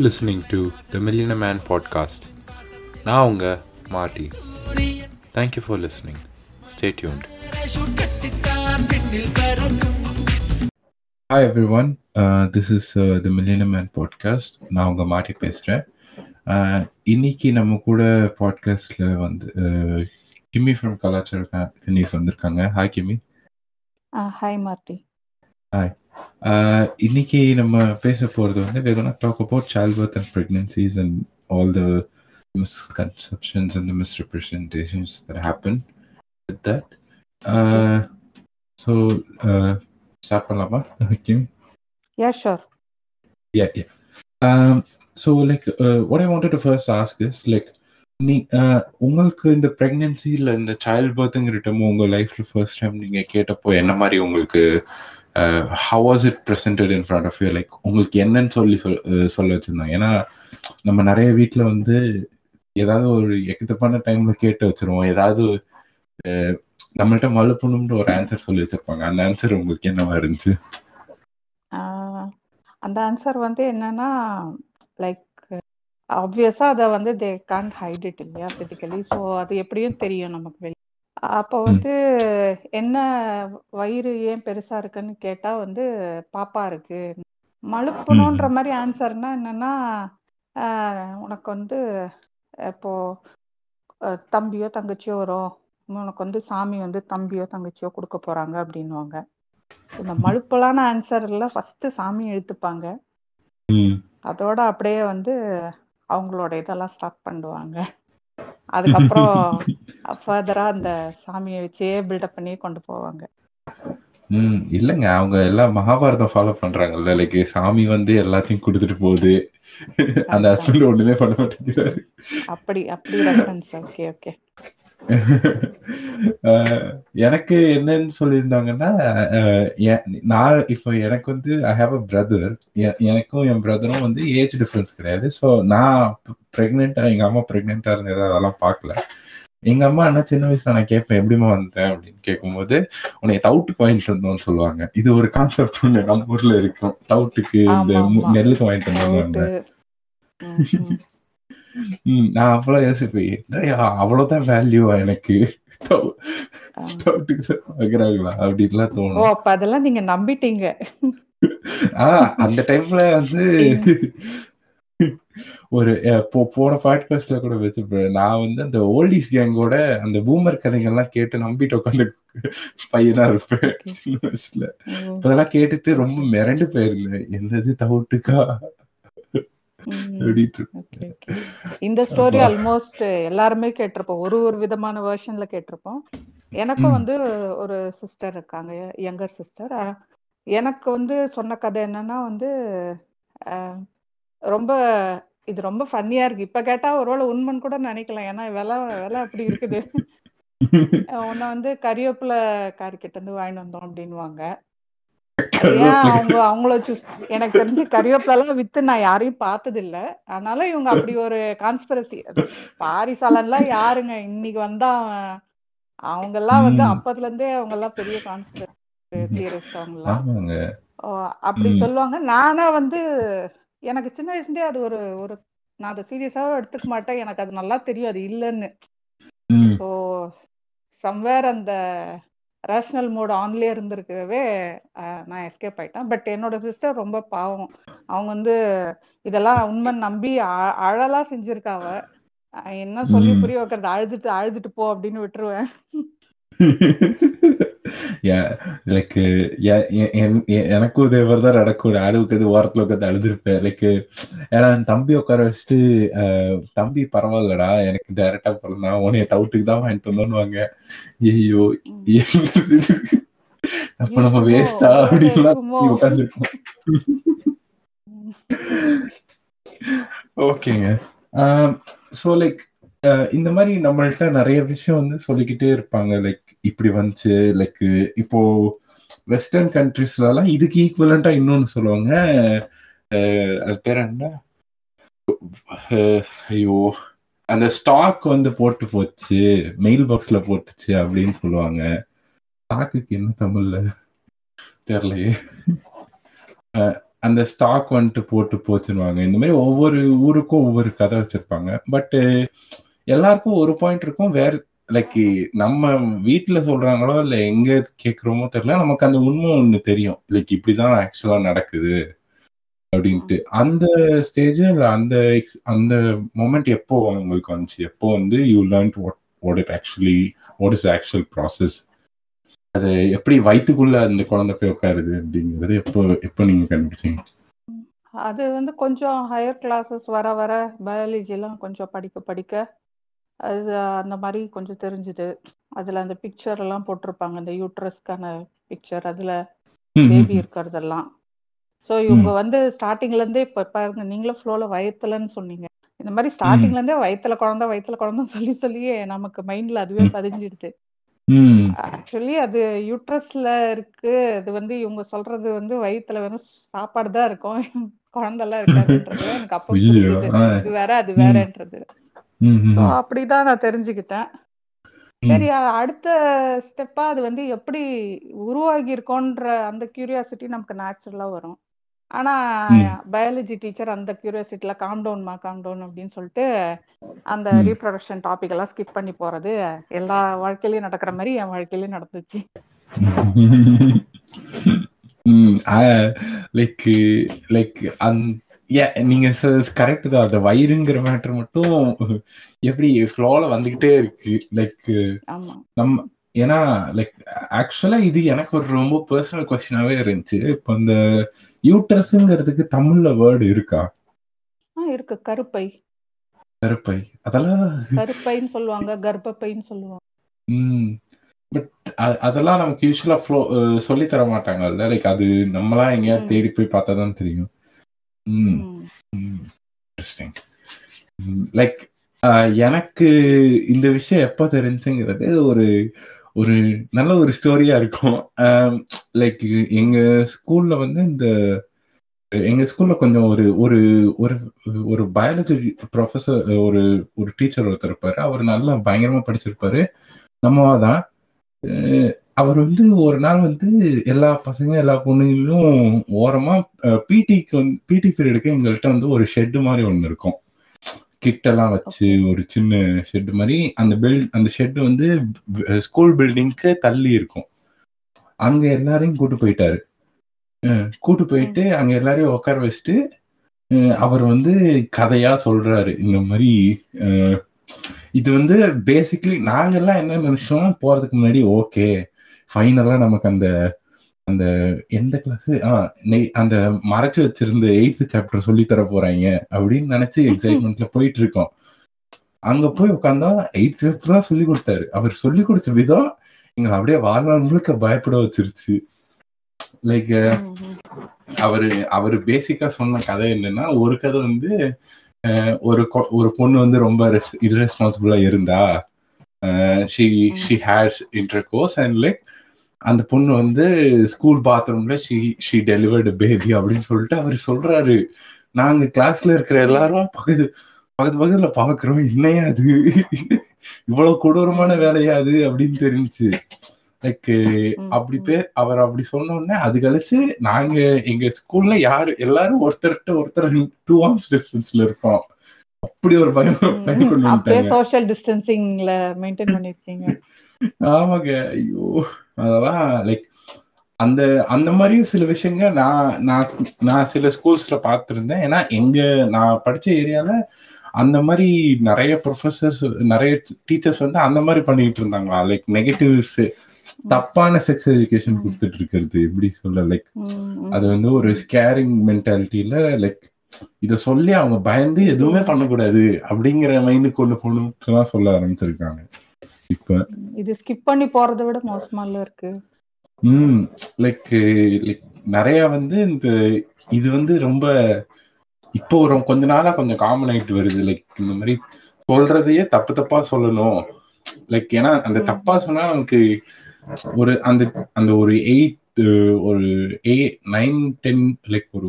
listening to the Millionaire Man podcast. நான் உங்க மார்ட்டி Thank you for listening. Stay tuned. Hi everyone. Uh, this is uh, the Millionaire Man podcast. நான் உங்க மார்ட்டி பேசுகிறேன் இன்னைக்கு நம்ம கூட பாட்காஸ்ட்ல வந்து uh, கிம்மி ஃப்ரம் கலாச்சார ஃபினிஸ் வந்திருக்காங்க hi Kimmy hi Marty hi இன்னைக்கு நம்ம பேச போகிறது வந்து we're talk about childbirth and pregnancies and all the misconceptions and the misrepresentations that happen with that. Uh, so, uh, start பண்ணலாமா Kimmy yeah sure yeah yeah um so like uh, what i wanted to first ask is like நீ uh, உங்களுக்கு இந்த pregnancy இல்ல இந்த child பர்த்ங்கிற time உங்க லைஃப்ல first time நீங்க கேட்டப்போ என்ன மாதிரி உங்களுக்கு how was it presented in front of you like உங்களுக்கு என்னன்னு சொல்லி சொல் uh, சொல்ல வச்சுருந்தாங்க. ஏன்னா நம்ம நிறைய வீட்டில் வந்து ஏதாவது ஒரு எக்கத்தப்பான டைமில் கேட்டு வச்சிருவோம். ஏதாவது நம்மள்கிட்ட நம்மள்ட்ட மழுப்பணும்னு ஒரு ஆன்சர் சொல்லி வச்சிருப்பாங்க. அந்த ஆன்சர் உங்களுக்கு என்னவா இருந்துச்சு? அந்த ஆன்சர் வந்து என்னன்னா லைக் ஆப்வியஸாக அதை வந்து தே கான்ட் ஹைட் இட் இல்லையா ஃபிசிக்கலி ஸோ அது எப்படியும் தெரியும் நமக்கு வெளியே அப்போ வந்து என்ன வயிறு ஏன் பெருசா இருக்குன்னு கேட்டா வந்து பாப்பா இருக்கு. மழுப்பணுன்ற மாதிரி ஆன்சர்னா என்னன்னா ஆஹ் உனக்கு வந்து இப்போ அஹ் தம்பியோ தங்கச்சியோ வரும். உனக்கு வந்து சாமி வந்து தம்பியோ தங்கச்சியோ கொடுக்க போறாங்க அப்படின்னுவாங்க. இந்த மழுப்பலான ஆன்சர்ல ஃபர்ஸ்ட் சாமி எழுத்துப்பாங்க ம். அதோட அப்படியே வந்து அவங்களோட இதெல்லாம் ஸ்டார்ட் பண்ணுவாங்க. அதுக்கப்புறம் ஃபர்தரா அந்த சாமியை வச்சே பில்டப் பண்ணி கொண்டு போவாங்க. ம் இல்லைங்க. அவங்க எல்லாம் மகாபாரதம் ஃபாலோ பண்றாங்கல்ல. லைக் சாமி வந்து எல்லாத்தையும் கொடுத்துட்டு போகுது. அந்த. ஹஸ்பண்ட் ஒண்ணுமே பண்ண மாட்டேங்கிறாரு. அப்படி அப்படி ரெஃபரன்ஸ் ஓகே ஓகே எனக்கு என்னன்னு சொல்லியிருந்தாங்கன்னா நான் இப்போ எனக்கு வந்து ஐ ஹாவ் அ பிரதர் எனக்கும் என் பிரதரும் வந்து ஏஜ் டிஃப்ரென்ஸ் கிடையாது. ஸோ நான் ப்ரெக்னெண்டா எங்க அம்மா ப்ரெக்னெண்டா இருந்தது அதெல்லாம் பார்க்கல. எங்க அம்மா என்ன சின்ன வயசுல நான் கேட்பேன் எப்படிம்மா வந்தேன்? அப்படின்னு கேட்கும்போது உன்னை தவுட்டுக்கு வாங்கிட்டு வந்தோம்னு சொல்லுவாங்க. இது ஒரு கான்செப்ட் ஒன்று நம்ம ஊர்ல இருக்கும். தவுட்டுக்கு இந்த. நெல்லுக்கு வாங்கிட்டு வந்தோம் நான் அவ்வளோ யோசிப்பேன். அவ்வளவுதான் வேல்யூவா எனக்கு? வாங்குறாங்களா? அப்படின்லாம் தோணும். அப்ப அதெல்லாம் நீங்க நம்பிட்டீங்க. ஆ அந்த டைம்ல வந்து ஒரு போன பாட்காஸ்ட்ல கூட வச்சிருப்பேன் நான் வந்து அந்த ஓல்டிஸ் கேங்கோட அந்த பூமர் கதைகள்லாம் கேட்டு நம்பிட்டு உட்காந்து பையனா இருப்பேன். சின்ன வயசுல. அதெல்லாம் கேட்டுட்டு ரொம்ப மிரண்டு போயிருந்தேன். என்னது தவுட்டுக்கா? இந்த ஸ்டோரி ஆல்மோஸ்ட் எல்லாருமே கேட்டிருப்போம். ஒரு ஒரு விதமான வெர்ஷன்ல கேட்டிருப்போம். எனக்கும். வந்து ஒரு சிஸ்டர் இருக்காங்க யங்கர் சிஸ்டர் எனக்கு வந்து சொன்ன கதை என்னன்னா வந்து ரொம்ப இது ரொம்ப ஃபன்னியா இருக்கு. இப்ப கேட்டா ஒருவேளை உண்மைன்னு கூட நினைக்கலாம். ஏன்னா விலை விலை அப்படி இருக்குது. உன்னை வந்து கறிவேப்பிலை காரிக்கிட்ட இருந்து வாங்கிட்டு வந்தோம் ஏன் அவங்க அவங்கள எனக்கு தெரிஞ்சு கறிவேப்பிலாம் வித்து நான் யாரையும் பார்த்தது இல்ல அதனால இவங்க அப்படி ஒரு கான்ஸ்பிரசி பாரிசாலன்லாம் யாருங்க? இன்னைக்கு வந்தா அவங்க எல்லாம் வந்து. அப்பத்துல இருந்தே அவங்க எல்லாம் பெரிய கான்ஸ்பிரசி தியரிஸ்ட் அவங்க எல்லாம் ஆமாங்க. ஓ, அப்படி. சொல்லுவாங்க. நானா வந்து எனக்கு சின்ன வயசுலயே அது ஒரு ஒரு நான் அதை சீரியஸாவே எடுத்துக்க மாட்டேன். எனக்கு அது நல்லா தெரியும். அது இல்லைன்னு. ஸோ சம்வேர் அந்த ரேஷனல் மோட் ஆன்லயே இருந்திருக்கவே நான் எஸ்கேப் ஆயிட்டேன். பட் என்னோட சிஸ்டர் ரொம்ப பாவம். அவங்க வந்து இதெல்லாம் உண்மை நம்பி அழலாம் செஞ்சிருக்காவ என்ன சொல்லி. புரிய வைக்கிறது? அழுதுட்டு அழுதுட்டு போ அப்படின்னு விட்டுருவேன். லைக் எனக்கும் இதே மாதிரி தான் நடக்கும். நான் உட்காந்து ஓரத்தில் உட்காந்து அழுதுருப்பேன். லைக் ஏன்னா என் தம்பி உட்கார வச்சுட்டு தம்பி பரவாயில்லடா எனக்கு டைரக்டா பிறந்தா உனைய டவுட்டுக்கு தான் வாங்கிட்டு வந்தோன்னுவாங்க. ஐயோ அப்ப நம்ம வேஸ்டா அப்படின்லாம். உட்காந்துருக்கோம் ஓகேங்க. ஸோ லைக் இந்த மாதிரி நம்மள்ட்ட நிறைய விஷயம் வந்து சொல்லிக்கிட்டே இருப்பாங்க. லைக் இப்படி வந்துச்சு லைக் இப்போ வெஸ்டர்ன் கண்ட்ரீஸ்லலாம் இதுக்கு ஈக்குவலண்டா இன்னொன்னு சொல்லுவாங்க. அது பேர் என்ன? ஐயோ அந்த ஸ்டாக் வந்து போட்டு போச்சு மெயில் பாக்ஸ்ல போட்டுச்சு அப்படின்னு சொல்லுவாங்க. ஸ்டாக்குக்கு என்ன தமிழ்ல? தெரியலையே. அந்த ஸ்டாக் வந்துட்டு போட்டு போச்சுருவாங்க இந்த மாதிரி ஒவ்வொரு ஊருக்கும் ஒவ்வொரு கதை வச்சிருப்பாங்க. பட்டு எல்லாருக்கும் ஒரு பாயிண்ட் இருக்கும். வேற லைக் நம்ம வீட்டுல சொல்றாங்களோ இல்ல எங்க கேக்குறோமோ தெரியல நமக்கு அந்த உண்மை ஒண்ணு தெரியும். லைக் இப்படிதான் ஆக்சுவலா நடக்குது அப்படின்ட்டு. அந்த ஸ்டேஜ் அந்த அந்த மூமெண்ட் எப்போ உங்களுக்கு வந்துச்சு? எப்போ வந்து you learn what what it actually what is actual process அது எப்படி வயிற்றுக்குள்ள அந்த குழந்தை போய் உட்காருது அப்படிங்கிறது எப்போ எப்போ நீங்க கண்டுபிடிச்சீங்க? அது வந்து கொஞ்சம் ஹையர் கிளாஸஸ் வர வர பயாலஜி எல்லாம் கொஞ்சம் படிக்க படிக்க அது அந்த மாதிரி கொஞ்சம் தெரிஞ்சுது. அதுல அந்த பிக்சர் எல்லாம் போட்டிருப்பாங்க. அந்த யூட்ரஸ்க்கான பிக்சர் அதுல பேபி இருக்கிறதெல்லாம். ஸோ இவங்க வந்து ஸ்டார்டிங்ல இருந்தே இப்ப பாருங்க நீங்களும் ஃப்ளோல வயத்துலன்னு சொன்னீங்க. இந்த மாதிரி ஸ்டார்டிங்ல இருந்தே வயித்துல குழந்தை வயித்துல குழந்தைன்னு சொல்லி சொல்லியே நமக்கு மைண்ட்ல அதுவே. பதிஞ்சிடுது. ஆக்சுவலி அது யூட்ரஸ்ல இருக்கு. அது வந்து இவங்க சொல்றது வந்து வயித்துல வெறும் சாப்பாடு தான் இருக்கும். குழந்தைலாம் இருக்காதுன்றது எனக்கு அப்ப. இது வேற அது. வேறன்றது. அப்படிதான் நான் தெரிஞ்சுக்கிட்டேன். சரி அடுத்த ஸ்டெப்பா அது வந்து எப்படி உருவாகி இருக்கோன்ற அந்த கியூரியாசிட்டி நமக்கு நேச்சுரலா வரும். ஆனா ம். பயாலஜி டீச்சர் அந்த கியூரியாசிட்டில காம் டவுன்மா காம் டவுன் அப்படின்னு சொல்லிட்டு அந்த ம். ரீப்ரொடக்ஷன் டாபிக் எல்லாம் ஸ்கிப் பண்ணி போறது எல்லா வாழ்க்கையிலயும் நடக்கிற மாதிரி என் வாழ்க்கையிலயும் நடந்துச்சு. லைக் லைக் அந் நீங்க கரெக்ட் தான். அந்த வயிறுங்கிற மேட்டர் மட்டும் எப்படி ஃப்ளோல வந்துகிட்டே இருக்கு. லைக் நம்ம ஏன்னா லைக் ஆக்சுவலா இது எனக்கு ஒரு ரொம்ப பர்சனல் கொஸ்டினாவே இருந்துச்சு. இப்போ இந்த யூட்ரஸ்ங்கிறதுக்கு தமிழ்ல வேர்டு இருக்கா? இருக்கு. கருப்பை. கருப்பை. அதெல்லாம் கருப்பைன்னு சொல்லுவாங்க. கர்ப்பப்பைன்னு சொல்லுவாங்க. ம். பட் அதெல்லாம் நமக்கு யூஸ்வலா ஃப்ளோ சொல்லி தர மாட்டாங்கல்ல. லைக் அது நம்மளா எங்கேயாவது. தேடி போய் பார்த்தா தான் தெரியும். இன்ட்ரெஸ்டிங் லைக் எனக்கு இந்த விஷயம் எப்போ தெரிஞ்சுங்கிறது ஒரு ஒரு நல்ல ஒரு ஸ்டோரியா இருக்கும். லைக் எங்க ஸ்கூல்ல வந்து இந்த எங்க ஸ்கூல்ல கொஞ்சம் ஒரு ஒரு ஒரு ஒரு பயாலஜி ப்ரொஃபஸர் ஒரு ஒரு டீச்சர் ஒருத்தர் இருப்பாரு. அவர் நல்லா பயங்கரமா படிச்சிருப்பாரு. நம்மவா தான் அவர் வந்து ஒரு நாள் வந்து எல்லா பசங்க எல்லா பொண்ணுங்களும் ஓரமா பிடிக்கு வந்து பிடி பீரியடுக்கு எங்கள்கிட்ட வந்து ஒரு ஷெட் மாதிரி ஒன்று இருக்கும். கிட்டெல்லாம் வச்சு ஒரு சின்ன ஷெட் மாதிரி. அந்த பில் அந்த ஷெட் வந்து ஸ்கூல் பில்டிங்க்கு தள்ளி இருக்கும். அங்க எல்லாரையும் கூட்டு போயிட்டாரு. கூட்டு போயிட்டு அங்க எல்லாரையும் உட்கார வச்சுட்டு அவர் வந்து கதையா சொல்றாரு. இந்த மாதிரி இது வந்து பேசிக்லி நாங்கெல்லாம் என்ன நினைச்சோம் போறதுக்கு முன்னாடி ஓகே ஃபைனலா நமக்கு அந்த அந்த எந்த கிளாஸ் ஆ அந்த மறைச்சு வச்சிருந்த எயித்து சாப்டர் சொல்லி தர போறாங்க அப்படின்னு நினைச்சு எக்ஸைட்மெண்ட்ல போயிட்டு இருக்கோம். அங்க போய் உட்காந்தா எயித் சாப்டர் தான் சொல்லி கொடுத்தாரு. அவர் சொல்லி கொடுத்த விதம் எங்களை அப்படியே வாழ்நாள் முழுக்க பயப்பட வச்சிருச்சு. லைக். அவரு அவரு பேசிக்கா சொன்ன கதை என்னன்னா ஒரு கதை வந்து ஒரு ஒரு பொண்ணு வந்து ரொம்ப இர்ரெஸ்பான்சிபிளா இருந்தா she she has intercourse and like அந்த பொண்ணு வந்து ஸ்கூல் பாத்ரூம்ல ஷி ஷி டெலிவர்டு பேபி அப்படின்னு சொல்லிட்டு அவர் சொல்றாரு. நாங்க கிளாஸ்ல இருக்கிற எல்லாரும் பக்கத்து பக்கத்து பக்கத்துல பாக்குறோம். என்னையா அது? இவ்வளவு கொடூரமான வேலையா அது அப்படின்னு தெரிஞ்சுச்சு. லைக் அப்படி. பேர் அவர் அப்படி சொன்ன உடனே அது கழிச்சு நாங்க எங்க ஸ்கூல்ல யாரு எல்லாரும் ஒருத்தர்கிட்ட ஒருத்தர் டூ ஆர்ம்ஸ் டிஸ்டன்ஸ்ல இருக்கோம். அப்படி ஒரு பயம் பயம் கொண்டு சோஷியல் டிஸ்டன்சிங்ல மெயின்டைன் பண்ணிருக்கீங்க. ஆமாங்க. ஐயோ. அதெல்லாம் லைக் அந்த அந்த மாதிரியும் சில விஷயங்க நான் நான் நான் சில ஸ்கூல்ஸ்ல பார்த்துருந்தேன். ஏன்னா எங்க நான் படிச்ச ஏரியால அந்த மாதிரி நிறைய ப்ரொஃபசர்ஸ் நிறைய டீச்சர்ஸ் வந்து அந்த மாதிரி பண்ணிட்டு இருந்தாங்களா? லைக் நெகட்டிவ்ஸ் தப்பான செக்ஸ் எஜுகேஷன் ம். கொடுத்துட்டு இருக்கிறது எப்படி சொல்ல லைக் ம், ம். அது வந்து ஒரு ஸ்கேரிங் மென்டாலிட்டியில லைக் இத சொல்லி அவங்க பயந்து எதுவுமே பண்ணக்கூடாது அப்படிங்கிற மைண்டு கொண்டு போகணும்னு தான் சொல்ல ஆரம்பிச்சிருக்காங்க. இது ஸ்கிப் பண்ணி போறதை விட மோசமால இருக்கு. ம் லைக் லைக் நிறைய வந்து இந்த இது வந்து ரொம்ப இப்போ ஒரு கொஞ்ச நாளா கொஞ்சம் காமன் ஆயிட்டு வருது. லைக் இந்த மாதிரி சொல்றதையே தப்பு தப்பா சொல்லணும். லைக் ஏன்னா அந்த. தப்பா சொன்னா நமக்கு ஒரு அந்த அந்த ஒரு எயிட் ஒரு எ நைன் டென் லைக் ஒரு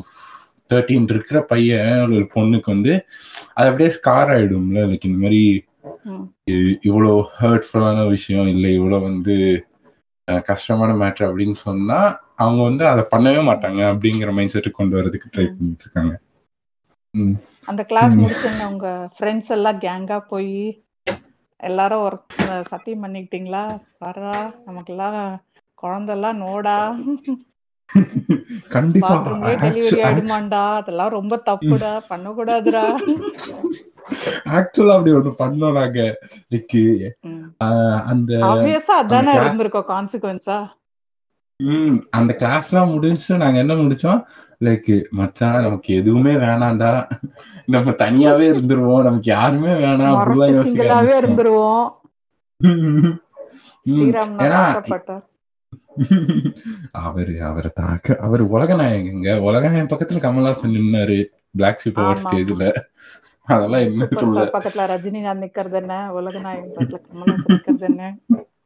தேர்ட்டீன் இருக்கிற பையன் ஒரு பொண்ணுக்கு வந்து அது அப்படியே ஸ்கார் ஆயிடும்ல. லைக் இந்த மாதிரி இவ்வளோ ஹர்ட்ஃபுல்லான விஷயம் இல்லை இவ்வளோ வந்து கஷ்டமான மேட்ரு அப்படின்னு சொன்னா அவங்க வந்து அதை பண்ணவே மாட்டாங்க அப்படிங்கிற மைண்ட் செட்டுக்கு கொண்டு வரதுக்கு ட்ரை பண்ணிட்டு இருக்காங்க அந்த கிளாஸ். முடிச்சோன்னு உங்க ஃப்ரெண்ட்ஸ் எல்லாம் கேங்கா போய் எல்லாரும் ஒரு சத்தியம் பண்ணிக்கிட்டீங்களா? வரா நமக்கெல்லாம் குழந்தெல்லாம் நோடா. கண்டிப்பா. டெலிவரி ஆயிடுமாண்டா? அதெல்லாம் ரொம்ப தப்புடா பண்ணக்கூடாதுடா. ஆக்சுவலா அப்படி ஒண்ணு பண்ணோம் நாங்க லைக் அந்த அதானே இருந்திருக்கும் கான்சிக்வன்ஸா ம் அந்த கிளாஸ்லாம் முடிஞ்சு நாங்க என்ன முடிச்சோம்? லைக் மச்சான் நமக்கு எதுவுமே வேணாம்டா. நம்ம தனியாவே இருந்துருவோம். நமக்கு யாருமே வேணாம் அப்படிலாம் யோசிக்க சிங்கிளாவே ஆரம்பிச்சிட்டோம். இருந்துருவோம். ஏன்னா அவரு அவரை தாக்க அவர் உலக நாயகங்க உலக நாயகன் பக்கத்துல கமல்ஹாசன் நின்னாரு. பிளாக் ஷிப் அவர் ஸ்டேஜ்ல அதெல்லாம் என்ன சொல்ல? பக்கத்துல ரஜினிகாந்த் நிக்கிறது என்ன? உலகநாயகன் பக்கத்துல கமல்ஹாசன் நிக்கிறது என்ன?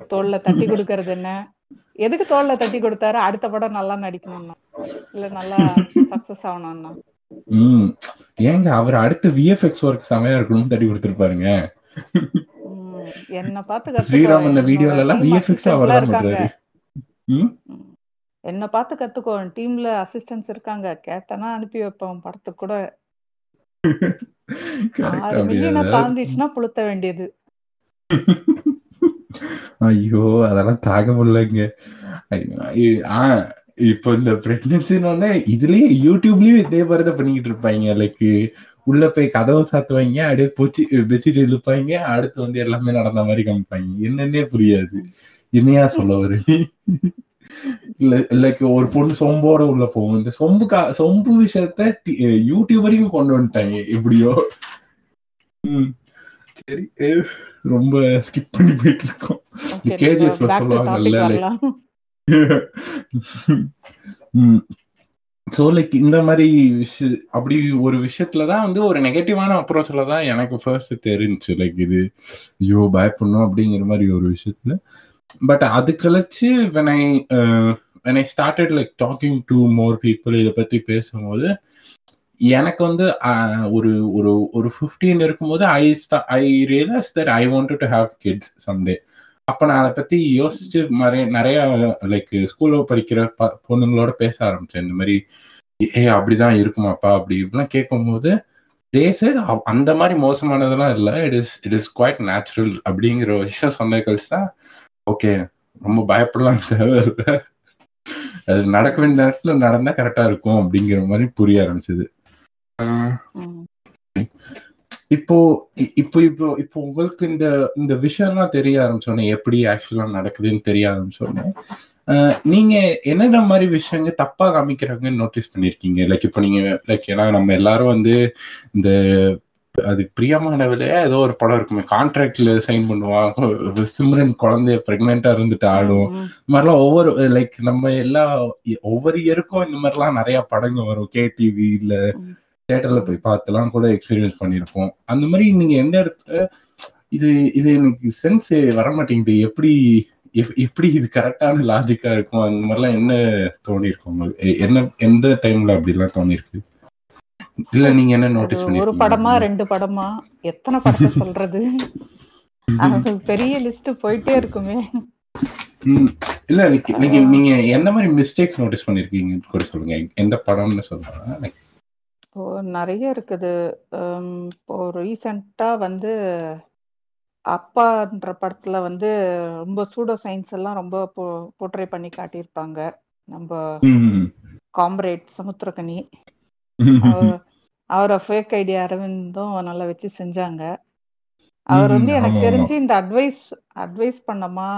தோல்ல தட்டி கொடுக்கறது என்ன? எதுக்கு தோல்ல தட்டி கொடுத்தாரு? அடுத்த படம் நல்லா நடிக்கணும்னா. இல்ல நல்லா சக்சஸ் ஆகணும்னா. ம். ஏங்க அவர் அடுத்த விஎஃப்எக்ஸ் ஒர்க் செமையா இருக்கணும்னு தட்டி கொடுத்துருப்பாருங்க என்ன பார்த்து கத்துக்கோ. ஸ்ரீராம் அந்த என்னோட வீடியோல எல்லாம் விஎஃப்எக்ஸ் அவர் தான். பண்றாரு. என்ன பார்த்து கத்துக்கோ. டீம்ல அசிஸ்டன்ஸ் இருக்காங்க. கேட்டனா அனுப்பி வைப்போம். படத்துக்கு கூட. ஆறு மில்லியனை அதாவது- தாண்டிச்சுன்னா புளுத்த வேண்டியது. ஐயோ அதெல்லாம் தாங்க முடியலங்க இப்போ இந்த பிரெக்னன்சின்னு இதுலயே யூடியூப்லயும் இதே மாதிரி தான் பண்ணிக்கிட்டு இருப்பாங்க. லைக் உள்ள போய் கதவை சாத்துவாங்க அப்படியே போச்சு பெட்ஷீட் இழுப்பாங்க அடுத்து வந்து எல்லாமே நடந்த மாதிரி காமிப்பாங்க. என்னன்னே புரியாது. என்னையா சொல்ல வர லைக் ஒரு பொண்ணு சொம்போட உள்ள போகும். இந்த சொம்பு கா சொம்பு விஷயத்த யூடியூப் வரைக்கும் கொண்டு வந்துட்டாங்க. எப்படியோ. சரி ரொம்ப ஸ்கிப் பண்ணி போயிட்டு இருக்கோம் சரி, KGF ல back to சொல்லுவாங்கல்ல, topic like- வரலாம். ஸோ லைக் இந்த மாதிரி விஷய அப்படி ஒரு விஷயத்துல தான் வந்து ஒரு நெகட்டிவான அப்ரோச்ல தான் எனக்கு ஃபர்ஸ்ட் தெரிஞ்சுச்சு. லைக் இது ஐயோ பயப்படணும் அப்படிங்கிற மாதிரி ஒரு விஷயத்துல. பட் அது கழிச்சு when I when I started like talking to more people இதை பத்தி பேசும்போது எனக்கு வந்து uh, ஒரு ஒரு ஒரு ஃபிஃப்டீன் இருக்கும்போது ஐ ஸ்டா I realise that I want to have kids someday அப்போ நான் அதை பத்தி யோசிச்சு நிறைய நிறைய லைக் ஸ்கூலில் படிக்கிற ப- பொண்ணுங்களோட பேச ஆரம்பிச்சேன். இந்த மாதிரி ஏ அப்படிதான் இருக்குமாப்பா? அப்படி இப்படிலாம் கேட்கும்போது தேசர் அந்த மாதிரி மோசமானதெல்லாம் இல்லை. It is it is quite natural அப்படிங்கிற விஷயம் சொன்ன கழிச்சு தான் ஓகே ரொம்ப பயப்படலாம் தேவையில்லை அது நடக்க வேண்டிய நேரத்துல நடந்தா கரெக்டா இருக்கும் அப்படிங்கிற மாதிரி புரிய ஆரம்பிச்சது. இப்போ இப்போ இப்போ இப்போ உங்களுக்கு இந்த இந்த விஷயம்லாம் தெரிய ஆரம்பிச்சோன்னே எப்படி ஆக்சுவலா நடக்குதுன்னு தெரிய ஆரம்பிச்சோன்னே நீங்க என்னென்ன மாதிரி விஷயங்க தப்பா காமிக்கிறாங்கன்னு நோட்டீஸ் பண்ணிருக்கீங்க? லைக் இப்போ நீங்க லைக் ஏன்னா நம்ம எல்லாரும் வந்து இந்த அது பிரியமான விலையா ஏதோ ஒரு படம் இருக்குமே. கான்ட்ராக்ட்ல சைன் பண்ணுவாங்க சிம்ரன் குழந்தைய பிரெக்னெண்டா இருந்துட்டு ஆடும் இந்த மாதிரிலாம் ஒவ்வொரு லைக் நம்ம எல்லா ஒவ்வொரு இயருக்கும் இந்த மாதிரிலாம் நிறைய படங்க வரும். கேடிவி இல்ல உம். தியேட்டர்ல போய் பார்த்துலாம் கூட எக்ஸ்பீரியன்ஸ் பண்ணியிருப்போம். அந்த மாதிரி நீங்க எந்த இடத்துல இது இது எனக்கு சென்ஸ் வர மாட்டேங்குது எப்படி எப்- எப்படி இது கரெக்டான லாஜிக்கா இருக்கும்? அந்த மாதிரிலாம் என்ன தோணி இருக்கும் என்ன எந்த டைம்ல அப்படிலாம் தோணி இருக்கு இல்ல நீங்க என்ன நோட்டீஸ் ஒரு பண்ணிருக்கீங்க? படமா ரெண்டு படமா? எத்தனை படத்தை சொல்றது? அது பெரிய லிஸ்ட் போயிட்டே இருக்குமே. இல்ல நீங்க- நீங்க எந்த மாதிரி மிஸ்டேக்ஸ் நோட்டீஸ் பண்ணிருக்கீங்க? கூட சொல்லுங்க. எந்த படம்னு சொல்லுங்க. இப்போ நிறைய இருக்குது. இப்போ ரீசெண்டா வந்து அப்பான்ற படத்துல வந்து ரொம்ப சூடோ சயின்ஸ் எல்லாம் ரொம்ப போர்ட்ரே பண்ணி காட்டியிருப்பாங்க. நம்ம காம்ரேட் சமுத்திரக்கனி ம், அவர் அவரை ஃபேக் ஐடி அரவிந்தும் நல்லா வச்சு செஞ்சாங்க. அவர் வந்து எனக்கு தெரிஞ்சு இந்த அட்வைஸ் அட்வைஸ் பண்ணமா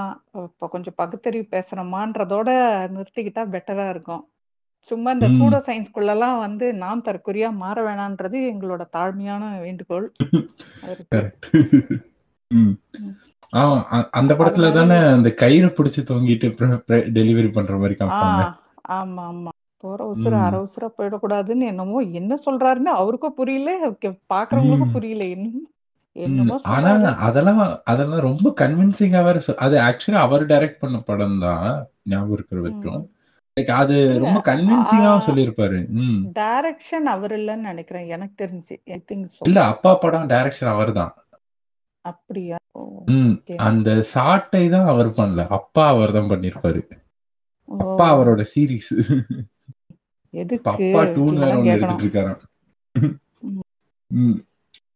இப்போ கொஞ்சம் பகுத்தறிவு பேசணுமான்றதோட நிறுத்திக்கிட்டா பெட்டரா இருக்கும். சும்மா இந்த. சூடோ சயின்ஸ்குள்ளெல்லாம் வந்து நாம் தற்குறியா மாற வேணான்றது எங்களோட தாழ்மையான வேண்டுகோள். அந்த படத்துல தானே அந்த கயிறு பிடிச்சு தொங்கிட்டு டெலிவரி பண்ற மாதிரி ஆமா ஆமா. போற உசுர ம். அரை உசுர போயிடக்கூடாதுன்னு என்னமோ என்ன சொல்றாருன்னு அவருக்கும் புரியல கே- பாக்குறவங்களுக்கும் ம். புரியல என்ன ம். என்னமோ ஆனா சொல்றாரு அதெல்லாம் அதெல்லாம் ரொம்ப கன்வின்சிங்கா வேற சொ- அது ஆக்சுவலா அவர் டைரக்ட் பண்ண படம் தான் ஞாபகம் இருக்கிற வரைக்கும். ம். லைக் அது இல்ல ரொம்ப கன்வின்சிங்காவும் சொல்லியிருப்பாரு. ம். டைரக்ஷன் அவர் இல்லைன்னு நினைக்கிறேன் எனக்கு தெரிஞ்சு. ஐ திங்க் ஸோ இல்ல அப்பா படம் டைரக்ஷன் அவர் தான். அப்படியா? ஓ ம். ஓகே. அந்த சாட்டை தான் அவர் பண்ணல அப்பா அவர் தான் பண்ணியிருப்பாரு. ஓ. அப்பா அவரோட சீரிஸ் எதுக்கு? பப்பா டூன்னு வேற கேட்கணும் எடுத்துட்டு இருக்காராம்.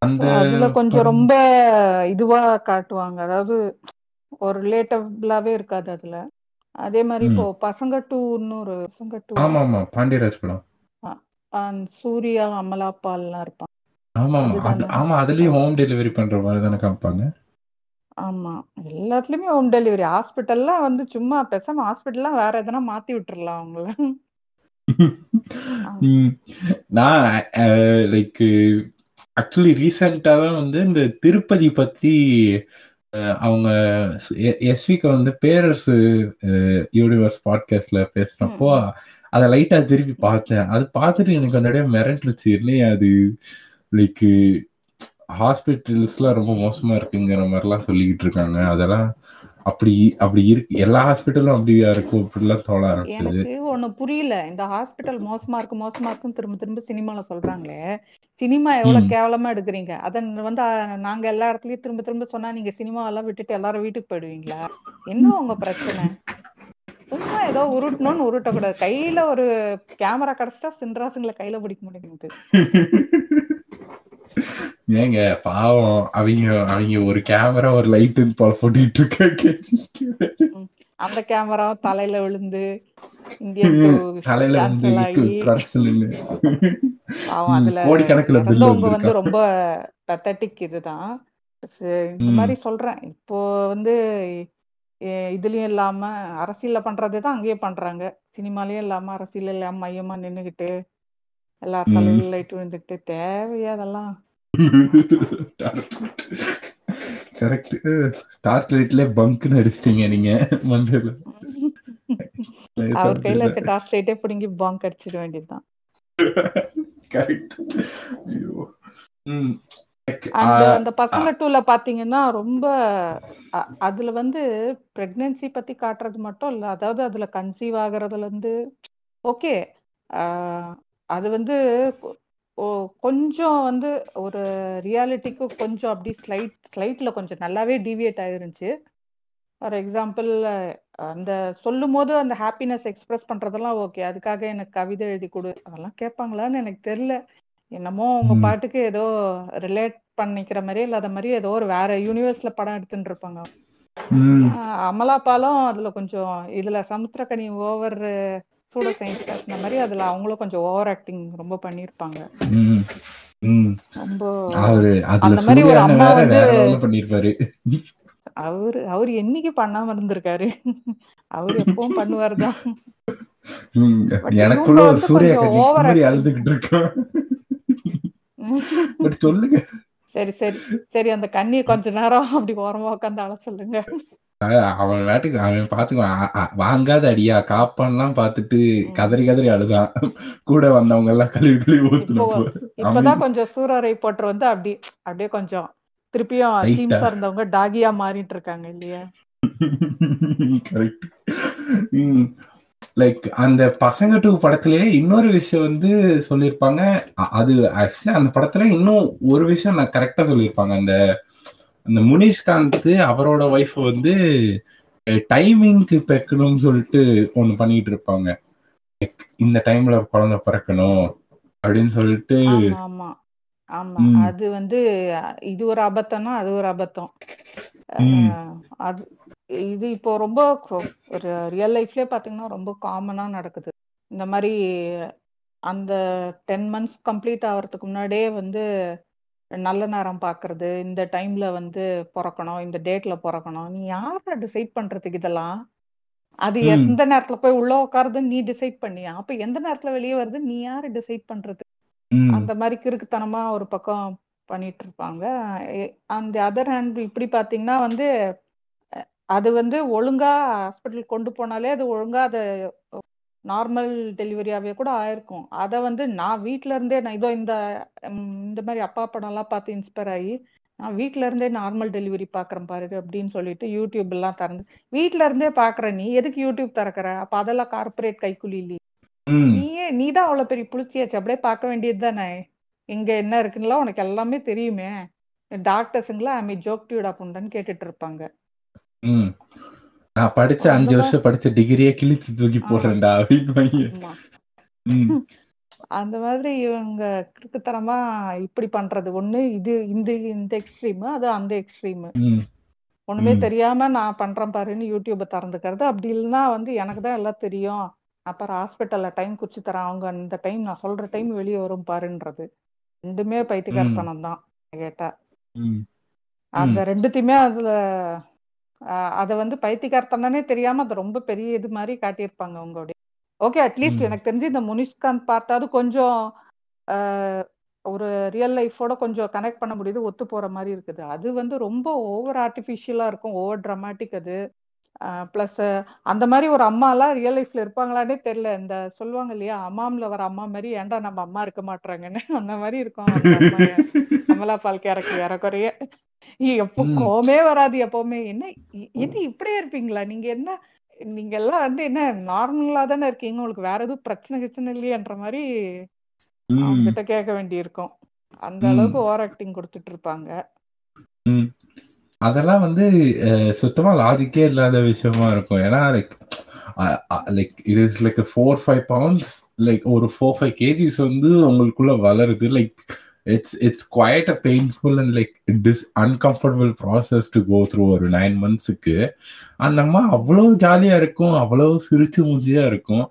அந்த அதுல கொஞ்சம் ரொம்ப இதுவா காட்டுவாங்க. அதாவது ஒரு ரிலேட்டபிளாவே இருக்காது அதுல. அதே மாதிரி இப்போ. பசங்க டூன்னு ஒரு பசங்க டூவா ஆமா ஆமா பாண்டியராஜ் படம். சூர்யா அமலா பால்லாம் இருப்பான் ஆமா ஆமா அதுலயும் ஹோம் டெலிவரி பண்ற மாதிரி தானே காமிப்பாங்க. ஆமா எல்லாத்துலயுமே ஹோம் டெலிவரி ஹாஸ்பிட்டல்லாம் வந்து சும்மா பேசாம ஹாஸ்பிட்டல்லாம் வேற எதனா மாத்தி விட்டுறலாம் அவங்கள. நான் லைக் ஆக்சுவலி ரீசெண்டா தான் வந்து இந்த திருப்பதி பத்தி அஹ், அவங்க எஸ்விக்கு வந்து பேரரசு யூனிவர்ஸ் பாட்காஸ்ட்ல பேசுறப்போ அதை லைட்டா திருப்பி பார்த்தேன். அது பார்த்துட்டு எனக்கு அந்த இடம் மிரண்டுருச்சு. இல்லையா அது? லைக் ஹாஸ்பிட்டல்ஸ்லாம் ரொம்ப மோசமா இருக்குங்கிற மாதிரிலாம் சொல்லிக்கிட்டு இருக்காங்க. அதெல்லாம் அப்படி அப்படி இருக்கு. எல்லா ஹாஸ்பிட்டலும் அப்படியா இருக்கும்? அப்படிலாம் தோண ஆரம்பிச்சது. ஒண்ணு புரியல. இந்த ஹாஸ்பிட்டல் மோசமா இருக்கு மோசமா இருக்குன்னு திரும்ப திரும்ப சினிமால சொல்றாங்களே. சினிமா எவ்வளவு கேவலமா எடுக்கிறீங்க? அத வந்து நாங்க எல்லா இடத்துலயும் திரும்ப திரும்ப சொன்னா நீங்க சினிமா எல்லாம் விட்டுட்டு எல்லாரும் வீட்டுக்கு போயிடுவீங்களா? என்ன உங்க பிரச்சனை? சும்மா ஏதோ உருட்டணும்னு உருட்டக்கூடாது. கையில ஒரு கேமரா கிடைச்சிட்டா சின்ராசுங்களை கையில பிடிக்க முடியுது ஏங்க பாவம். அவங்க அவங்க ஒரு கேமரா ஒரு போல போட்டுட்டு இருக்காங்க. ம். அந்த கேமரா தலையில விழுந்து வந்து ரொம்ப பெத்தட்டிக் இதுதான். இந்த மாதிரி சொல்றேன். இப்போ வந்து இதுலயும் இல்லாம அரசியல்ல பண்றதே தான் அங்கேயே பண்றாங்க. சினிமாலயும் இல்லாம அரசியல் இல்லாம மையமா நின்னுகிட்டு எல்லா தலையில லைட் விழுந்துட்டு தேவையா அதெல்லாம்? கரெக்ட் ஸ்டார் லைட்ல பங்க்னு அடிச்சிட்டீங்க நீங்க மண்டல அவர் கையில இருக்க டார்ச் லைட்டே பிடுங்கி பாங்க் அடிச்சிட வேண்டியதுதான். கரெக்ட் ஐயோ. ம். அந்த பசங்க டூல பாத்தீங்கன்னா ரொம்ப அதுல வந்து பிரெக்னன்சி பத்தி காட்டுறது மட்டும் இல்ல அதாவது அதுல கன்சீவ் ஆகுறதுல இருந்து ஓகே அது வந்து கொஞ்சம் வந்து ஒரு ரியாலிட்டிக்கு கொஞ்சம் அப்படி ஸ்லைட் ஸ்லைட்ல கொஞ்சம் நல்லாவே டீவியேட் ஆயிருந்துச்சு. ஃபார் எக்ஸாம்பிள் அந்த சொல்லும் போது அந்த ஹாப்பினஸ் எக்ஸ்பிரஸ் பண்றதெல்லாம் ஓகே அதுக்காக எனக்கு கவிதை எழுதி கொடு. அதெல்லாம் கேட்பாங்களான்னு எனக்கு தெரியல. என்னமோ உங்க ம், பாட்டுக்கு ஏதோ ரிலேட் பண்ணிக்கிற மாதிரி இல்லாத மாதிரி ஏதோ ஒரு வேற யூனிவர்ஸ்ல படம் எடுத்துட்டு இருப்பாங்க. அமலா பாலும் அதுல கொஞ்சம் இதுல சமுத்திரக்கனி ஓவர் சூட சயின்ஸ் பேசின மாதிரி அதுல அவங்களும் கொஞ்சம் ஓவர் ஆக்டிங் ரொம்ப ம். ரொம்ப அவரு அந்த மாதிரி ஒரு அம்மா வந்து அவரு அவர் என்னைக்கு பண்ணாம இருந்திருக்காரு? அவர் எப்பவும் பண்ணுவாருதான். எனக்குள்ள ஒரு சூர்யா அழுதுகிட்டு இருக்கான். சொல்லுங்க. சரி சரி சரி அந்த கண்ணியை கொஞ்ச நேரம் அப்படி ஓரமா உட்காந்து அழ சொல்லுங்க. அஹ் அவன் வேட்டுக்கு அவன் பாத்துக்குவான். அ- அ- வாங்காத அடியா காப்பான்லாம் பார்த்துட்டு ம். கதறி கதறி அழுதான். கூட வந்தவங்க எல்லாம் கழுவி கழுவி ஊத்துனப்போ இப்பதான் கொஞ்சம் சூரரை போட்டு வந்து அப்படி அப்படியே கொஞ்சம் திருப்பியும் டீம்ஸா இருந்தவங்க டாகியா மாறிட்டு இருக்காங்க இல்லையா? கரெக்ட் லைக் அந்த பசங்க டூ படத்திலேயே இன்னொரு விஷயம் வந்து சொல்லியிருப்பாங்க. அ- அது ஆக்சுவலி அந்த படத்துல இன்னும் ஒரு விஷயம் நான் கரெக்டா சொல்லியிருப்பாங்க. அந்த அந்த முனிஷ்காந்த் அவரோட ஒய்ஃப் வந்து டைமிங்க்கு பெக்கணும்னு சொல்லிட்டு ஒண்ணு பண்ணிட்டு இருப்பாங்க. இந்த டைம்ல குழந்தை பிறக்கணும் அப்படின்னு சொல்லிட்டு. ஆமா அது வந்து இது ஒரு அபத்தம்னா அது ஒரு அபத்தம். அது இது இப்போ ரொம்ப ஒரு ரியல் லைஃப்லயே பாத்தீங்கன்னா ரொம்ப காமனா நடக்குது. இந்த மாதிரி அந்த டென் மந்த்ஸ் கம்ப்ளீட் ஆகிறதுக்கு முன்னாடியே வந்து நல்ல நேரம் பார்க்கறது இந்த டைம்ல வந்து பிறக்கணும் இந்த டேட்ல பிறக்கணும். நீ யாரை டிசைட் பண்றதுக்கு இதெல்லாம்? அது ம், எந்த நேரத்துல போய் உள்ள உட்காருதுன்னு நீ டிசைட் பண்ணியா? அப்ப எந்த நேரத்துல வெளியே வருது நீ யாரு டிசைட் பண்றது? ம், அந்த மாதிரி கிறுக்குத்தனமா ஒரு பக்கம் பண்ணிட்டு இருப்பாங்க. அந்த அதர் ஹேண்ட் இப்படி பாத்தீங்கன்னா வந்து அது வந்து ஒழுங்கா ஹாஸ்பிட்டல் கொண்டு போனாலே அது ஒழுங்கா அது நார்மல் டெலிவரியாவே கூட ஆயிருக்கும். அதை வந்து நான் வீட்ல இருந்தே நான் இதோ இந்த இந்த மாதிரி அப்பா படம்லாம் பார்த்து இன்ஸ்பயர் ஆகி நான் வீட்ல இருந்தே நார்மல் டெலிவரி பார்க்குறேன் பாரு அப்படின்னு சொல்லிட்டு யூடியூப் எல்லாம் திறந்து வீட்ல இருந்தே பார்க்குற நீ எதுக்கு யூடியூப் திறக்கிற? அப்ப அதெல்லாம் கார்ப்பரேட் கைக்கூலி இல்லையே. நீயே நீ தான் அவ்வளோ பெரிய புளிச்சியாச்சு அப்படியே பார்க்க வேண்டியது தானே? இங்க என்ன இருக்குன்னுலாம் உனக்கு எல்லாமே தெரியுமே. டாக்டர்ஸுங்களா ஐ மீ ஜோக் டியூடா புண்டன்னு கேட்டுட்டு இருப்பாங்க. நான் படிச்ச அஞ்சு வருஷம் படிச்ச டிகிரியே கிழிச்சு தூக்கி போடுறேன்டா அப்படின்னு அந்த மாதிரி இவங்க கிறுக்குத்தனமா இப்படி பண்றது. ஒண்ணு இது இந்த இந்த எக்ஸ்ட்ரீமு அது அந்த எக்ஸ்ட்ரீமு ஒண்ணுமே தெரியாம நான் பண்றேன் பாருன்னு யூடியூபை திறந்துக்கிறது. அப்படி இல்லைன்னா வந்து எனக்கு தான் எல்லாம் தெரியும். அப்புறம் ஹாஸ்பிட்டல்ல டைம் குறிச்சு தரேன். அவங்க அந்த டைம் நான் சொல்ற டைம் வெளியே வரும் பாருன்றது. ரெண்டுமே பைத்தியக்காரத்தனம் தான் கேட்டா அந்த ரெண்டுத்தையுமே அதுல அதை வந்து பைத்தியக்காரத்தனே தெரியாம அதை ரொம்ப பெரிய இது மாதிரி காட்டியிருப்பாங்க உங்களுடைய. ஓகே அட்லீஸ்ட் எனக்கு தெரிஞ்சு இந்த முனிஷ்காந்த் பார்ட்டாவது கொஞ்சம் ஆஹ் ஒரு ரியல் லைஃபோட கொஞ்சம் கனெக்ட் பண்ண முடியுது ஒத்து போற மாதிரி இருக்குது. அது வந்து ரொம்ப ஓவர் ஆர்டிஃபிஷியலா இருக்கும் ஓவர் ட்ராமாட்டிக் அது. ப்ளஸ் அந்த மாதிரி ஒரு அம்மாலாம் ரியல் லைஃப்ல இருப்பாங்களான்னே தெரியல. இந்த சொல்லுவாங்க இல்லையா அம்மாம்ல வர அம்மா மாதிரி ஏன்டா நம்ம அம்மா இருக்க மாட்றாங்கன்னு? அந்த மாதிரி இருக்கும் அமலா பால் கேரக்டர் ஏறக்குறைய எப்போ ம். கோவமே வராது எப்பவுமே. என்ன என்ன இப்படியே இருப்பீங்களா? நீங்க என்ன நீங்க எல்லாம் வந்து என்ன நார்மலா தானே இருக்கீங்க. உங்களுக்கு வேற எதுவும் பிரச்சனை கிச்சனை இல்லையன்ற மாதிரி அவங்க ம். கிட்ட கேட்க வேண்டியிருக்கும். அந்த ம். அளவுக்கு ஓவர் ஆக்டிங் கொடுத்துட்டு இருப்பாங்க அதெல்லாம் வந்து சுத்தமா லாஜிக்கே இல்லாத விஷயமா இருக்கும். ஏன்னா like like it is like four five pounds like ஒரு ஃபோர் ஃபைவ் கேஜிஸ் வந்து உங்களுக்குள்ள வளருது. Like it's it's quite a painful and like this uncomfortable process to go through ஒரு நைன் மந்த்ஸுக்கு அந்த அம்மா அவ்வளோ ஜாலியா இருக்கும் அவ்வளோ சிரிச்சு மூஞ்சியா இருக்கும்.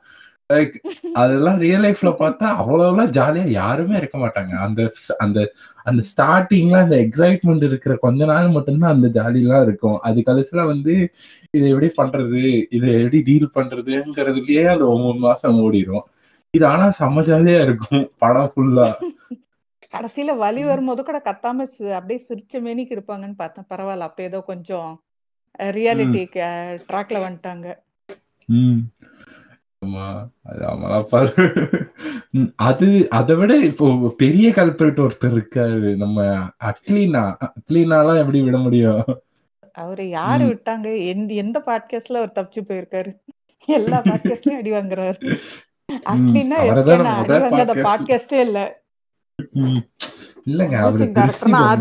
லைக் அதெல்லாம் ரியல் லைஃப்ல பார்த்தா அவ்வளோலாம் ஜாலியா யாருமே இருக்க மாட்டாங்க. அந்த அந்த அந்த ஸ்டார்டிங்ல அந்த எக்ஸைட்மெண்ட் இருக்கிற கொஞ்ச நாள் மட்டும்தான் அந்த ஜாலிலாம் இருக்கும். அது கடைசியில வந்து இதை எப்படி பண்றது இதை எப்படி டீல் பண்றதுங்கிறதுலயே அந்த ஒன்பது மாசம் ஓடிடும் இது ஆனா செம்ம ஜாலியா இருக்கும் படம் ஃபுல்லா கடைசியில வலி வரும்போது கூட கத்தாம அப்படியே சிரிச்ச மேனிக்கு இருப்பாங்கன்னு பார்த்தேன். பரவாயில்ல அப்ப ஏதோ கொஞ்சம் ரியாலிட்டி ட்ராக்ல வந்துட்டாங்க. அது அது விட இப்போ பெரிய கல்பரேட் ஒருத்தர் இருக்காரு நம்ம அட்லீனா அட்லீனாலாம் எப்படி விட முடியும்? அவரு யாரு. விட்டாங்க? எந்த பாட்காஸ்ட்ல அவர் தப்பிச்சு போயிருக்காரு? எல்லா பாட்காஸ்ட்லயும் அடி வாங்குறாரு. podcast- பாட்காஸ்டே இல்ல. இல்லங்க அவரு திருஷ்டி பொம்மை.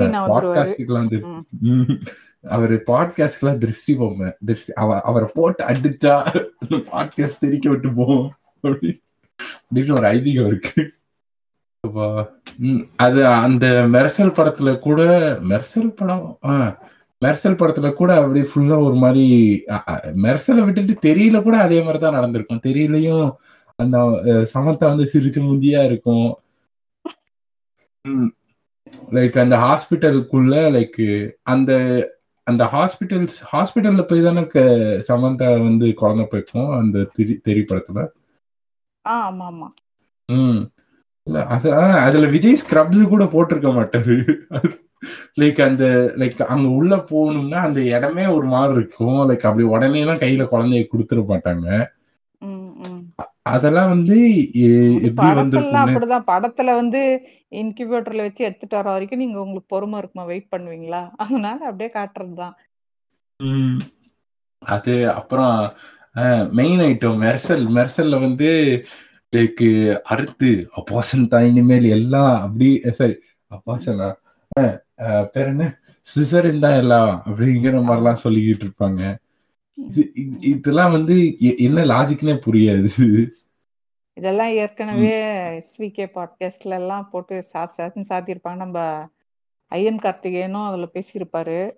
வந்து. அவரு பாட்காஸ்ட்லாம் திருஷ்டி பொம்மை. திருஷ்டி அவ அவரை போட்டு அடிச்சா பாட்காஸ்ட் தெரிக்க விட்டு போவோம் அப்படி. அப்படின்னு ஒரு ஐதீகம் இருக்கு. அது அந்த மெர்சல் படத்துல கூட மெர்சல் படம் மெர்சல் படத்துல கூட அப்படி ஃபுல்லா ஒரு மாதிரி மெர்சலை விட்டுட்டு தெரியல கூட அதே மாதிரி தான் நடந்திருக்கும். தெரியலையும் அந்த அஹ், சமந்தா வந்து சிரிச்சு முந்தியா இருக்கும். லைக் அந்த ஹாஸ்பிட்டலுக்குள்ள லைக் அந்த அந்த ஹாஸ்பிட்டல்ஸ் ஹாஸ்பிட்டல்ல போய் தானே சமந்தா வந்து குழந்தை போய்க்கும் அந்த திரி படத்துல ஆமா ஆமா ம். இல்ல அது ஆ, அதுல விஜய் ஸ்க்ரப்ஸ் கூட போட்டிருக்க மாட்டாரு. லைக் அந்த லைக் அங்க உள்ள போகணும்னா அந்த இடமே ஒரு மாதிரி இருக்கும். லைக் அப்படி உடனே எல்லாம் கையில குழந்தைய கொடுத்துட மாட்டாங்க. அதெல்லாம் வந்து எப்படி வந்திருக்கும்னு அப்படிதான். படத்துல வந்து இன்குபேட்டர்ல வச்சு எடுத்துட்டு வர வரைக்கும் நீங்க உங்களுக்கு பொறுமை இருக்குமா? வெயிட் பண்ணுவீங்களா? அதனால அப்படியே காட்டுறதுதான். அது அப்புறம் மெயின் ஐட்டம் மெர்சல் மெர்சல்ல வந்து லைக் அறுத்து அப்பாசன் தான் இனிமேல் எல்லாம் அப்படி சாரி அப்பாசனா? பேர் என்ன? சிசரின் தான் எல்லாம் அப்படிங்கிற மாதிரிலாம் சொல்லிக்கிட்டு இருப்பாங்க. இதெல்லாம் வந்து என்ன லாஜிக்னே புரியாது. இதெல்லாம் ஏற்கனவே எஸ்விகே பாட்காஸ்ட்ல எல்லாம் போட்டு சாத்து சாத்துன்னு சாத்தியிருப்பாங்க. நம்ம ஐயன் கார்த்திகேயனும் அதுல பேசியிருப்பாரு.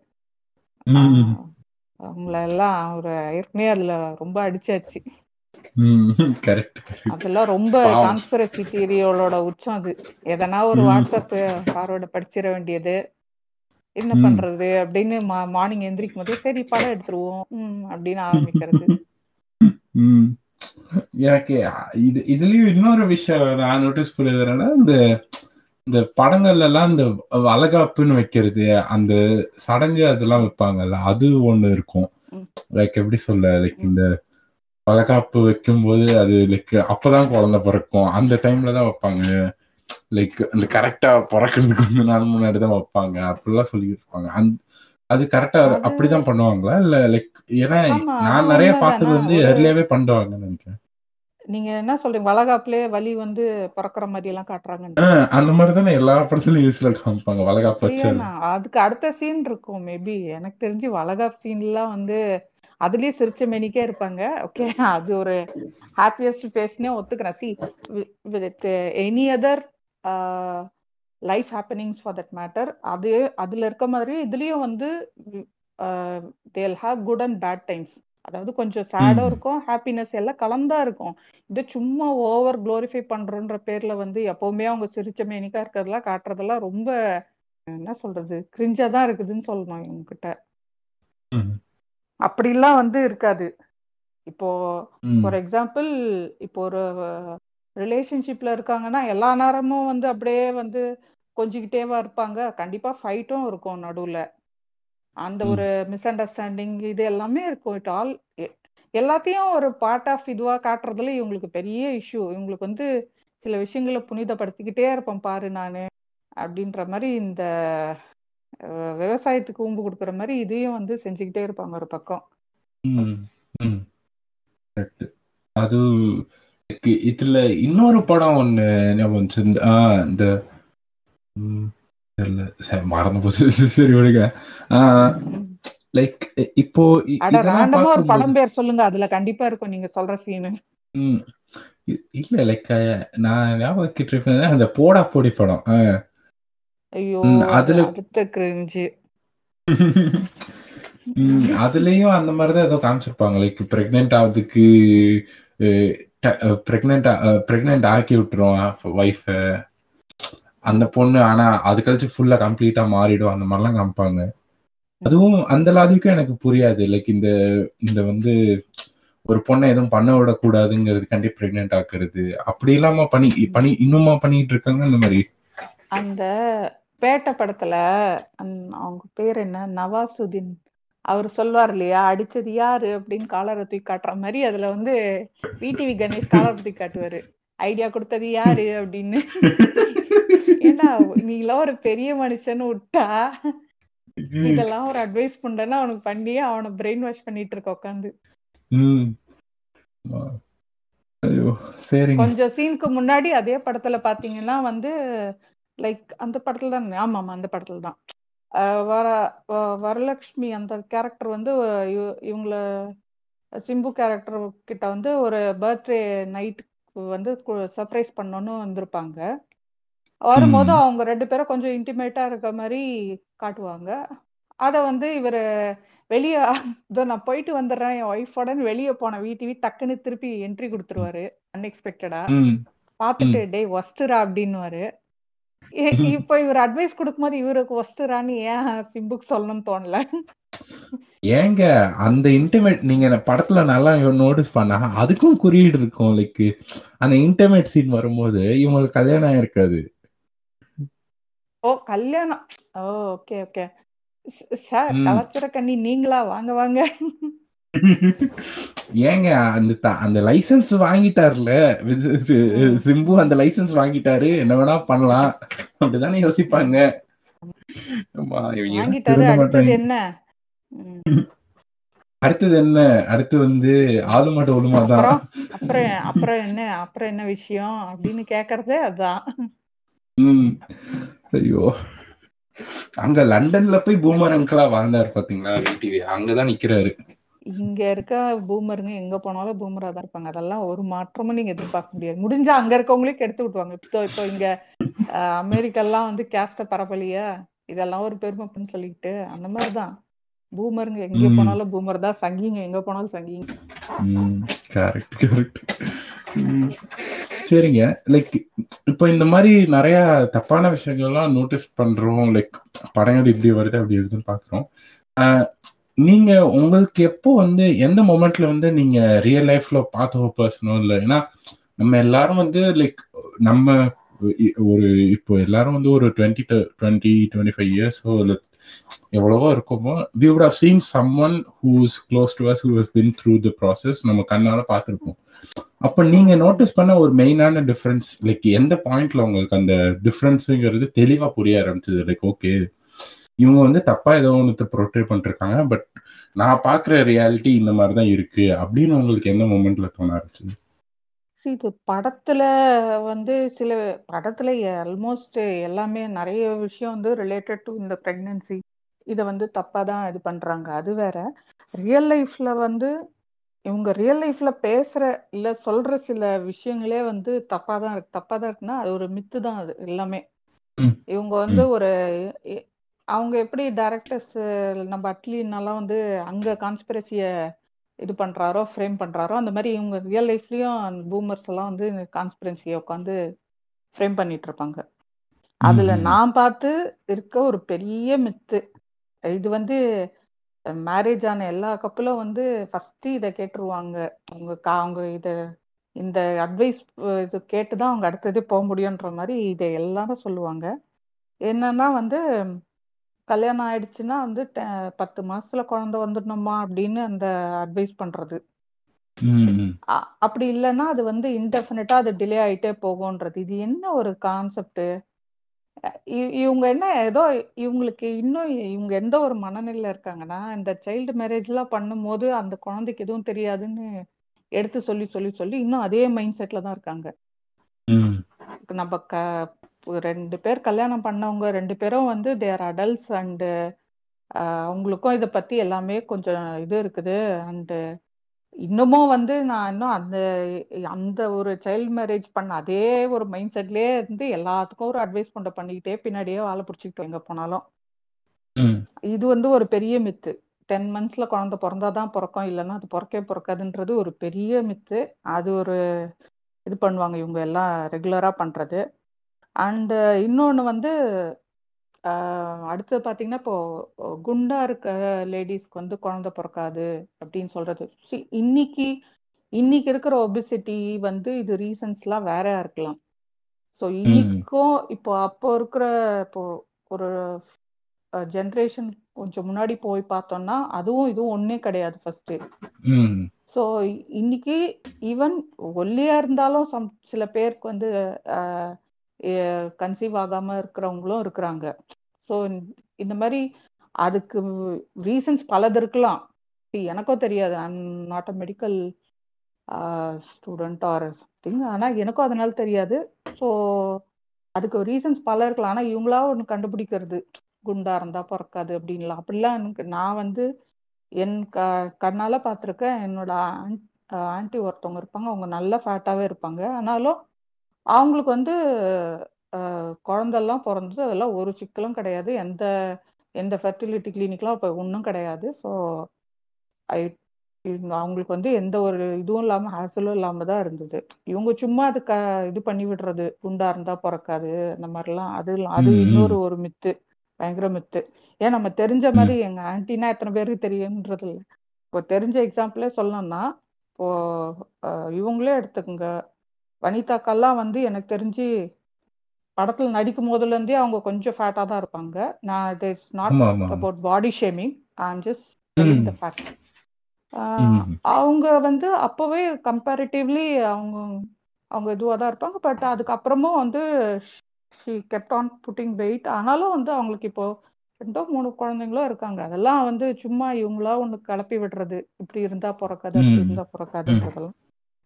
அவங்கள எல்லாம் அவரு ஏற்கனவே அதுல ரொம்ப அடிச்சாச்சு. அதெல்லாம் ரொம்ப. கான்ஸ்பிரசி தியரியோட உச்சம் அது. எதனா ஒரு. வாட்ஸ்அப் ஃபார்வர்ட படிச்சிட வேண்டியது. என்ன. பண்றது அப்படின்னு மார்னிங் எந்திரிக்கும் போதே சரி படம் எடுத்துருவோம் அப்படின்னு ஆரம்பிக்கிறது. எனக்கு இது இதுலயும் இன்னொரு விஷயம் நான் நோட்டீஸ் பண்ணதுனால இந்த இந்த படங்கள்ல எல்லாம் இந்த வளகாப்புன்னு வைக்கிறது அந்த சடங்கு அதெல்லாம் வைப்பாங்கல்ல அது ஒண்ணு இருக்கும். லைக் எப்படி சொல்ல லைக் இந்த வளகாப்பு வைக்கும்போது அது லைக் அப்பதான் குழந்தை பிறக்கும் அந்த டைம்ல தான் வைப்பாங்க லைக் அந்த கரெக்டா பிறக்கிறதுக்கு கொஞ்ச நாள் முன்னாடி தான் வைப்பாங்க. அப்படிலாம் சொல்லிட்டு இருப்பாங்க அந்த அது கரெக்டா அப்படிதான் பண்ணுவாங்களா? இல்ல லைக் ஏன்னா நான் நிறைய? பார்த்தது வந்து early-யாவே பண்ணுவாங்கன்னு நினைக்கிறேன். நீங்க என்ன சொல்றீங்க? வளகாப்புலயே வலி வந்து பிறக்கிற மாதிரி எல்லாம் காட்டுறாங்க அந்த மாதிரி தானே எல்லா படத்துலயும் யூஸ்ல காமிப்பாங்க வளகாப்பு அதுக்கு அடுத்த சீன் இருக்கும் மேபி எனக்கு தெரிஞ்சு வளகாப் சீன்லாம் வந்து அதுலயே சிரிச்ச மேனிக்கே இருப்பாங்க. ஓகே அது ஒரு ஹாப்பியஸ்ட் ஃபேஸ்னே ஒத்துக்கிறேன். See with any other life happenings for that matter அது அதுல இருக்க மாதிரி இதுலயும் வந்து they'll have good and bad times அதாவது கொஞ்சம் சேடும் இருக்கும் ஹாப்பினஸ் எல்லாம் கலந்தா இருக்கும். இது சும்மா ஓவர் குளோரிஃபை பண்றோன்ற பேர்ல வந்து எப்பவுமே அவங்க சிரிச்ச மேனிக்கா இருக்கிறதெல்லாம் காட்டுறதெல்லாம் ரொம்ப என்ன சொல்றது கிரிஞ்சா தான் இருக்குதுன்னு சொல்லணும் இவங்க கிட்ட ம். அப்படிலாம் வந்து இருக்காது. இப்போ ஃபார் எக்ஸாம்பிள் இப்போ ஒரு ரிலேஷன்ஷிப்ல இருக்காங்கன்னா எல்லா நேரமும் வந்து அப்படியே வந்து கொஞ்சிக்கிட்டேவா இருப்பாங்க. கண்டிப்பா ஃபைட்டும் இருக்கும் நடுவுல. அந்த ஒரு மிஸ் அண்டர்ஸ்டாண்டிங் இது எல்லாமே இருக்கும். இட் ஆல் எல்லாத்தையும் ஒரு பார்ட் ஆஃப் இதுவா காட்டுறதுல இவங்களுக்கு பெரிய இஷ்யூ இவங்களுக்கு வந்து சில விஷயங்களை புனிதப்படுத்திக்கிட்டே இருப்பேன் பாரு நானு அப்படின்ற மாதிரி இந்த விவசாயத்துக்கு ஊம்பு கொடுக்குற மாதிரி இதையும் வந்து செஞ்சுக்கிட்டே இருப்பாங்க ஒரு பக்கம். அது இதுல இன்னொரு படம் ஒண்ணு ஞாபகம் வந்துச்சு. இந்த ஆ இந்த ம், தெரியல. மறந்து போச்சு. சரி விடுங்க. லைக் இப்போ ஒரு படம் பேர் சொல்லுங்க. அதுல கண்டிப்பா இருக்கும். நீங்க சொல்ற சீனு இல்ல லைக் நான் ஞாபகம் வச்சுட்டு இருப்பேன் அந்த போடா போடி படம். ஐயோ அதுல அதுலயும் அந்த மாதிரிதான் ஏதோ காமிச்சிருப்பாங்க. லைக் பிரெக்னென்ட் ஆகுறதுக்கு ப்ரெக்னென்ட் ப்ரெக்னென்ட் ஆக்கி விட்டுருவான் ஒய்ஃபு அந்த பொண்ணு ஆனா அது கழிச்சு ஃபுல்லா கம்ப்ளீட்டா மாறிடும் அந்த மாதிரிலாம் காமிப்பாங்க. அதுவும் அந்த லாதிக்கும் எனக்கு புரியாது. லைக் இந்த இந்த வந்து ஒரு பொண்ணை எதுவும் பண்ண விடக்கூடாதுங்கிறதுக்காண்டி பிரெக்னென்ட் ஆக்குறது. அப்படி இல்லாம பண்ணி பண்ணி இன்னுமா பண்ணிட்டு இருக்காங்க இந்த மாதிரி. அந்த பேட்ட படத்துல அவங்க பேர் என்ன? நவாசுதீன் அவர் சொல்வார் இல்லையா? அடிச்சது யாரு? அப்படின்னு காலரை தூக்கி காட்டுற மாதிரி அதுல வந்து விடிவி கணேஷ் காலரை தூக்கி காட்டுவாரு. ஐடியா கொடுத்தது யாரு? அப்படின்னு. ஏன்னா நீங்களாம் ஒரு பெரிய மனுஷன்னு விட்டா? இதெல்லாம் ஒரு அட்வைஸ் பண்றேன்னா அவனுக்கு பண்ணி அவனை பிரெயின் வாஷ் பண்ணிட்டு இருக்க உட்காந்து கொஞ்சம் சீனுக்கு முன்னாடி அதே படத்துல பாத்தீங்கன்னா வந்து லைக் அந்த படத்துல தான். ஆமா ஆமா அந்த படத்துல தான். வர வரலட்சுமி அந்த கேரக்டர் வந்து இவ- இவங்கள சிம்பு கேரக்டர் கிட்ட வந்து ஒரு பர்த்டே நைட்டுக்கு வந்து சர்ப்ரைஸ் பண்ணணும்னு வந்திருப்பாங்க. வரும்போது அவங்க ரெண்டு பேரும் கொஞ்சம் இன்டிமேட்டா இருக்க மாதிரி காட்டுவாங்க. அத வந்து இவரு வெளிய இதோ நான் போயிட்டு வந்துடுறேன் என் ஒய்ஃபோடன்னு வெளியே போன வீட்டு டக்குன்னு திருப்பி என்ட்ரி கொடுத்துருவாரு அன்எக்ஸ்பெக்டடா பார்த்துட்டு ம் டேய் ஒஸ்துரா அப்படின்னுவாரு. இப்போ இவர் அட்வைஸ் கொடுக்கும்போது இவருக்கு ஒஸ்துரான்னு ஏன் சிம்புக்கு சொல்லணும்னு தோணல? ஏங்க அந்த இன்டிமேட் நீங்க படத்துல நல்லா நோட்டீஸ் பண்ணா அதுக்கும் குறியீடு இருக்கும் லைக் அந்த இன்டிமேட் சீன் வரும்போது இவங்களுக்கு கல்யாணம் ஆயிருக்காது. ஓ கல்யாணம். ஓ ஓகே ஓகே சார் கலாச்சார கண்ணி நீங்களா? வாங்க வாங்க. ஏங்க அந்த அந்த லைசென்ஸ் வாங்கிட்டார்ல. சிம்பு அந்த லைசென்ஸ் வாங்கிட்டாரு. என்ன வேணா பண்ணலாம். அப்படிதானே யோசிப்பாங்க. என்ன. அடுத்தது என்ன? அடுத்து வந்து ஆளு மாட்டு ஒழுமா தான் அப்புறம் அப்புறம் என்ன? அப்புறம் என்ன விஷயம்? அப்படின்னு கேக்குறதே அதான். ம். ஐயோ. அங்க லண்டன்ல போய் பூமர் அங்கிளா வாழ்ந்தாரு பாத்தீங்களா? டிவி அங்கதான் நிக்கிறாரு. இங்க இருக்க பூமருங்க எங்க போனாலும் பூமரா தான் இருப்பாங்க. அதெல்லாம் ஒரு மாற்றமும் நீங்க எதிர்பார்க்க முடியாது. முடிஞ்சா அங்க இருக்கவங்களே கெடுத்து விட்டுவாங்க இப்போ இப்போ இங்க அமெரிக்கெல்லாம் வந்து கேஸ்ட பரவலையா இதெல்லாம் ஒரு பெருமைன்னு சொல்லிட்டு அந்த மாதிரிதான். பூமருங்க எங்க போனாலும் பூமர் தான். சங்கிங்க எங்க போனாலும் சங்கிங்க. கரெக்ட் கரெக்ட் சரிங்க. லைக் இப்போ இந்த மாதிரி நிறைய தப்பான விஷயங்கள்லாம் நோட்டீஸ் பண்றோம். லைக் படங்கள் இப்படி வருது அப்படி வருதுன்னு பாக்குறோம் நீங்க உங்களுக்கு எப்போ வந்து எந்த மொமெண்ட்ல வந்து நீங்க ரியல் லைஃப்ல பார்த்த ஒரு பர்சனோ இல்லை ஏன்னா நம்ம எல்லாரும் வந்து லைக் நம்ம ஒரு இப்போ எல்லாரும் வந்து ஒரு twenty twenty twenty five years எவ்வளவோ இருக்குமோ we would have seen someone who's close to us who has been through the process நம்ம கண்ணால பார்த்துருப்போம். அப்போ நீங்க நோட்டீஸ் பண்ண ஒரு மெயினான டிஃப்ரென்ஸ் லைக் எந்த பாயிண்ட்ல உங்களுக்கு அந்த டிஃப்ரென்ஸுங்கிறது தெளிவா புரிய ஆரம்பிச்சது? லைக் ஓகே இவங்க வந்து தப்பா ஏதோ ஒன்று ப்ரொட்டே பண்ணிருக்காங்க. பட் நான் பார்க்குற ரியாலிட்டி இந்த மாதிரி தான் இருக்கு அப்படின்னு உங்களுக்கு எந்த மூமெண்ட்ல தோண ஆரம்பிச்சது? See, இது படத்துல வந்து சில படத்துல ஆல்மோஸ்ட் எல்லாமே நிறைய விஷயம் வந்து ரிலேட்டட் டு இந்த பிரெக்னன்சி இதை வந்து தப்பா தான் இது பண்றாங்க. அது வேற. ரியல் லைஃப்ல வந்து இவங்க ரியல் லைஃப்ல பேசுற இல்ல சொல்ற சில விஷயங்களே வந்து தப்பா தான் இருக்கு தப்பா தான் இருக்குன்னா அது ஒரு மித்து தான் அது எல்லாமே. இவங்க வந்து. ஒரு அவங்க எப்படி டைரக்டர்ஸ் நம்ம அட்லினாலாம் வந்து அங்க கான்ஸ்பிரசிய இது பண்றாரோ ஃப்ரேம் பண்றாரோ அந்த மாதிரி இவங்க ரியல் லைஃப்லயும் பூமர்ஸ் எல்லாம் வந்து கான்ஸ்பிரன்சியை உட்காந்து ஃப்ரேம் பண்ணிட்டு இருப்பாங்க. அதுல. நான் பார்த்து இருக்க ஒரு பெரிய மித்து இது வந்து மேரேஜ் ஆன எல்லா கப்பலும் வந்து ஃபர்ஸ்ட் இதை கேட்டுருவாங்க. அவங்க கா- அவங்க இத இந்த அட்வைஸ் இது கேட்டு தான் அவங்க அடுத்தது போக முடியுன்ற மாதிரி இதை எல்லாரும் சொல்லுவாங்க. என்னன்னா வந்து கல்யாணம் ஆயிடுச்சுன்னா வந்து பத்து மாசத்துல குழந்தை வந்துடணுமா அப்படின்னு அந்த அட்வைஸ் பண்றது. அப்படி இல்லைன்னா அது வந்து இன்டெஃபினட்டா அது டிலே ஆயிட்டே போகும்ன்றது. இது என்ன ஒரு கான்செப்ட் இவங்க என்ன ஏதோ இவங்களுக்கு இன்னும் இவங்க எந்த ஒரு மனநிலையில இருக்காங்கன்னா இந்த சைல்டு மேரேஜ் எல்லாம் பண்ணும்போது அந்த குழந்தைக்கு எதுவும் தெரியாதுன்னு எடுத்து சொல்லி சொல்லி சொல்லி இன்னும் அதே மைண்ட் செட்ல தான் இருக்காங்க. நம்ம க ரெண்டு பேர் கல்யாணம் பண்ணவங்க ரெண்டு பேரும் வந்து தேர் அடல்ட்ஸ் அண்டு அவங்களுக்கும் இதை பத்தி எல்லாமே கொஞ்சம் இது இருக்குது. அண்டு இன்னமும் வந்து நான் இன்னும் அந்த அந்த ஒரு சைல்டு மேரேஜ் பண்ண அதே ஒரு மைண்ட் செட்லயே இருந்து எல்லாத்துக்கும் ஒரு அட்வைஸ் பண்ண பண்ணிக்கிட்டே பின்னாடியே வாழை பிடிச்சிக்கிட்டு எங்க போனாலும். இது வந்து ஒரு பெரிய மித்து டென் மந்த்ஸ்ல குழந்தை பிறந்தாதான் பிறக்கும் இல்லைன்னா அது பிறக்கவே பிறக்காதுன்றது ஒரு பெரிய மித்து அது ஒரு இது பண்ணுவாங்க இவங்க எல்லாம் ரெகுலரா பண்றது. அண்ட் இன்னொன்னு வந்து ஆஹ் அடுத்தது பாத்தீங்கன்னா இப்போ குண்டா இருக்க லேடிஸ்க்கு வந்து குழந்தை பிறக்காது அப்படின்னு சொல்றது See, இன்னைக்கு இன்னைக்கு இருக்கிற ஒபிசிட்டி வந்து இது ரீசன்ஸ்லாம் வேறையா இருக்கலாம் ஸோ ம். இன்னைக்கும் இப்போ அப்போ இருக்கிற இப்போ ஒரு ஜென்ரேஷன் கொஞ்சம் முன்னாடி போய் பார்த்தோம்னா அதுவும் இதுவும் ஒண்ணே கிடையாது ஃபர்ஸ்ட் ம். ஸோ இன்னைக்கு ஈவன் ஒல்லியா இருந்தாலும் சம் சில பேருக்கு வந்து கன்சீவ் ஆகாம இருக்கிறவங்களும் இருக்கிறாங்க. ஸோ இந்த மாதிரி அதுக்கு ரீசன்ஸ் பலது இருக்கலாம். எனக்கும் தெரியாது. I'm not a medical student or something ஆனால் எனக்கும் அதனால தெரியாது. ஸோ அதுக்கு ரீசன்ஸ் பல இருக்கலாம். ஆனால் இவங்களா ஒன்று கண்டுபிடிக்கிறது. குண்டா இருந்தா பிறக்காது அப்படின்லாம். அப்படிலாம் எனக்கு நான் வந்து என் க கண்ணால் பார்த்துருக்கேன். என்னோட ஆன்ட்டி ஒருத்தவங்க இருப்பாங்க. அவங்க நல்ல ஃபேட்டாகவே இருப்பாங்க. ஆனாலும் அவங்களுக்கு வந்து அஹ், குழந்தெல்லாம் பிறந்தது. அதெல்லாம் ஒரு சிக்கலும் கிடையாது. எந்த எந்த ஃபெர்டிலிட்டி கிளினிக்லாம் இப்போ ஒன்றும் கிடையாது. ஸோ ஐ இவங்க- அவங்களுக்கு வந்து எந்த ஒரு இதுவும் இல்லாம ஹாசலும் இல்லாம தான் இருந்தது. இவங்க சும்மா அது க இது பண்ணி விடுறது. குண்டா இருந்தா பிறக்காது. அந்த மாதிரிலாம். அது அது. இன்னொரு ம். ஒரு மித்து பயங்கர மித்து ஏன் நம்ம தெரிஞ்ச ம். மாதிரி எங்க ஆன்டினா எத்தனை பேருக்கு தெரியும்ன்றது இல்லை இப்போ தெரிஞ்ச எக்ஸாம்பிளே சொல்லணும்னா இப்போ இவங்களே எடுத்துக்கோங்க. வனிதாக்கெல்லாம் வந்து எனக்கு தெரிஞ்சு படத்துல நடிக்கும் போதுல இருந்தே அவங்க கொஞ்சம் ஃபேட்டா தான் இருப்பாங்க நான் it is not about body shaming I am just the. Fact. அவங்க வந்து அப்பவே கம்பேரிட்டிவ்லி அவங்க அவங்க இதுவாக தான் இருப்பாங்க பட் அதுக்கப்புறமும் வந்து she kept on putting weight ஆனாலும் வந்து அவங்களுக்கு இப்போ ரெண்டோ மூணு குழந்தைங்களும் இருக்காங்க அதெல்லாம் வந்து சும்மா இவங்களா ஒன்று கிளப்பி விடுறது இப்படி இருந்தா பிறக்காது அப்படி. இருந்தா. பிறக்காதுன்றதெல்லாம்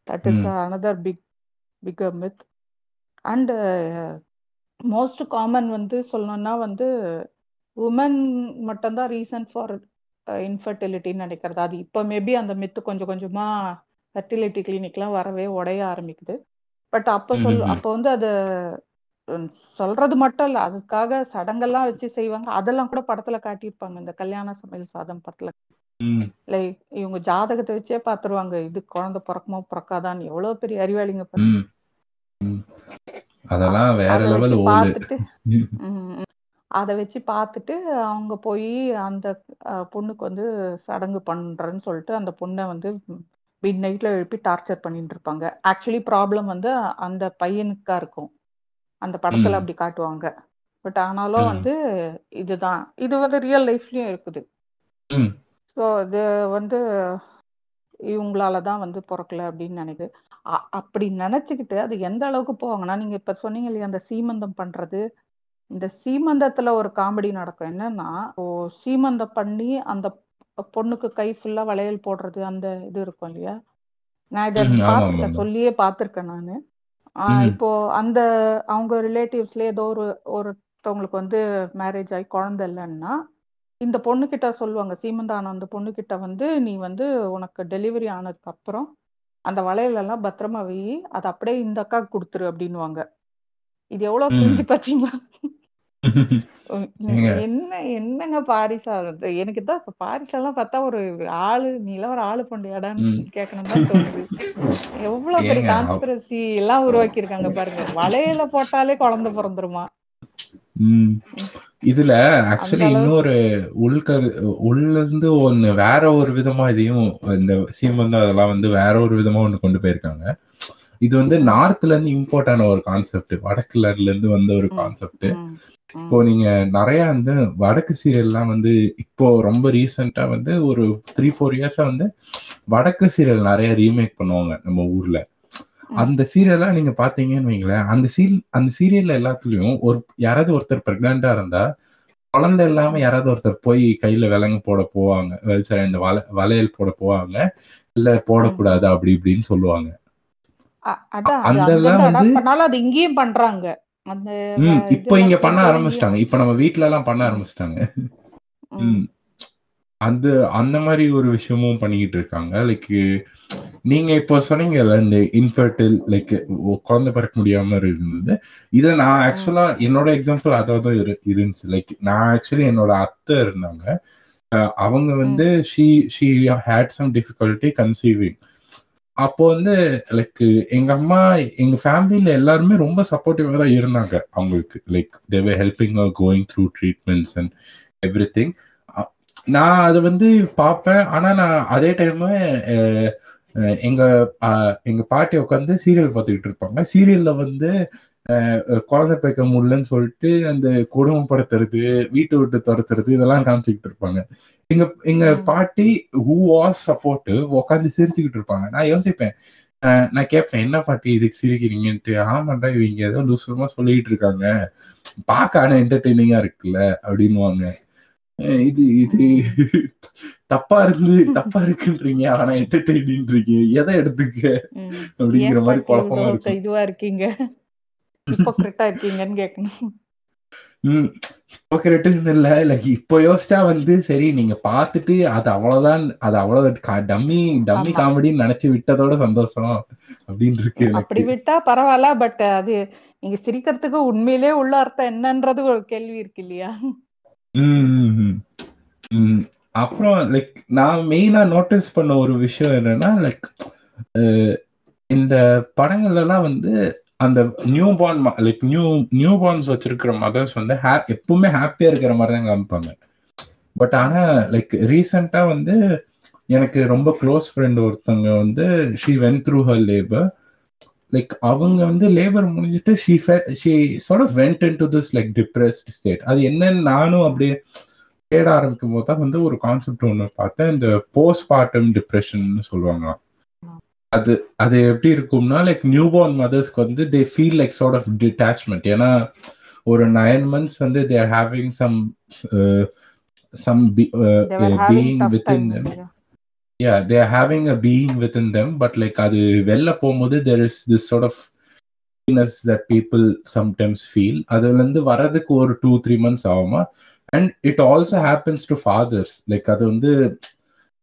that is. Another big figure myth and most common வந்து சொல்லணும்னா வந்து உமன் மட்டும்தான் ரீசன் ஃபார் இன்ஃபர்டிலிட்டின்னு நினைக்கிறது. அது இப்போ மேபி அந்த மித்து கொஞ்சம் கொஞ்சமா ஃபெர்டிலிட்டி கிளினிக்லாம் வரவே உடைய ஆரம்பிக்குது. பட் அப்போ சொல். அப்போ வந்து அது சொல்றது மட்டும் இல்ல. அதுக்காக சடங்கெல்லாம் வச்சு செய்வாங்க. அதெல்லாம் கூட படத்துல காட்டியிருப்பாங்க. இந்த கல்யாண சமையல் சாதம் படத்துல. லைக் இவங்க ஜாதகத்தை வச்சே பாத்துருவாங்க. இது குழந்தை பிறக்குமோ பிறக்காதான்னு. எவ்வளவு பெரிய அறிவாளிங்க பாருங்க. அதெல்லாம் வேற அதை லெவல் வச்சு பார்த்துட்டு அதை வச்சு பார்த்துட்டு அவங்க போய் அந்த அஹ், பொண்ணுக்கு வந்து சடங்கு பண்றேன்னு சொல்லிட்டு அந்த பொண்ணை வந்து மிட் நைட்ல எழுப்பி டார்ச்சர் பண்ணிட்டு இருப்பாங்க. ஆக்சுவலி ப்ராப்ளம் வந்து அந்த பையனுக்கா இருக்கும். அந்த படத்துல ம். அப்படி காட்டுவாங்க. பட் ஆனாலும் ம். வந்து இதுதான். இது வந்து ரியல் லைஃப்லயும் இருக்குது. ம். ஸோ இது வந்து இவங்களால தான் வந்து பிறக்கல அப்படின்னு நினைக்குது. அப்படி நினைச்சுக்கிட்டு அது எந்த அளவுக்கு போவாங்கன்னா நீங்க இப்ப சொன்னீங்க இல்லையா அந்த சீமந்தம் பண்றது. இந்த சீமந்தத்துல ஒரு காமெடி நடக்கும். என்னன்னா ஓ சீமந்தம் பண்ணி அந்த பொண்ணுக்கு கை ஃபுல்லா வளையல் போடுறது அந்த இது இருக்கும் இல்லையா? நான் இதை பார்த்திருக்கேன். ஆமா சொல்லியே பார்த்திருக்கேன் நானு. இப்போ அந்த அவங்க ரிலேட்டிவ்ஸ்ல ஏதோ ஒரு ஒருத்தவங்களுக்கு வந்து மேரேஜ் ஆகி குழந்தை இல்லைன்னா இந்த பொண்ணுகிட்ட சொல்லுவாங்க சீமந்தானம் அந்த பொண்ணுகிட்ட வந்து நீ வந்து உனக்கு டெலிவரி ஆனதுக்கு அப்புறம் அந்த வளையல் எல்லாம் பத்திரமா வை அதை அப்படியே இந்த அக்காவுக்கு கொடுத்துரு அப்படின்னுவாங்க இது எவ்வளவு உம் ஏங்க என்ன என்னங்க பாரிசா? எனக்கு தான் இப்ப பாரிசெல்லாம் பார்த்தா ஒரு ஆளு நீலாம் ஒரு ஆளு பொண்டையாடான்னு. கேட்கணும் தான் தோணுது எவ்வளவு பெரிய கான்ஸ்பிரசி எல்லாம் உருவாக்கி இருக்காங்க பாருங்க வளையல போட்டாலே குழந்தை பிறந்துருமா. இதுல ஆக்சுவலி இன்னொரு உள்கரு உள்ள இருந்து ஒண்ணு வேற ஒரு விதமா இதையும் இந்த சீமந்தம் அதெல்லாம் வந்து வேற ஒரு விதமா ஒண்ணு கொண்டு போயிருக்காங்க. இது வந்து நார்த்ல இருந்து இம்போர்ட் ஆன ஒரு கான்செப்ட் வடக்குல இருந்து வந்த ஒரு கான்செப்ட் இப்போ நீங்க நிறைய வந்து வடக்கு சீரியல்லாம் வந்து இப்போ ரொம்ப ரீசெண்டா வந்து ஒரு த்ரீ ஃபோர் இயர்ஸா வந்து வடக்கு சீரியல் நிறைய ரீமேக் பண்ணுவாங்க நம்ம ஊர்ல. அந்த சீரியல்லாம் நீங்க பாத்தீங்கன்னு வைங்களேன் அந்த சீல் அந்த சீரியல்ல எல்லாத்துலயும் ஒரு யாராவது ஒருத்தர் பிரெக்னண்டா இருந்தா குழந்தை இல்லாம யாராவது ஒருத்தர் போய் கையில விலங்கு போட போவாங்க சரி இந்த வள வளையல் போட போவாங்க இல்ல. போடக்கூடாது அப்படி இப்படின்னு சொல்லுவாங்க. அந்த வந்து இங்கேயும் பண்றாங்க. இப்போ இங்க பண்ண ஆரம்பிச்சிட்டாங்க இப்போ நம்ம வீட்ல எல்லாம் பண்ண ஆரம்பிச்சிட்டாங்க. அந்த அந்த மாதிரி ஒரு விஷயமும் பண்ணிக்கிட்டு இருக்காங்க லைக் நீங்க இப்போ சொன்னீங்கல்ல இந்த இன்ஃபர்டில் லைக் குழந்தை பிறக்க முடியாம இருந்தது. இதை நான் ஆக்சுவலா என்னோட எக்ஸாம்பிள் அதாவது இரு இருந்துச்சு. லைக் நான் ஆக்சுவலி என்னோட அத்தை இருந்தாங்க. அவங்க வந்து she she had some difficulty conceiving அப்போ வந்து லைக் எங்க அம்மா எங்க ஃபேமிலியில எல்லாருமே ரொம்ப சப்போர்ட்டிவா தான் இருந்தாங்க. அவங்களுக்கு like they were helping going through treatments and everything நான் அது வந்து பார்ப்பேன். ஆனா நான் அதே டைம் எங்க அஹ், எங்க பாட்டி உட்காந்து சீரியல் பார்த்துக்கிட்டு இருப்பாங்க. சீரியல்ல வந்து குழந்தை பேக்க முடியலன்னு சொல்லிட்டு அந்த குடும்பப்படுத்துறது வீட்டை விட்டு துரத்துறது இதெல்லாம் காமிச்சுக்கிட்டு இருப்பாங்க. எங்க எங்க பாட்டி ஹூ வாஸ் சப்போர்ட்டிவ் உட்காந்து சிரிச்சுக்கிட்டு இருப்பாங்க. நான் யோசிப்பேன். நான் கேட்பேன் என்ன பாட்டி இதுக்கு சிரிக்கிறீங்கன்ட்டு? ஆமாண்டா இவங்க ஏதோ லூசுமா சொல்லிட்டு இருக்காங்க. பார்க்க ஆனா என்டர்டெய்னிங்கா இருக்குல்ல அப்படின்னுவாங்க. அஹ் இது இது தப்பா இருந்து தப்பா இருக்குன்றீங்க. ஆனா என்டர்டெய்னின்றீங்க எதை எடுத்துக்க. அப்படிங்கிற மாதிரி குழப்பமா இருக்கும். இதுவா இருக்கீங்க. ஹிப்போக்ரிட்டா இருக்கீங்கன்னு கேட்கணும் ம். ஹிப்போக்ரேட்டுன்னு இல்ல. லைக் இப்போ யோசிச்சா வந்து சரி நீங்க பார்த்துட்டு அது அவ்வளவுதான் அது அவ்வளவு டம்மி டம்மி காமெடின்னு நினைச்சு விட்டதோட சந்தோஷம் அப்படின்னு இருக்கு அப்படி விட்டா பரவாயில்ல பட் அது நீங்க சிரிக்கிறதுக்கு உண்மையிலே உள்ள அர்த்தம் என்னன்றது ஒரு கேள்வி இருக்கு இல்லையா? ம், ம், ம். ம். அப்புறம் லைக் நான் மெயினா நோட்டீஸ் பண்ண ஒரு விஷயம் என்னன்னா லைக் இந்த படங்கள்லாம் வந்து அந்த newborn like new newborns வச்சிருக்கிற மதர்ஸ் வந்து ஹே எப்பவுமே ஹாப்பியா இருக்கிற மாதிரி தான் காமிப்பாங்க. பட் ஆனா லைக் ரீசெண்டா வந்து எனக்கு ரொம்ப க்ளோஸ் ஃப்ரெண்ட் ஒருத்தவங்க வந்து she went through her labour like அவங்க வந்து லேபர் முடிஞ்சிட்டு she she sort of went in to this like depressed state அது என்னன்னு நானும் அப்படியே தேட ஆரம்பிக்கும் போது தான் வந்து ஒரு கான்செப்ட் ஒன்று பார்த்தேன். இந்த போஸ்ட் பார்ட்டம் டிப்ரெஷன் சொல்லுவாங்களாம். அது அது எப்படி இருக்கும்னா லைக் நியூ பார்ன் மதர்ஸ்க்கு வந்து they feel like sort of detachment ஏன்னா ஒரு நைன் மந்த்ஸ் வந்து they are having some some they were having being tough with in time them yeah they are having a being within them but like அது வெளில போகும்போது there is this sort of happiness that people sometimes feel. அதுல இருந்து வர்றதுக்கு ஒரு two three months ஆகுமா? And it also happens to fathers like அது வந்து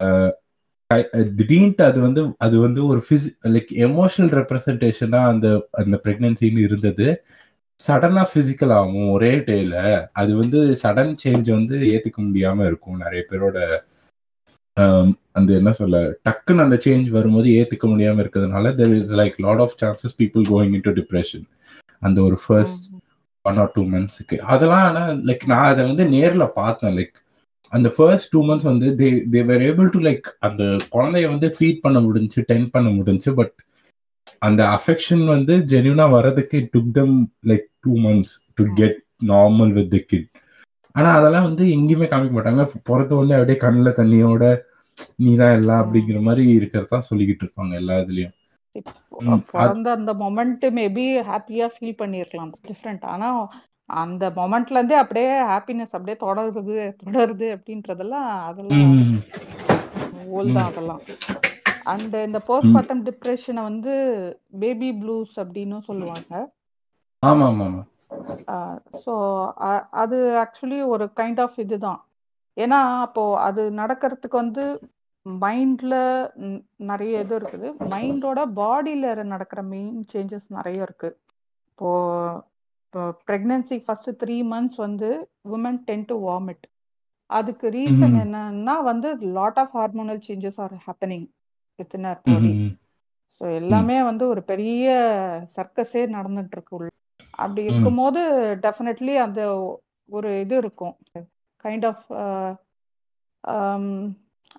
uh, திடீர்னு அது வந்து அது வந்து ஒரு ஃபிஸ் லைக் எமோஷனல் ரெப்ரசன்டேஷனா அந்த அந்த ப்ரெக்னன்சின்னு இருந்தது. சடனாக ஃபிசிக்கல் ஆகும் ஒரே டேல அது வந்து சடன் சேஞ்ச் வந்து ஏற்றுக்க முடியாம இருக்கும் நிறைய பேரோட um, அந்த என்ன சொல்ல டக்குன்னு அந்த சேஞ்ச் வரும்போது ஏற்றுக்க முடியாம இருக்கிறதுனால there is like lot of chances people going in to depression அந்த ஒரு ஃபர்ஸ்ட் ஒன் ஆர் டூ மந்த்ஸுக்கு அதெல்லாம் ஆனா லைக் நான் அதை வந்து நேர்ல பார்த்தேன் லைக் அந்த ஃபர்ஸ்ட் டூ மந்த்ஸ் வந்து they they were able to like அந்த குழந்தைய வந்து ஃபீட் பண்ண முடிஞ்சு டென் பண்ண முடிஞ்சு பட் அந்த அஃபெக்ஷன் வந்து ஜென்யூனா வர்றதுக்கு took them like two months to. Get normal with the kid ஆனா அதெல்லாம் வந்து எங்கேயுமே காமிக்க மாட்டாங்க பிறந்த உடனே அப்படியே கண்ணில் தண்ணியோட நீதான் எல்லாம் ம். அப்படிங்கிற மாதிரி இருக்கிறதா சொல்லிக்கிட்டு இருப்பாங்க எல்லா இதுலயும் பிறந்த அந்த மொமெண்ட் மேபி ஹாப்பியா ஃபீல் பண்ணியிருக்கலாம் டிஃப்ரெண்ட் ஆனா அந்த மொமெண்ட்ல இருந்தே அப்படியே ஹாப்பினஸ் அப்படியே தொடருது தொடருது அப்படின்றதெல்லாம் அதெல்லாம் ஓல் தான் அதெல்லாம். அண்ட் இந்த ம். போஸ்ட்மார்ட்டம் டிப்ரெஷனை வந்து பேபி ப்ளூஸ் அப்படின்னும் சொல்லுவாங்க. ஆமா ஆமா ஸோ அது ஆக்சுவலி ஒரு கைண்ட் ஆஃப் இதுதான். ஏன்னா அப்போ அது நடக்கிறதுக்கு வந்து மைண்ட்ல நிறைய இது இருக்குது. மைண்டோட பாடியில நடக்கிற மெயின் சேஞ்சஸ் நிறைய இருக்கு. இப்போ இப்போ ப்ரெக்னென்சி ஃபர்ஸ்ட் த்ரீ மந்த்ஸ் வந்து உமன் டென் டு வாமிட் அதுக்கு ரீசன் என்னன்னா வந்து lot of hormonal changes are happening within body so எல்லாமே வந்து ஒரு பெரிய சர்க்கஸே நடந்துட்டு இருக்கு உள்ள. அப்படி இருக்கும்போது டெஃபினெட்லி அந்த ஒரு இது இருக்கும். கைண்ட் ஆஃப்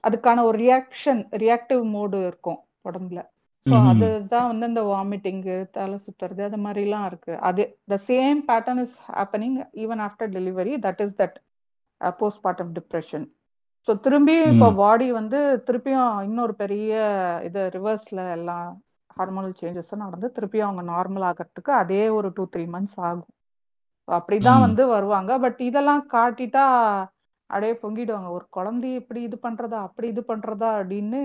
அதுக்கான ஒரு ரியாக்ஷன் ரியாக்டிவ் மோடு இருக்கும் உடம்புல. அதுதான் வந்து இந்த வாமிட்டிங்கு தலை சுத்துறது அது மாதிரிலாம் இருக்கு. அது the same pattern is happening even after delivery that is that postmortem depression so திரும்பியும் இப்போ பாடி வந்து திருப்பியும் இன்னொரு பெரிய இது ரிவர்ஸ்ல எல்லாம் ஹார்மோனல் சேஞ்சஸும் நடந்து திருப்பியும் அவங்க நார்மல் ஆகிறதுக்கு அதே ஒரு டூ த்ரீ மந்த்ஸ் ஆகும். அப்படிதான் வந்து வருவாங்க. பட் இதெல்லாம் காட்டிட்டா அப்படியே பொங்கிடுவாங்க. ஒரு குழந்தைய இப்படி இது பண்றதா அப்படி இது பண்றதா அப்படின்னு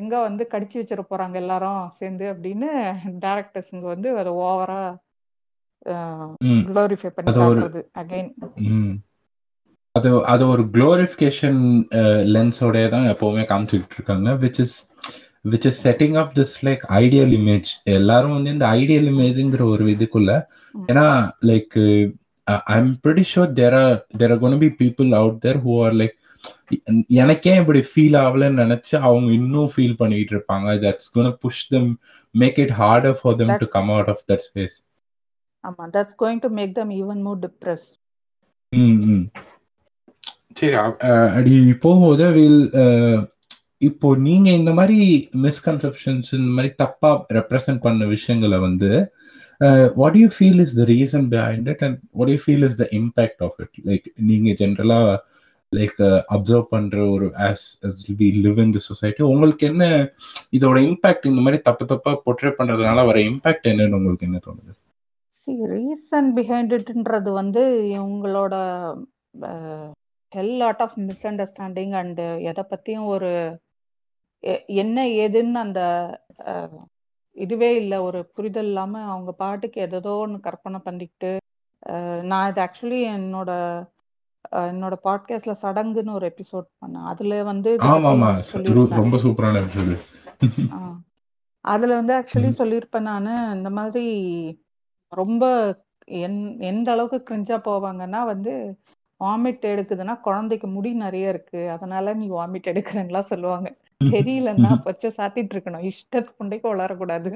எங்க வந்து கடிச்சு வச்சிட போறாங்க எல்லாரும் சேர்ந்து அப்படின்னு டேரக்டர்ஸுங்க வந்து அதை ஓவரா குளோரிஃபை பண்ணி காட்டுறது அகைன் அது அது ஒரு குளோரிஃபிகேஷன் லென்ஸோடய தான் எப்பவுமே காமிச்சுக்கிட்டு இருக்காங்க which is which is setting up this like ideal image எல்லாரும் வந்து இந்த ஐடியல் இமேஜ்ங்கிற ஒரு இதுக்குள்ள ஏன்னா like I am pretty sure there are there are gonna be people out there who are like எனக்கே இப்படி ஃபீல் ஆகலன்னு நினைச்சு அவங்க இன்னும் ஃபீல் பண்ணிட்டு இருப்பாங்க. That's gonna push them make it harder for them to come out of that space ஆமா that's going to make them even more depress ம் சரி அப்படி போகும்போது வில் இப்போ நீங்க இந்த மாதிரி மிஸ்கன்செப்ஷன்ஸ் இந்த மாதிரி தப்பா ரெப்ரசன்ட் பண்ண விஷயங்களை வந்து what you feel is the reason it it and what you feel is the impact of it like நீங்க ஜென்ரலா லைக் அப்சர்வ் பண்ற ஒரு as we live in the society உங்களுக்கு என்ன இதோட இம்பாக்ட் இந்த மாதிரி தப்பு தப்பா பொட்ரே பண்றதுனால வர இம்பாக்ட் என்னன்னு உங்களுக்கு என்ன தோணுது? ரீசன் பிஹைண்ட் இட்ன்றது வந்து இவங்களோட hell lot of misunderstanding and எதை பற்றியும் ஒரு என்ன ஏதுன்னு அந்த இதுவே இல்லை. ஒரு புரிதல் இல்லாமல் அவங்க பாட்டுக்கு எதோ ஒன்று கற்பனை பண்ணிக்கிட்டு நான் இது ஆக்சுவலி என்னோட என்னோட பாட்காஸ்ட்ல சடங்குன்னு ஒரு எபிசோட் பண்ணேன். அதுல வந்து ரொம்ப சூப்பரான அதுல வந்து ஆக்சுவலி சொல்லியிருப்பேன் நான் இந்த மாதிரி ரொம்ப என் எந்த அளவுக்கு கிரிஞ்சா போவாங்கன்னா வந்து வாமிட் எடுக்குதுன்னா குழந்தைக்கு முடி நிறைய இருக்கு. அதனால நீ வாமிட் எடுக்கிறேன்லாம் சொல்லுவாங்க. தெரியலன்னா பச்சை சாத்திட்டு இருக்கணும். இஷ்டத்துக்கு புண்டைக்கு வளரக்கூடாது.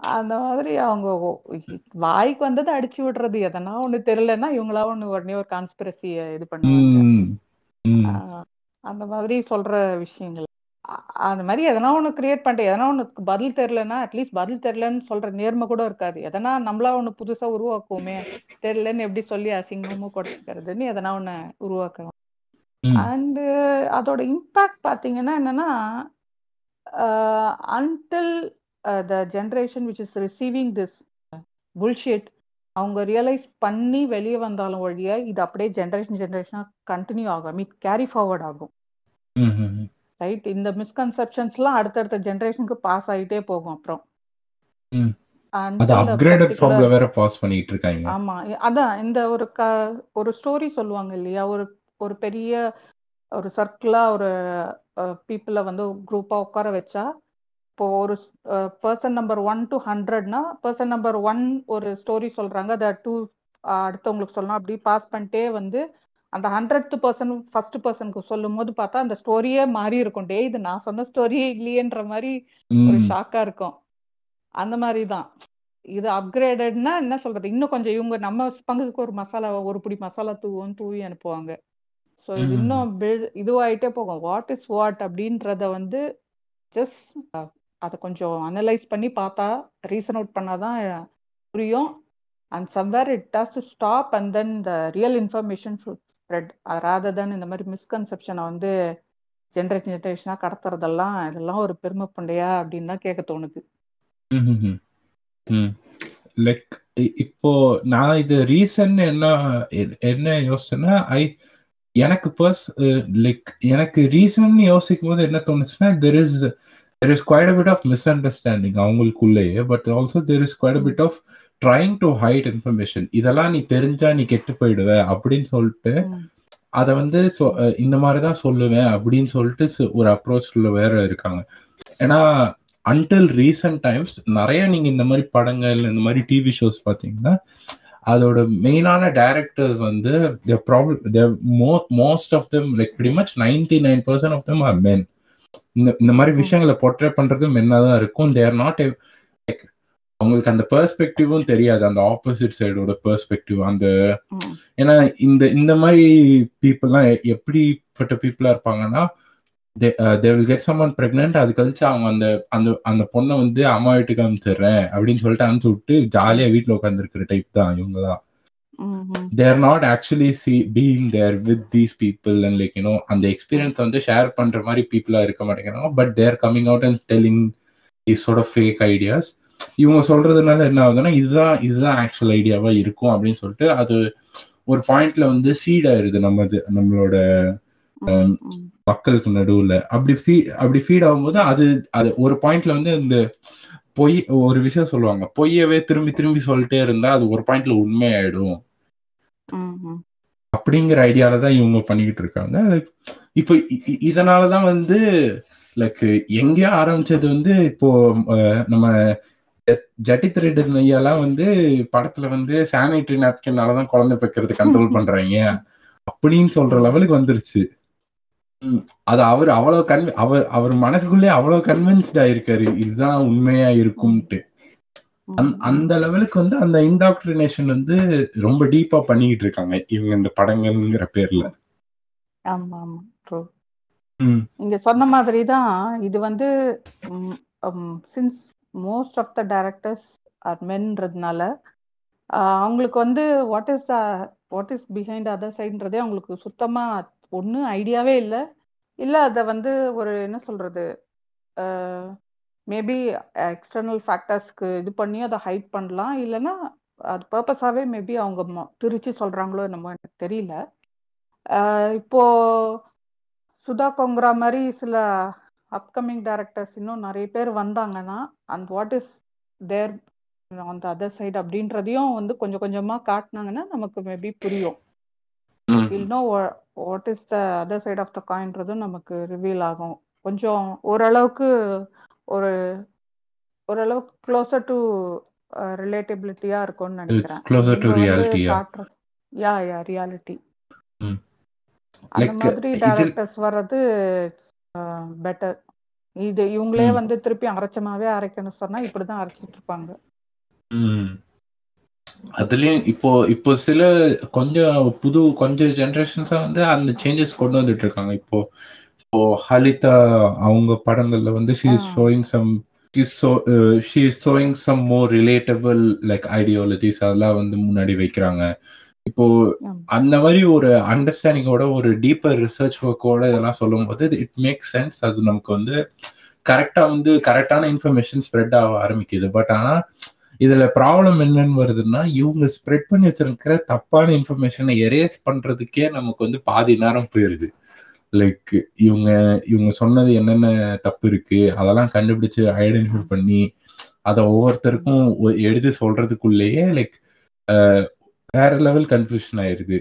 அந்த மாதிரி அவங்க வாய்க்கு வந்ததை அடிச்சு விடுறது. எதனா ஒண்ணு தெரியலன்னா இவங்களா ஒண்ணு உடனே ஒரு கான்ஸ்பிரசிய இது பண்ணுவாங்க. அந்த மாதிரி சொல்ற விஷயங்கள். அந்த மாதிரி எதனா ஒண்ணு கிரியேட் பண்ணிட்டு எதனா ஒண்ணு பதில் தெரியலன்னா அட்லீஸ்ட் பதில் தெரியலன்னு சொல்ற நேர்மை கூட இருக்காது. எதனா நம்மளா ஒண்ணு புதுசா உருவாக்குவோமே தெரியலன்னு எப்படி சொல்லி அசிங்கமும் கொடுத்துக்கிறதுன்னு எதனா ஒண்ணு உருவாக்குவோம் அண்டு அதோட இம்பாக்ட் பாத்தீங்கன்னா என்னன்னா until the generation which is receiving this bullshit அவங்க ரியலைஸ் பண்ணி வெளியே வந்தாலும் வழியா இது அப்படியே ஜென்ரேஷன் ஜென்ரேஷனா கண்டினியூ ஆகும். மீட் கேரி ஃபார்வர்ட் ஆகும். ரைட் இந்த மிஸ்கன்செப்ஷன்ஸ்லாம் அடுத்தடுத்த ஜெனரேஷனுக்கு பாஸ் ஆகிட்டே போகும் அப்புறம். ஆமா. அதான் இந்த ஒரு ஒரு ஸ்டோரி சொல்லுவாங்க இல்லையா? ஒரு ஒரு பெரிய ஒரு சர்க்கிளா ஒரு பீப்புளை வந்து குரூப்பா உட்கார வச்சா இப்போ ஒரு பர்சன் நம்பர் ஒன் டு ஹண்ட்ரட்னா பர்சன் நம்பர் ஒன் ஒரு ஸ்டோரி சொல்றாங்க. அதை டூ அடுத்தவங்களுக்கு சொல்லணும். அப்படி பாஸ் பண்ணிட்டே வந்து அந்த ஹண்ட்ரட் பர்சன் ஃபர்ஸ்ட் பர்சனுக்கு சொல்லும் போது பார்த்தா அந்த ஸ்டோரியே மாறி இருக்கும். டே இது நான் சொன்ன ஸ்டோரியே இல்லையன்ற மாதிரி ஒரு ஷாக்கா இருக்கும். அந்த மாதிரி தான். இது அப்கிரேடட்னா என்ன சொல்றது? இன்னும் கொஞ்சம் இவங்க நம்ம பங்குக்கு ஒரு மசாலா ஒரு பிடி மசாலா தூவும் தூவி அனுப்புவாங்க. ஸோ இது இன்னும் பில் இதுவாயிட்டே போகும். வாட் இஸ் வாட் அப்படின்றத வந்து ஜஸ்ட் அதை கொஞ்சம் அனலைஸ் பண்ணி பார்த்தா ரீசன் அவுட் பண்ணாதான் புரியும். And somewhere it has to stop and then the real information should spread rather than இந்த மாதிரி மிஸ்கன்செப்ஷனை வந்து ஜென்ரேஷன் ஜென்ரேஷனாக கடத்துறதெல்லாம் இதெல்லாம் ஒரு பெருமை பண்டையா அப்படின்னு தான் கேட்க தோணுது. லைக் இப்போ நான் இது ரீசன் என்ன என்ன யோசிச்சேன்னா ஐ எனக்கு பர்ஸ் லைக் எனக்கு ரீசன் யோசிக்கும் போது என்ன தோணுச்சுன்னா there is there is quite a bit of misunderstanding அவங்களுக்குள்ளேயே but also there is quite a bit of trying to hide information இதெல்லாம் நீ தெரிஞ்சா நீ கெட்டு போயிடுவ அப்படின்னு சொல்லிட்டு. அதை வந்து இந்த மாதிரி தான் சொல்லுவேன் அப்படின்னு சொல்லிட்டு ஒரு அப்ரோச்ல வேற இருக்காங்க ஏன்னா அன்டில் ரீசன்ட் டைம்ஸ் நிறைய நீங்க இந்த மாதிரி படங்கள் இந்த மாதிரி டிவி ஷோஸ் பார்த்தீங்கன்னா அதோட மெயினான டைரக்டர்ஸ் வந்து problem most of them like pretty much ninety nine percent of them are men இந்த இந்த மாதிரி விஷயங்களை போர்ட்ரே பண்றது மென்னா தான் இருக்கும் தேர் நாட் லைக் அவங்களுக்கு அந்த பெர்ஸ்பெக்டிவும் தெரியாது. அந்த ஆப்போசிட் சைடோட பெர்ஸ்பெக்டிவ் அந்த ம். ஏன்னா இந்த இந்த மாதிரி பீப்புள்லாம் எப்படிப்பட்ட பீப்புளா இருப்பாங்கன்னா they will get someone pregnant அது கழிச்சு அவங்க அந்த அந்த அந்த பொண்ணை வந்து அம்மா வீட்டுக்கு அனுப்பிச்சிடுறேன் அப்படின்னு சொல்லிட்டு அனுப்பிச்சு விட்டு ஜாலியா வீட்டில் உட்காந்துருக்கிற டைப் தான் ம். They're not actually see being there with these people and like you know அந்த எக்ஸ்பீரியன்ஸ் வந்து ஷேர் பண்ற மாதிரி பீப்புளா இருக்க மாட்டேங்கிறாங்க but they're coming out and telling is sort of fake ideas இவங்க சொல்றதுனால என்ன ஆகுதுன்னா இதுதான் இதுதான் ஆக்சுவல் ஐடியாவா இருக்கும் அப்படின்னு சொல்லிட்டு அது ஒரு பாயிண்ட்ல வந்து சீட் ஆயிருது நம்ம நம்மளோட. மக்களுக்கு நடுவுல அப்படி ஃபீட் அப்படி ஃபீட் ஆகும்போது அது அது ஒரு பாயிண்ட்ல வந்து இந்த பொய் ஒரு விஷயம் சொல்லுவாங்க. பொய்யவே திரும்பி திரும்பி சொல்லிட்டே இருந்தா அது ஒரு பாயிண்ட்ல உண்மையாயிடும். ம், ம். அப்படிங்கிற ஐடியால தான் இவங்க பண்ணிக்கிட்டு இருக்காங்க. இப்போ இதனாலதான் வந்து லைக் எங்கேயோ ஆரம்பிச்சது வந்து இப்போ நம்ம ஜட்டி த்ரெட்டர் நையெல்லாம் வந்து படத்துல வந்து சானிட்டரி நாப்கின்னால தான் குழந்தை பெக்கிறது கண்ட்ரோல் பண்றாங்க. அப்படின்னு சொல்ற லெவலுக்கு வந்துருச்சு. ம், அது அவர் அவ்வளவு கன்வி அவர் அவர் மனசுக்குள்ளே அவ்வளவு கன்வின்ஸ்ட் ஆயிருக்காரு. இதுதான் உண்மையா இருக்கும்ட்டு. அந்த- அந்த லெவலுக்கு வந்து அந்த இன்டாக்ட்ரினேஷன் வந்து ரொம்ப டீப்பா பண்ணிக்கிட்டு இருக்காங்க. இவங்க இந்த படங்கள்ங்கிற பேர்ல. ஆமா ஆமா ட்ரூ ம், நீங்க சொன்ன மாதிரி தான் இது வந்து since most of the directors are மென்ன்றதுனால அவங்களுக்கு வந்து what is the what is behind other சைடுன்றதே அவங்களுக்கு சுத்தமா ஒன்றும் ஐடியாவே இல்லை. இல்லை அதை வந்து ஒரு என்ன சொல்றது மேபி எக்ஸ்டர்னல் ஃபேக்டர்ஸ்க்கு இது பண்ணி அதை ஹைட் பண்ணலாம். இல்லைன்னா அது பர்பஸாகவே மேபி அவங்க திரிச்சு சொல்றாங்களோ என்னமோ எனக்கு தெரியல. அஹ் இப்போ சுதா கொங்கரா மாதிரி சில அப்கமிங் டைரக்டர்ஸ் இன்னும் நிறைய பேர் வந்தாங்கன்னா அண்ட் வாட் இஸ் தேர் அந்த அதர் சைடு அப்படின்றதையும் வந்து கொஞ்சம் கொஞ்சமா காட்டினாங்கன்னா நமக்கு மேபி புரியும். Will know what is the other side of the காயின்றதும் நமக்கு ரிவீல் ஆகும் கொஞ்சம் ஓரளவுக்கு ஒரு ஓரளவுக்கு க்ளோசர் டு ரிலேட்டபிலிட்டியா இருக்கும்னு நினைக்கிறேன் reality, yeah. காட்டுற யா யா ரியாலிட்டி. அந்த மாதிரி டைரக்டர்ஸ் வர்றது பெட்டர் இது இவங்களே ம். வந்து திருப்பி அரைச்சமாவே அரைக்கணும் சொன்னா இப்படிதான் அரைச்சிட்டு இருப்பாங்க ம். அதுலயும் இப்போ இப்போ சில கொஞ்சம் புது கொஞ்சம் ஜெனரேஷன்ஸா வந்து அந்த சேஞ்சஸ் கொண்டு வந்துட்டு இருக்காங்க இப்போ இப்போ ஹலிதா அவங்க படங்கள்ல வந்து she is. Showing some she is showing some more relatable like ideologies அதெல்லாம் வந்து முன்னாடி வைக்கிறாங்க இப்போ. அந்த மாதிரி ஒரு அண்டர்ஸ்டாண்டிங்கோட ஒரு டீப்பர் ரிசர்ச் ஒர்க்கோட இதெல்லாம் சொல்லும்போது இட் மேக் சென்ஸ் அது நமக்கு வந்து கரெக்டா வந்து கரெக்டான இன்ஃபர்மேஷன் ஸ்ப்ரெட் ஆக ஆரம்பிக்குது பட் ஆனா இதுல ப்ராப்ளம் என்னன்னு வருதுன்னா இவங்க ஸ்ப்ரெட் பண்ணி வச்சிருக்கிற தப்பான இன்ஃபர்மேஷனை எரேஸ் பண்றதுக்கே நமக்கு வந்து பாதி நேரம் போயிருது. லைக் இவங்க இவங்க சொன்னது என்னென்ன தப்பு இருக்கு அதெல்லாம் கண்டுபிடிச்சு ஐடென்டிஃபை பண்ணி அதை ஒவ்வொருத்தருக்கும் ஒ- எடுத்து சொல்றதுக்குள்ளேயே லைக் வேற லெவல் கன்ஃபியூஷன் ஆயிருது.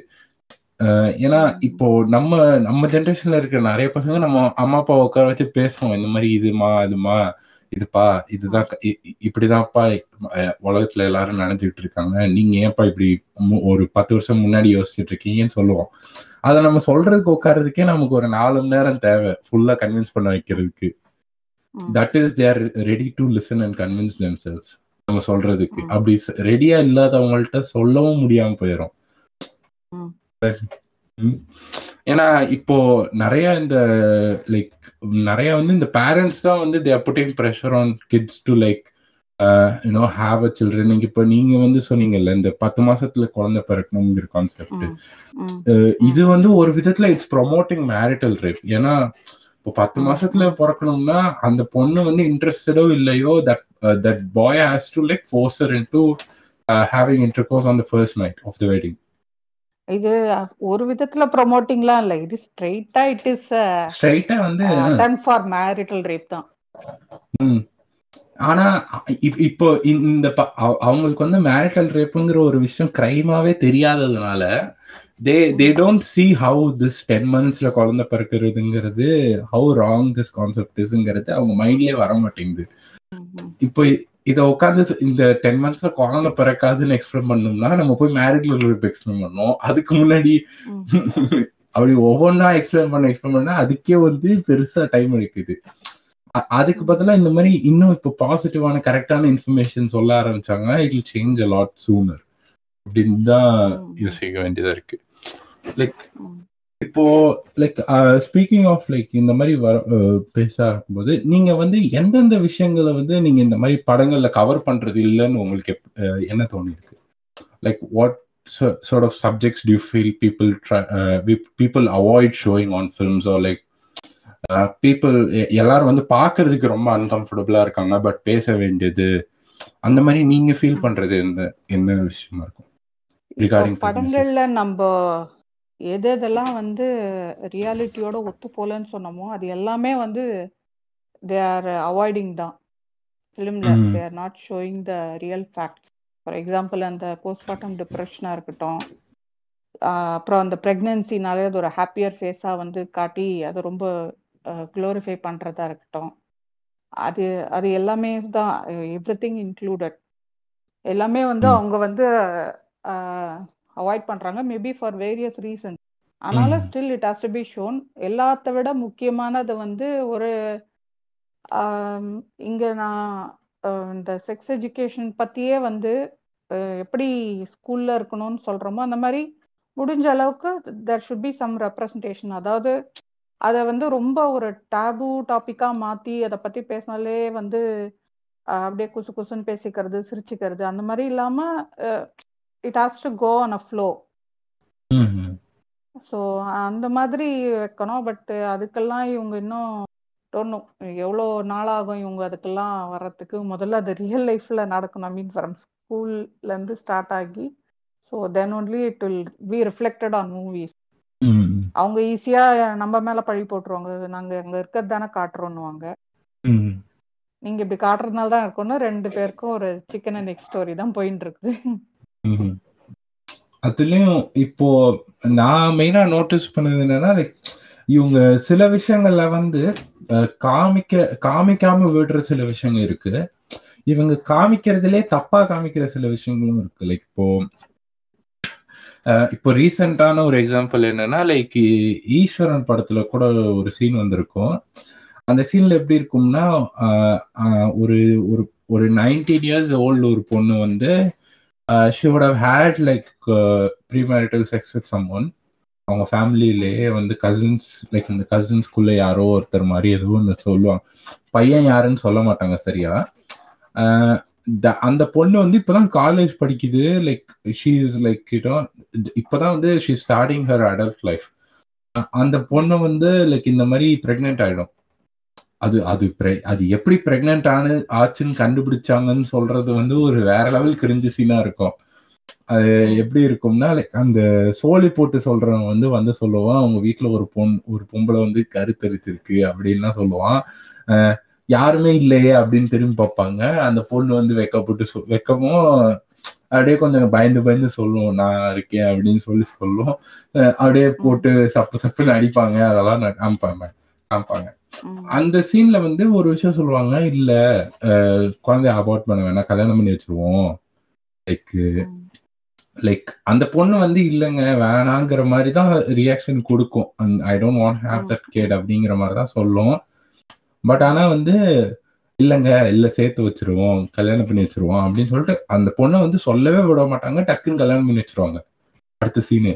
ஏன்னா இப்போ நம்ம நம்ம ஜென்ரேஷன்ல இருக்கிற நிறைய பசங்க நம்ம அம்மா அப்பா உட்கார வச்சு பேசுவோம். இந்த மாதிரி இதுமா அதுமா இதுப்பா இதுதான் இப்படிதான்ப்பா உலகத்துல எல்லாரும் நடந்துகிட்டு இருக்காங்க. நீங்க ஏன்ப்பா இப்படி ஒரு பத்து வருஷம் முன்னாடி யோசிச்சுட்டு இருக்கீங்கன்னு சொல்லுவோம். அதை நம்ம சொல்றதுக்கு உட்கார்றதுக்கே நமக்கு ஒரு நாலு மணி நேரம் தேவை ஃபுல்லா கன்வின்ஸ் பண்ண வைக்கிறதுக்கு. That is they're ready to listen and convince themselves நம்ம சொல்றதுக்கு. அப்படி ரெடியா இல்லாதவங்கள்ட்ட சொல்லவும் முடியாம போயிடும். ஏன்னா இப்போ நிறைய இந்த லைக் நிறைய வந்து இந்த பேரண்ட்ஸ் தான் வந்து they're putting pressure on kids to like you know have a children இப்போ நீங்க வந்து சொன்னீங்கல்ல இந்த பத்து மாசத்துல குழந்தை பிறக்கணுங்கிற கான்செப்ட். இது வந்து ஒரு விதத்துல இட்ஸ் ப்ரொமோட்டிங் மேரிட்டல் ரேப் ஏன்னா இப்போ பத்து. மாசத்துல பிறக்கணும்னா அந்த பொண்ணு வந்து இன்ட்ரெஸ்டடோ இல்லையோ that that boy has to like force her into having intercourse on the first night of the wedding இது ஒரு விதத்துல ப்ரொமோட்டிங்லாம் இல்ல இது ஸ்ட்ரெயிட்டா இட் இஸ் ஸ்ட்ரைட்டா வந்து டன் ஃபார் மேரிட்டல் ரேப் தான். ஆனா இப்- இப்போ இந்த அவங்களுக்கு வந்து மேரிட்டல் ரேப்புங்கிற ஒரு விஷயம் கிரைமாவே தெரியாததுனால they they don't see how this ten மந்த்ஸ்ல குழந்தை பிறக்கிறதுங்கிறது ஹவு ராங் திஸ் கான்செப்ட் இஸ்ங்கிறது அவங்க மைண்ட்லயே வர மாட்டேங்குது. இப்போ இதை உட்காந்து இந்த டென் மந்த்ஸ்ல குழந்தை பிறக்காதுன்னு எக்ஸ்பிளைன் பண்ணோம்னா நம்ம போய் மேரிட்டல் ரேப் எக்ஸ்பிளைன் பண்ணோம் அதுக்கு முன்னாடி. அப்படி ஒவ்வொன்றா எக்ஸ்பிளைன் பண்ண எக்ஸ்பிளைன் பண்ணா அதுக்கே வந்து பெருசா டைம் எடுக்குது அதுக்கு பதிலா இந்த மாதிரி இன்னும் இப்போ பாசிட்டிவான கரெக்டான இன்ஃபர்மேஷன் சொல்ல ஆரம்பிச்சாங்கன்னா it will change a lot sooner அப்படின்னு தான். யோசிக்க வேண்டியதா இருக்கு லைக். இப்போ லைக் ஸ்பீக்கிங் ஆஃப் லைக் இந்த மாதிரி வர அஹ், பேச இருக்கும்போது நீங்க வந்து எந்தெந்த விஷயங்களை வந்து நீங்க இந்த மாதிரி படங்கள்ல கவர் பண்றது இல்லைன்னு உங்களுக்கு அஹ், என்ன தோணி இருக்கு like what sort of subjects do you feel people try uh, we- people avoid showing on films or like uh, people எ- எல்லாரும் வந்து பார்க்கிறதுக்கு ரொம்ப அன்கம்ஃபர்டபுளா இருக்காங்க பட் பேச வேண்டியது அந்த மாதிரி நீங்க ஃபீல் பண்றது எந்த என்ன விஷயமா இருக்கும் pregnancies. படங்கள்ல நம்ம எது எதெல்லாம் வந்து ரியாலிட்டியோட ஒத்து போலன்னு சொன்னோமோ அது எல்லாமே வந்து தே ஆர் அவாய்டிங் தான் ஃபிலிம்ல. They are not showing the real facts for example அந்த போஸ்ட்மார்ட்டம் டிப்ரெஷனாக இருக்கட்டும் அப்புறம் அந்த ப்ரெக்னென்சினாலே அது ஒரு ஹாப்பியர் ஃபேஸாக வந்து காட்டி அதை ரொம்ப க்ளோரிஃபை பண்ணுறதா இருக்கட்டும் அது அது எல்லாமே தான் எவ்ரி திங் இன்க்ளூடட் எல்லாமே வந்து. அவங்க வந்து அவாய்ட் பண்றாங்க மேபி ஃபார் வேரியஸ் ரீசன் ஆனாலும் ம். Still it has to be shown எல்லாத்த விட முக்கியமானது வந்து ஒரு இங்க நான் இந்த செக்ஸ் எஜுகேஷன் பத்தியே வந்து எப்படி ஸ்கூல்ல இருக்கணும்னு சொல்றோமோ அந்த மாதிரி முடிஞ்ச அளவுக்கு there should be some representation அதாவது அதை வந்து ரொம்ப ஒரு டேபு டாபிக்கா மாத்தி அதை பத்தி பேசினாலே வந்து அப்படியே குசு குசுன்னு பேசிக்கிறது சிரிச்சுக்கிறது அந்த மாதிரி இல்லாம it has to go on a flow. So அந்த மாதிரி வைக்கணும் பட் அதுக்கெல்லாம் இவங்க இன்னும் தோணும் எவ்வளோ நாளாகும் இவங்க அதுக்கெல்லாம் வர்றதுக்கு முதல்ல அது ரியல் லைஃப்ல நடக்கணும் ஐ மீன் ஃப்ரம் ஸ்கூல்ல இருந்து ஸ்டார்ட் ஆகி so then only it will be reflected on movies. அவங்க ஈஸியா நம்ம மேல பழி போட்டுருவாங்க நாங்க அங்க இருக்கிறது தானே காட்டுறோன்னுவாங்க ம். நீங்க இப்படி காட்டுறதுனால தான் இருக்கணும் ரெண்டு பேருக்கும் ஒரு சிக்கன் அண்ட் எக் ஸ்டோரி தான் போயிட்டு இருக்குது. அதுலயும் இப்போ நான் மெயினா நோட்டீஸ் பண்ணது என்னன்னா இவங்க சில விஷயங்கள்ல வந்து காமிக்க காமிக்காம விடுற சில விஷயங்கள் இருக்கு. இவங்க காமிக்கிறதுலே தப்பா காமிக்கிற சில விஷயங்களும் இருக்கு. லைக் இப்போ இப்போ ரீசெண்டான ஒரு எக்ஸாம்பிள் என்னன்னா லைக் ஈஸ்வரன் படத்துல கூட ஒரு சீன் வந்திருக்கும். அந்த சீன்ல எப்படி இருக்கும்னா அஹ், ஒரு ஒரு ஒரு நைன்டீன் இயர்ஸ் ஓல்டு ஒரு பொண்ணு வந்து she would have had like premarital sex with someone அவங்க ஃபேமிலியிலேயே வந்து கசின்ஸ் லைக் இந்த கசின்ஸ்குள்ள யாரோ ஒருத்தர் மாதிரி எதுவும் ஒன்று சொல்லுவாங்க. பையன் யாருன்னு சொல்ல மாட்டாங்க சரியா? Uh, த- அந்த பொண்ணு வந்து இப்போதான் காலேஜ் படிக்குது. லைக் ஷீ இஸ் லைக் கிட்டோ இப்போதான் வந்து she starting her adult life அந்த பொண்ணு வந்து லைக் இந்த மாதிரி ப்ரெக்னென்ட் ஆகிடும் அது அது அது எப்படி ப்ரெக்னென்ட் ஆனு ஆச்சுன்னு கண்டுபிடிச்சாங்கன்னு சொல்றது வந்து ஒரு வேற லெவல் கிரிஞ்சு சீனா இருக்கும். அது எப்படி இருக்கும்னா அந்த சோழி போட்டு சொல்றவன் வந்து வந்து சொல்லுவான் அவங்க வீட்டில் ஒரு பொண் ஒரு பொம்பளை வந்து கருத்தரிச்சிருக்கு அப்படின்லாம் சொல்லுவான். யாருமே இல்லையே அப்படின்னு திரும்பி பார்ப்பாங்க. அந்த பொண்ணு வந்து வெக்கப்பட்டு சொ வெக்கமும் அப்படியே கொஞ்சம் பயந்து பயந்து சொல்லுவோம் நான் இருக்கேன் அப்படின்னு சொல்லி சொல்லுவோம் அப்படியே போட்டு சப்பு சப்புன்னு அடிப்பாங்க. அதெல்லாம் நான் காமிப்பாங்க காமிப்பாங்க. அந்த சீன்ல வந்து ஒரு விஷயம் சொல்லுவாங்க இல்ல குழந்தைய அபார்ட் பண்ண வேணாம் கல்யாணம் பண்ணி வச்சிருவோம். லைக். லைக் அந்த பொண்ணு வந்து இல்லைங்க வேணாங்கிற மாதிரி தான் ரியாக்ஷன் கொடுக்கும். I don't want have. That kid அப்படிங்கிற மாதிரி தான் சொல்லும். பட் ஆனா வந்து இல்லைங்க இல்ல சேர்த்து வச்சிருவோம் கல்யாணம் பண்ணி வச்சிருவோம் அப்படின்னு சொல்லிட்டு அந்த பொண்ணை வந்து சொல்லவே விட மாட்டாங்க டக்குன்னு கல்யாணம் பண்ணி வச்சிருவாங்க. அடுத்த சீனு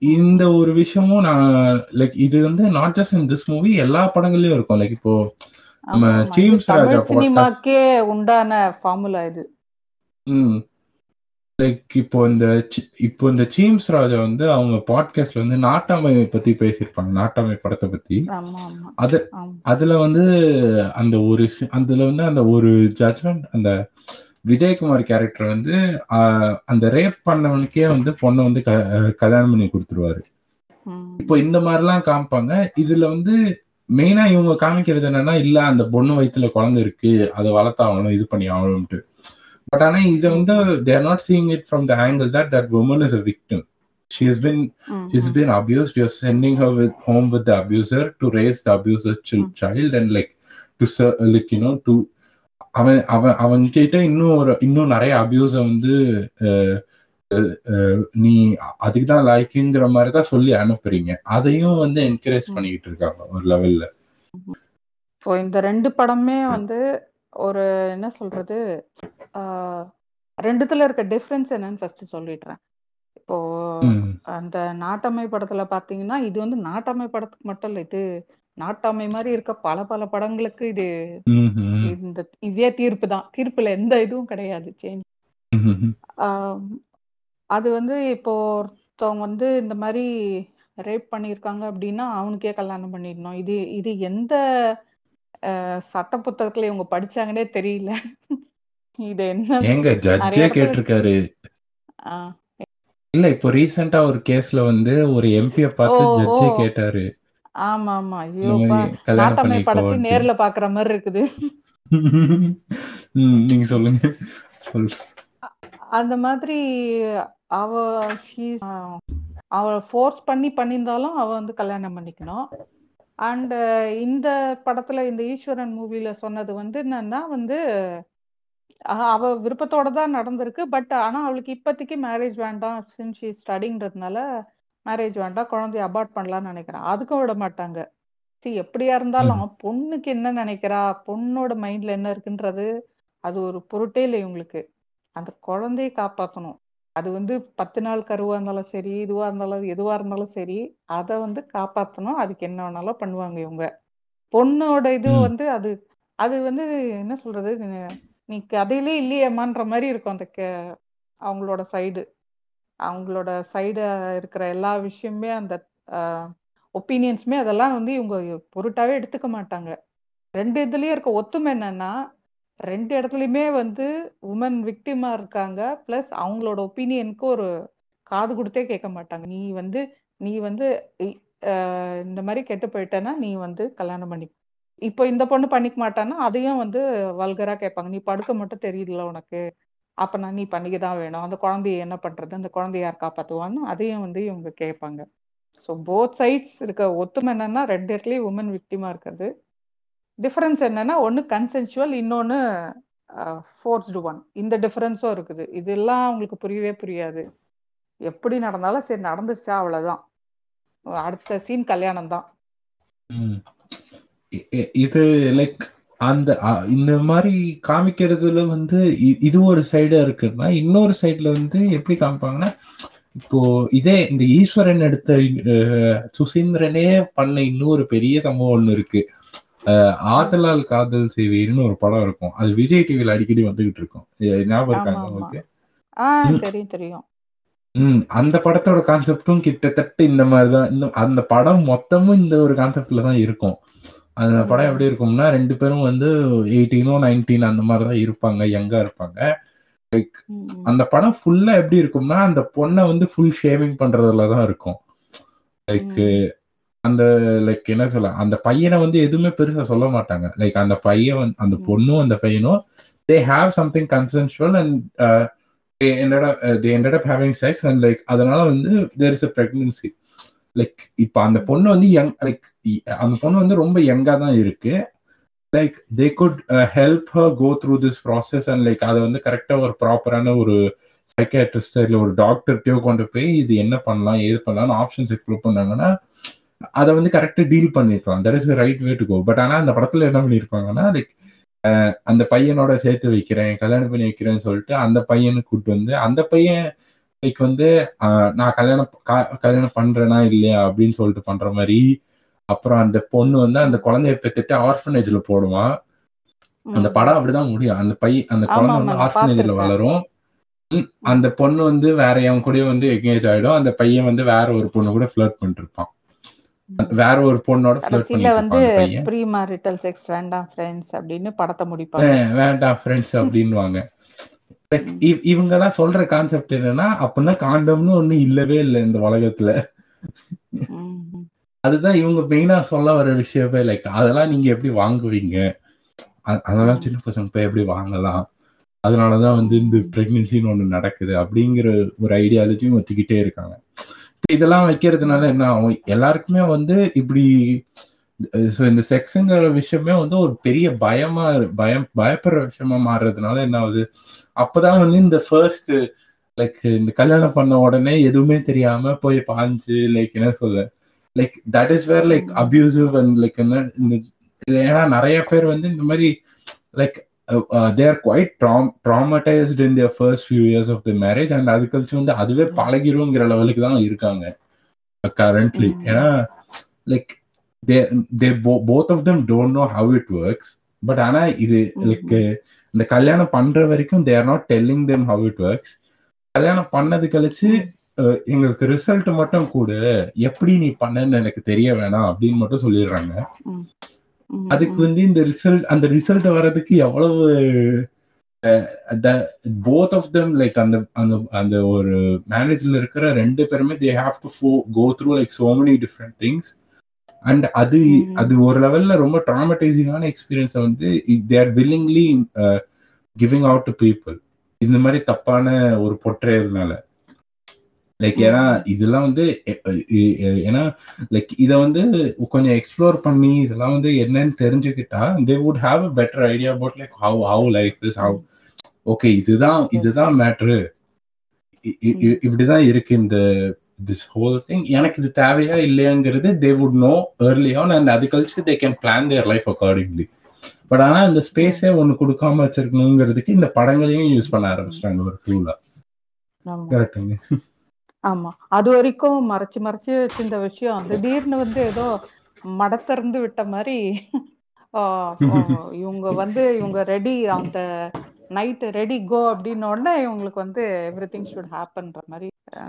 இந்த ஒரு விஷயமும் நான் லைக் இது வந்து not just in this movie எல்லா படங்கள்லயும் இருக்கும். லைக் இப்போ நம்ம ஜேம்ஸ் ராஜா சினிமாக்கே உண்டான ஃபார்முலா இது. ம். லைக் இப்போ இந்த இப்போ இந்த சீம்ஸ் ராஜா வந்து அவங்க பாட்காஸ்ட்ல வந்து நாட்டாமை பத்தி பேசியிருப்பாங்க. நாட்டாமை படத்தை பத்தி. அது அதுல வந்து அந்த ஒரு அதுல வந்து அந்த ஒரு ஜட்மெண்ட் அந்த விஜயகுமார் கேரக்டர் வந்து அந்த ரேப் பண்ணவனுக்கே வந்து பொண்ணை வந்து கல்யாணம் பண்ணி கொடுத்துருவாரு. இப்போ இந்த மாதிரிலாம் காமிப்பாங்க. இதுல வந்து மெயினா இவங்க காமிக்கிறது என்னன்னா இல்ல அந்த பொண்ணு வயித்துல குழந்தை இருக்கு அதை வளர்த்தாகணும் இது பண்ணி ஆகணும்ட்டு பட் ஆனா இதை வந்து they're not seeing it from the angle that that woman is a victim she has been ம், she's been abused. You're sending her with home with the abuser to raise the abuser chil- child and like to like you know to அவன் அவன் அவன் கிட்ட இன்னும் ஒரு இன்னும் நிறைய அபியூஸ வந்து நீ அதுக்கு தான் லைக்குங்கிற மாதிரி தான் சொல்லி அனுப்புறீங்க. அதையும் வந்து என்கரேஜ் பண்ணிக்கிட்டு இருக்காங்க ஒரு லெவல்ல இப்போ இந்த ரெண்டு படமே வந்து ஒரு என்ன சொல்றது ரெண்டுத்துல இருக்க டிஃப்ரென்ஸ் என்னன்னு ஃபர்ஸ்ட் சொல்லிடுறேன். இப்போ அந்த நாட்டமை படத்துல பாத்தீங்கன்னா இது வந்து நாட்டமை படத்துக்கு மட்டும் இல்ல இது நாட்டாமை மாதிரி இருக்க பல பல படங்களுக்கு இது இந்த இதே தீர்ப்பு தான். தீர்ப்புல எந்த இதுவும் கிடையாது சேஞ்ச் அது வந்து இப்போ ஒருத்தவங்க வந்து இந்த மாதிரி ரேப் பண்ணியிருக்காங்க அப்படின்னா அவனுக்கே கல்யாணம் பண்ணிடணும். இது இது எந்த சட்ட புத்தகத்துல இவங்க படிச்சாங்கன்னே தெரியல. இது என்ன ஏங்க ஜட்ஜே கேட்டிருக்காரு. இல்ல இப்போ ரீசெண்டா ஒரு கேஸ்ல வந்து ஒரு எம்பிய பார்த்து ஜட்ஜே. கேட்டாரு. ஆமா ஆமா ஐயோப்பா நாட்டமை படத்தை நேர்ல பாக்குற மாதிரி இருக்குது. நீங்க சொல்லுங்க. சொல்லு. அந்த மாதிரி அவ அவ ஃபோர்ஸ் பண்ணி பண்ணியிருந்தாலும் அவ வந்து கல்யாணம் பண்ணிக்கணும். அண்ட் இந்த படத்துல இந்த ஈஸ்வரன் மூவில சொன்னது வந்து என்னன்னா வந்து அவ விருப்பத்தோட தான் நடந்திருக்கு. பட் ஆனா அவளுக்கு இப்போதைக்கு மேரேஜ் வேண்டாம் சின்ஸ் ஷீ ஸ்டடிங்கிறதுனால மேரேஜ் வேண்டாம் குழந்தைய அபார்ட் பண்ணலாம்னு நினைக்கிறேன். அதுக்கும் விட மாட்டாங்க. See, எப்படியா இருந்தாலும் பொண்ணுக்கு என்ன நினைக்கிறா? பொண்ணோட மைண்ட்ல என்ன இருக்குன்றது அது ஒரு பொருட்டே இல்லை இவங்களுக்கு. அந்த குழந்தையை காப்பாற்றணும் அது வந்து பத்து நாள் கருவா இருந்தாலும் சரி இதுவா இருந்தாலும் எதுவா இருந்தாலும் சரி அதை வந்து காப்பாற்றணும் அதுக்கு என்ன வேணாலும் பண்ணுவாங்க இவங்க. பொண்ணோட இது. வந்து அது அது வந்து என்ன சொல்றது? நீ- கதையிலே இல்லையேம்மான்ற மாதிரி இருக்கும் அந்த கே- அவங்களோட சைடு அவங்களோட சைடு இருக்கிற எல்லா விஷயமே அந்த ஒப்பீனியன்ஸுமே அதெல்லாம் வந்து இவங்க பொருட்டாவே எடுத்துக்க மாட்டாங்க. ரெண்டு இதுலயும் இருக்க ஒத்துமை என்னன்னா ரெண்டு இடத்துலையுமே வந்து உமன் விக்டிமா இருக்காங்க ப்ளஸ் அவங்களோட ஒப்பீனியனுக்கு ஒரு காது கொடுத்தே கேட்க மாட்டாங்க. நீ வந்து நீ வந்து இ- இந்த மாதிரி கெட்டு போயிட்டேன்னா நீ வந்து கல்யாணம் பண்ணி இப்போ இந்த பொண்ணு பண்ணிக்க மாட்டான்னா அதையும் வந்து வல்கரா கேட்பாங்க. நீ படுக்க மட்டும் தெரியுதுல உனக்கு. அப்ப நான் நீ பண்ணிக்க தான் வேணும். அந்த குழந்தைய என்ன பண்றது? அந்த குழந்தைய யார் காப்பாத்துவான்னு அதையும் வந்து இவங்க கேட்பாங்க. ஸோ போத் சைட்ஸ் இருக்க ஒத்துமை என்னன்னா ரெண்டு இடத்துலயும் உமன் விக்டிமா இருக்கிறது. டிஃபரன்ஸ் என்னன்னா ஒன்று கன்சென்சுவல் இன்னொன்று ஃபோர்ஸ்டு ஒன் இந்த டிஃபரன்ஸும் இருக்குது. இதெல்லாம் அவங்களுக்கு புரியவே புரியாது. எப்படி நடந்தாலும் சரி நடந்துருச்சா? அவ்வளவுதான். அடுத்த சீன் கல்யாணம் தான் இது லைக் அந்த இந்த மாதிரி காமிக்கிறதுல வந்து இது ஒரு சைடா இருக்குன்னா இன்னொரு சைடுல வந்து எப்படி காமிப்பாங்கன்னா இப்போ இதே இந்த ஈஸ்வரன் எடுத்த சுசீந்திரனே பண்ண இன்னொரு பெரிய சம்பவம் ஒண்ணு இருக்கு. ஆதலால் காதல் செய்வீர்னு ஒரு படம் இருக்கும். அது விஜய் டிவில அடிக்கடி வந்துகிட்டு இருக்கும். ஞாபகம் இருக்காங்க உங்களுக்கு. தெரியும் தெரியும். ம் அந்த படத்தோட கான்செப்டும் கிட்டத்தட்ட இந்த மாதிரி தான் இந்த அந்த படம் மொத்தமும் இந்த ஒரு கான்செப்ட்ல தான் இருக்கும். அந்த படம். எப்படி இருக்கும்னா ரெண்டு பேரும் வந்து எயிட்டீனோ நைன்டீன் அந்த மாதிரி தான் இருப்பாங்க யங்கா இருப்பாங்க லைக். அந்த படம் ஃபுல்லா எப்படி இருக்கும்னா அந்த பொண்ணை வந்து ஃபுல் ஷேவிங் பண்றதுல தான் இருக்கும் லைக். அந்த லைக் என்ன சொல்ல அந்த பையனை வந்து எதுவுமே பெருசா சொல்ல மாட்டாங்க லைக் அந்த பையன் அந்த. பொண்ணும் அந்த பையனும் they have something consensual and they ended up they ended up having sex and like அதனால வந்து there is a pregnancy like இப்போ அந்த பொண்ணு வந்து யங் லைக் அந்த பொண்ணு வந்து ரொம்ப யங்கா தான் இருக்கு. Like they could help her go through this process and like அதை வந்து கரெக்டா ஒரு ப்ராப்பரான ஒரு சைக்காட்ரிஸ்ட் இல்லை ஒரு டாக்டர்கிட்டயோ கொண்டு போய் இது என்ன பண்ணலாம் ஏது பண்ணலாம்னு ஆப்ஷன்ஸ் எக்ஸ்ப்ளோர் பண்ணாங்கன்னா அதை வந்து கரெக்டாக டீல் பண்ணிருக்கலாம். That is right way to go but ஆனால் அந்த படத்துல என்ன பண்ணியிருப்பாங்கன்னா லைக் அந்த பையனோட சேர்த்து வைக்கிறேன் கல்யாணம் பண்ணி வைக்கிறேன்னு சொல்லிட்டு அந்த பையனை கூட்டு வந்து அந்த பையன் லைக் வந்து நான் கல்யாணம் கல்யாணம் பண்றேனா இல்லையா அப்படின்னு சொல்லிட்டு பண்ற மாதிரி அப்புறம் அந்த பொண்ணு வந்து அந்த குழந்தைய பெற்றுட்டு ஆர்ஃபனேஜ்ல போடுவான் அந்த. படம் அப்படிதான் முடியும். அந்த பை அந்த குழந்தை வந்து ஆர்ஃபனேஜ்ல வளரும். அந்த பொண்ணு வந்து வேற என் கூடயே வந்து எங்கேஜ் ஆயிடும். அந்த பையன் வந்து வேற ஒரு பொண்ணு கூட ஃபிளர்ட் பண்ணிட்டு இருப்பான். வேற ஒரு பொண்ணோட ஃபிளர்ட் பண்ணிட்டு வந்து ப்ரீ மேரிட்டல் செக்ஸ் வேண்டாம் ஃப்ரெண்ட்ஸ் அப்படின்னு படத்தை முடிப்பாங்க. "அஹ், வேண்டாம் ஃப்ரெண்ட்ஸ் அப்படின்வாங்க லைக் ம். இவங்க எல்லாம் சொல்ற கான்செப்ட் என்னன்னா அப்படின்னா காண்டம்னு ஒண்ணு இல்லவே இல்லை இந்த உலகத்துல. அதுதான் இவங்க மெயினா சொல்ல வர விஷயமே லைக் அதெல்லாம் நீங்க எப்படி வாங்குவீங்க அதெல்லாம் சின்ன பசங்க போய் எப்படி வாங்கலாம் அதனாலதான் வந்து இந்த பிரெக்னன்சின்னு ஒண்ணு நடக்குது அப்படிங்கிற ஒரு ஐடியாலஜியும் வச்சுக்கிட்டே இருக்காங்க இதெல்லாம் வைக்கிறதுனால என்ன ஆகும் எல்லாருக்குமே வந்து இப்படி ஸோ இந்த செக்ஸுங்கிற விஷயமே வந்து ஒரு பெரிய பயமா பயம் பயப்படுற விஷயமா மாறுறதுனால என்ன ஆகுது? அப்பதான் வந்து இந்த ஃபர்ஸ்ட் லைக் இந்த கல்யாணம் பண்ண உடனே எதுவுமே தெரியாம போய் பாஞ்சு லைக் என்ன சொல்ல? Like that is where like abusive and like என்ன இந்த ஏன்னா நிறைய பேர் வந்து இந்த மாதிரி like they are quite tram traumatized in their first few years of the marriage and அது கழிச்சு வந்து அதுவே பழகிருங்கிற லெவலுக்கு தான் இருக்காங்க கரண்ட்லி ஏன்னா like they they both of them don't know how it works but ஆனா இது லைக் இந்த கல்யாணம் பண்ற வரைக்கும் they are not telling them how it works கல்யாணம் பண்ணது கழிச்சு அஹ், எங்களுக்கு ரிசல்ட் மட்டும் கூட. எப்படி நீ பண்ணன்னு எனக்கு தெரிய வேணாம் அப்படின்னு மட்டும் சொல்லிடுறாங்க. ம், அதுக்கு வந்து இந்த ரிசல்ட் அந்த ரிசல்ட் வர்றதுக்கு எவ்வளவு போத் ஆஃப் தெம் லைக் அந்த அந்த அந்த ஒரு மேரேஜ்ல இருக்கிற ரெண்டு பேருமே they have to go through like so many different things and அது. அது ஒரு லெவல்ல ரொம்ப ட்ராமடைசிங்கான எக்ஸ்பீரியன்ஸை வந்து they are willingly giving out to people இந்த மாதிரி தப்பான ஒரு பொற்றையதுனால லைக் ஏன்னா இதெல்லாம் வந்து ஏன்னா லைக் இதை வந்து கொஞ்சம் எக்ஸ்ப்ளோர் பண்ணி இதெல்லாம் வந்து என்னன்னு தெரிஞ்சுக்கிட்டா they would have a better idea about like how how life is how okay இதுதான் இதுதான் மேட்ரு இப்படிதான் இருக்கு இந்த திஸ் ஹோல் திங் எனக்கு இது தேவையா இல்லையாங்கிறது they would know early on and அது கழிச்சு they can plan their life accordingly but ஆனா இந்த ஸ்பேஸே ஒன்று கொடுக்காம வச்சிருக்கணுங்கிறதுக்கு இந்த படங்களையும் யூஸ் பண்ண ஆரம்பிச்சிட்டாங்க ஒரு டூலா கரெக்டுங்க ஆமா. அது வரைக்கும் மறைச்சு மறைச்சு வச்சிருந்த விஷயம். திடீர்னு வந்து ஏதோ மடத்திறந்து விட்ட மாதிரி இவங்க வந்து இவங்க ரெடி அந்த நைட் ரெடி கோ அப்படின்ன உடனே இவங்களுக்கு வந்து எவ்ரி திங் ஷுட் ஹேப்பன்ற மாதிரி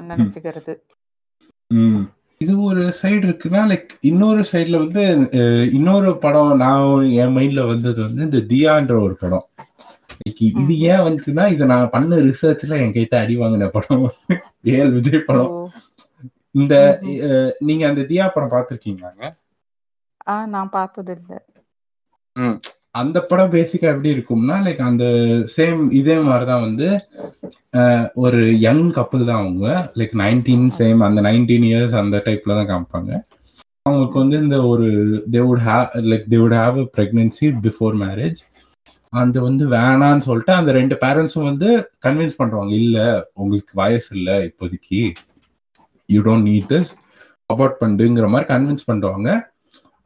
நினைச்சுக்கிறது. இது ஒரு சைடு இருக்குன்னா லைக் இன்னொரு சைடுல வந்து இன்னொரு படம் நான் என் மைண்ட்ல வந்தது வந்து இந்த தியான்ற ஒரு படம். இது ஏன் வந்துச்சுன்னா இதை நான் பண்ண ரிசர்ச்ல என் கைத்த அடி வாங்கின படம். ஏஎல் விஜய் படம். இந்த நீங்க அந்த தியா படம் பார்த்திருக்கீங்களாங்க? ஆ நான் பார்த்தது இல்ல அந்த படம் பேசிக்கா எப்படி இருக்கும்னா லைக் அந்த சேம் இதே மாதிரிதான் வந்து ஒரு யங் கப்பல் தான் அவங்க. லைக் நைன்டீன் சேம் அந்த நைன்டீன் இயர்ஸ் அந்த டைப்ல தான் காமிப்பாங்க. அவங்களுக்கு வந்து இந்த ஒரு they would have like they would have a pregnancy before marriage அந்த வந்து வேணான்னு சொல்லிட்டு அந்த ரெண்டு பேரண்ட்ஸும் வந்து கன்வின்ஸ் பண்றாங்க. இல்ல உங்களுக்கு வயசு இல்லை இப்போதைக்கு. You don't need this abort பண்ணுங்கிற மாதிரி கன்வின்ஸ் பண்ணுவாங்க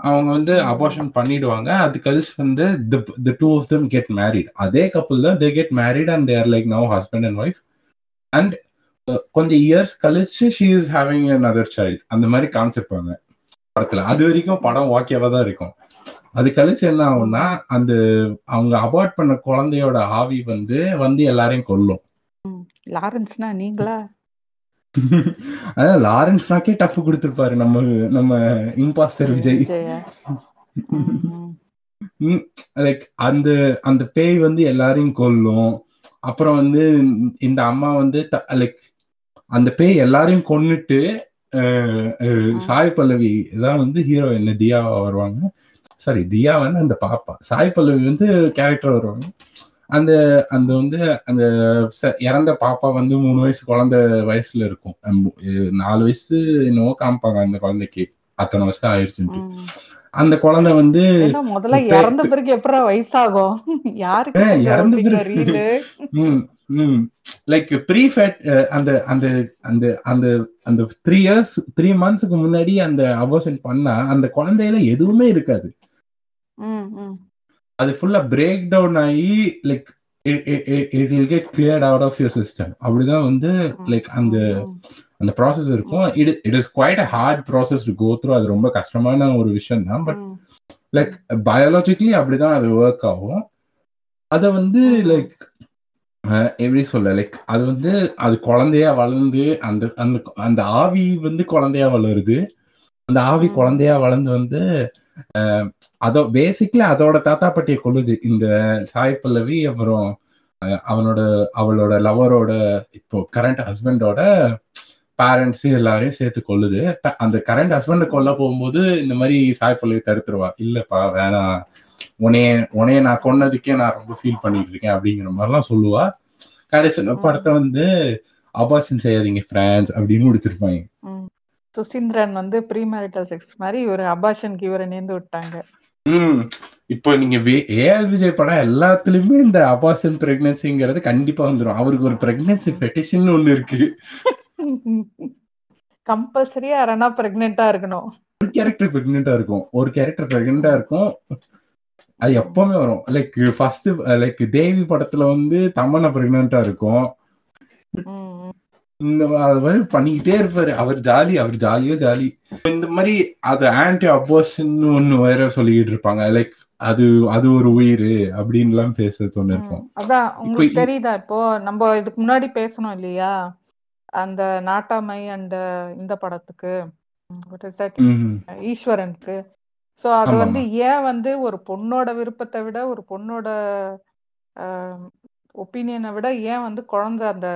அவங்க வந்து அபார்ஷன் பண்ணிடுவாங்க. அது கழிச்சு வந்து the two of them get married அதே கப்பல் தான் they get married and their like now husband and wife and கொஞ்சம் இயர்ஸ் கழிச்சு she is having another child அந்த மாதிரி காமிச்சிருப்பாங்க படத்துல. அது வரைக்கும் படம் ஓகேவா தான் இருக்கும். அது கழிச்சு என்ன ஆகும்னா அந்த அவங்க அபார்ட் பண்ண குழந்தையோட ஆவி வந்து வந்து எல்லாரையும் கொல்லும். லாரன்ஸ்னா நீங்களா? அதான் லாரன்ஸ்னாக்கே டஃப் கொடுத்துருப்பாரு. நம்ம நம்ம இம்பாஸ்டர் விஜய். லைக் அந்த அந்த பேய் வந்து எல்லாரையும் கொல்லும். அப்புறம் வந்து இந்த அம்மா வந்து லைக் அந்த பேய் எல்லாரையும் கொன்னுட்டு சாய் பல்லவி தான் வந்து ஹீரோயின் தியாவா வருவாங்க. சாரி தியா வந்து அந்த பாப்பா. சாய் பல்லவி வந்து கேரக்டர் வருவாங்க. அந்த அந்த வந்து அந்த இறந்த பாப்பா வந்து மூணு வயசு குழந்தை வயசுல இருக்கும். நாலு வயசு என்னவோ காமிப்பாங்க அந்த குழந்தைக்கு. அத்தனை வருஷம் ஆயிடுச்சுன்ட்டு. அந்த குழந்தை வந்து முதல்ல இறந்த பிறகு எப்படா வயசாகும்? யாருக்கு இறந்த பிறகு- லைக் ப்ரீஃபேட் அந்த அந்த அந்த அந்த அந்த த்ரீ இயர்ஸ் த்ரீ மந்த்ஸ்க்கு முன்னாடி அந்த அபோஷன் பண்ணா அந்த குழந்தையில எதுவுமே இருக்காது. அது ஃபுல்லா பிரேக் டவுன் ஆகி like it will get cleared out of your system அப்படிதான் வந்து லைக் அந்த அந்த ப்ராசஸ் இருக்கும். It it is quite a hard process to go through அது ரொம்ப கஷ்டமான ஒரு விஷயம் தான் பட் லைக் பயாலஜிக்கலி அப்படிதான் அது ஒர்க் ஆகும். அதை வந்து. லைக் எப்படி சொல்ல லைக் அது வந்து அது குழந்தையா வளர்ந்து அந்த அந்த அந்த ஆவி வந்து குழந்தையா வளருது. அந்த ஆவி. குழந்தையா வளர்ந்து வந்து அதோ பேசிக்லி அதோட தாத்தா பாட்டியை கொள்ளுது இந்த சாய் பல்லவி அப்புறம் அவனோட அவளோட லவரோட இப்போ கரண்ட் ஹஸ்பண்டோட பேரண்ட்ஸ் எல்லாரையும் சேர்த்து கொல்லுது. த- அந்த கரண்ட் ஹஸ்பண்டை கொல்ல போகும்போது இந்த மாதிரி சாய் பல்லவி தடுத்துருவா. இல்லப்பா வேணாம் உனைய உனைய நான் கொன்னதுக்கே நான் ரொம்ப ஃபீல் பண்ணிட்டு இருக்கேன் அப்படிங்கிற மாதிரிலாம் சொல்லுவா. கடைசி படத்தை வந்து அபார்ஷன் செய்யாதீங்க ஃப்ரான்ஸ் அப்படின்னு முடிச்சிருப்பாங்க. சுசீந்திரன் வந்து ப்ரீ மேரிட்டல் செக்ஸ் மாதிரி ஒரு அபாஷனுக்கு இவரை நேர்ந்து விட்டாங்க. ம். இப்போ நீங்க ஏஆர் விஜய் படம் எல்லாத்துலயுமே இந்த அபார்ஷன் பிரெக்னன்சிங்கிறது கண்டிப்பா வந்துடும் அவருக்கு ஒரு பிரெக்னன்சி ஃபெட்டிஷன் ஒண்ணு இருக்கு. கம்பல்சரியா யாரனா பிரெக்னெண்டா இருக்கணும். ஒரு கேரக்டர் பிரெக்னெண்டா இருக்கும். ஒரு கேரக்டர் பிரெக்னெண்டா இருக்கும். அது எப்பவுமே வரும். லைக் ஃபர்ஸ்ட் லைக் தேவி படத்துல வந்து தமன்னா பிரெக்னெண்டா இருக்கும். இந்த அது மாதிரி பண்ணிக்கிட்டே இருப்பாரு. அவர் ஜாலி அவர் ஜாலியோ ஜாலி. இந்த மாதிரி அது ஆன்டி அபோஷன் ஒண்ணு வேற சொல்லிக்கிட்டு இருப்பாங்க. லைக் அது அது ஒரு உயிர் அப்படின்லாம் பேசுறது ஒண்ணு இருக்கும். அதான் உங்களுக்கு தெரியுதா இப்போ? நம்ம இதுக்கு முன்னாடி பேசணும் இல்லையா? அந்த நாட்டாமை அண்ட் இந்த படத்துக்கு. ஈஸ்வரனுக்கு. சோ அது வந்து ஏன் வந்து ஒரு பொண்ணோட விருப்பத்தை விட ஒரு பொண்ணோட ஒப்பீனியனை விட ஏன் வந்து குழந்தை அந்த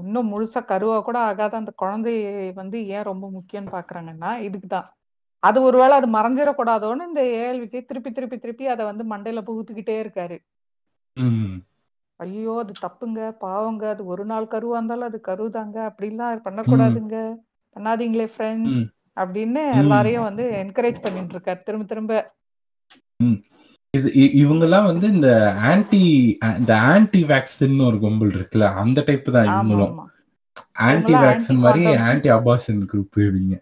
இன்னும் முழுசா கருவா கூட ஆகாத அந்த குழந்தைய வந்து ஏன் ரொம்ப முக்கியம்னு பாக்குறாங்கன்னா இதுக்கு தான். அது ஒருவேளை அது மறைஞ்சிடக்கூடாதோன்னு இந்த ஏஎல் விஜய் திருப்பி திருப்பி திருப்பி அதை வந்து மண்டையில புகுத்திக்கிட்டே இருக்காரு. ஐயோ அது தப்புங்க பாவங்க அது ஒரு நாள் கருவா இருந்தாலும் அது கருதாங்க அப்படிலாம் பண்ணக்கூடாதுங்க பண்ணாதீங்களே ஃப்ரெண்ட்ஸ். அப்படின்னு. எல்லாரையும் வந்து என்கரேஜ் பண்ணிட்டு இருக்காரு. திரும்ப திரும்ப. இது இவங்கெல்லாம் வந்து இந்த ஆன்டி இந்த ஆன்டி வேக்சின் ஒரு கும்பல் இருக்குல்ல அந்த டைப் தான் இவங்களும் ஆன்டி வேக்சின் மாதிரி. ஆன்டி அபார்ஷன் குரூப் இவங்க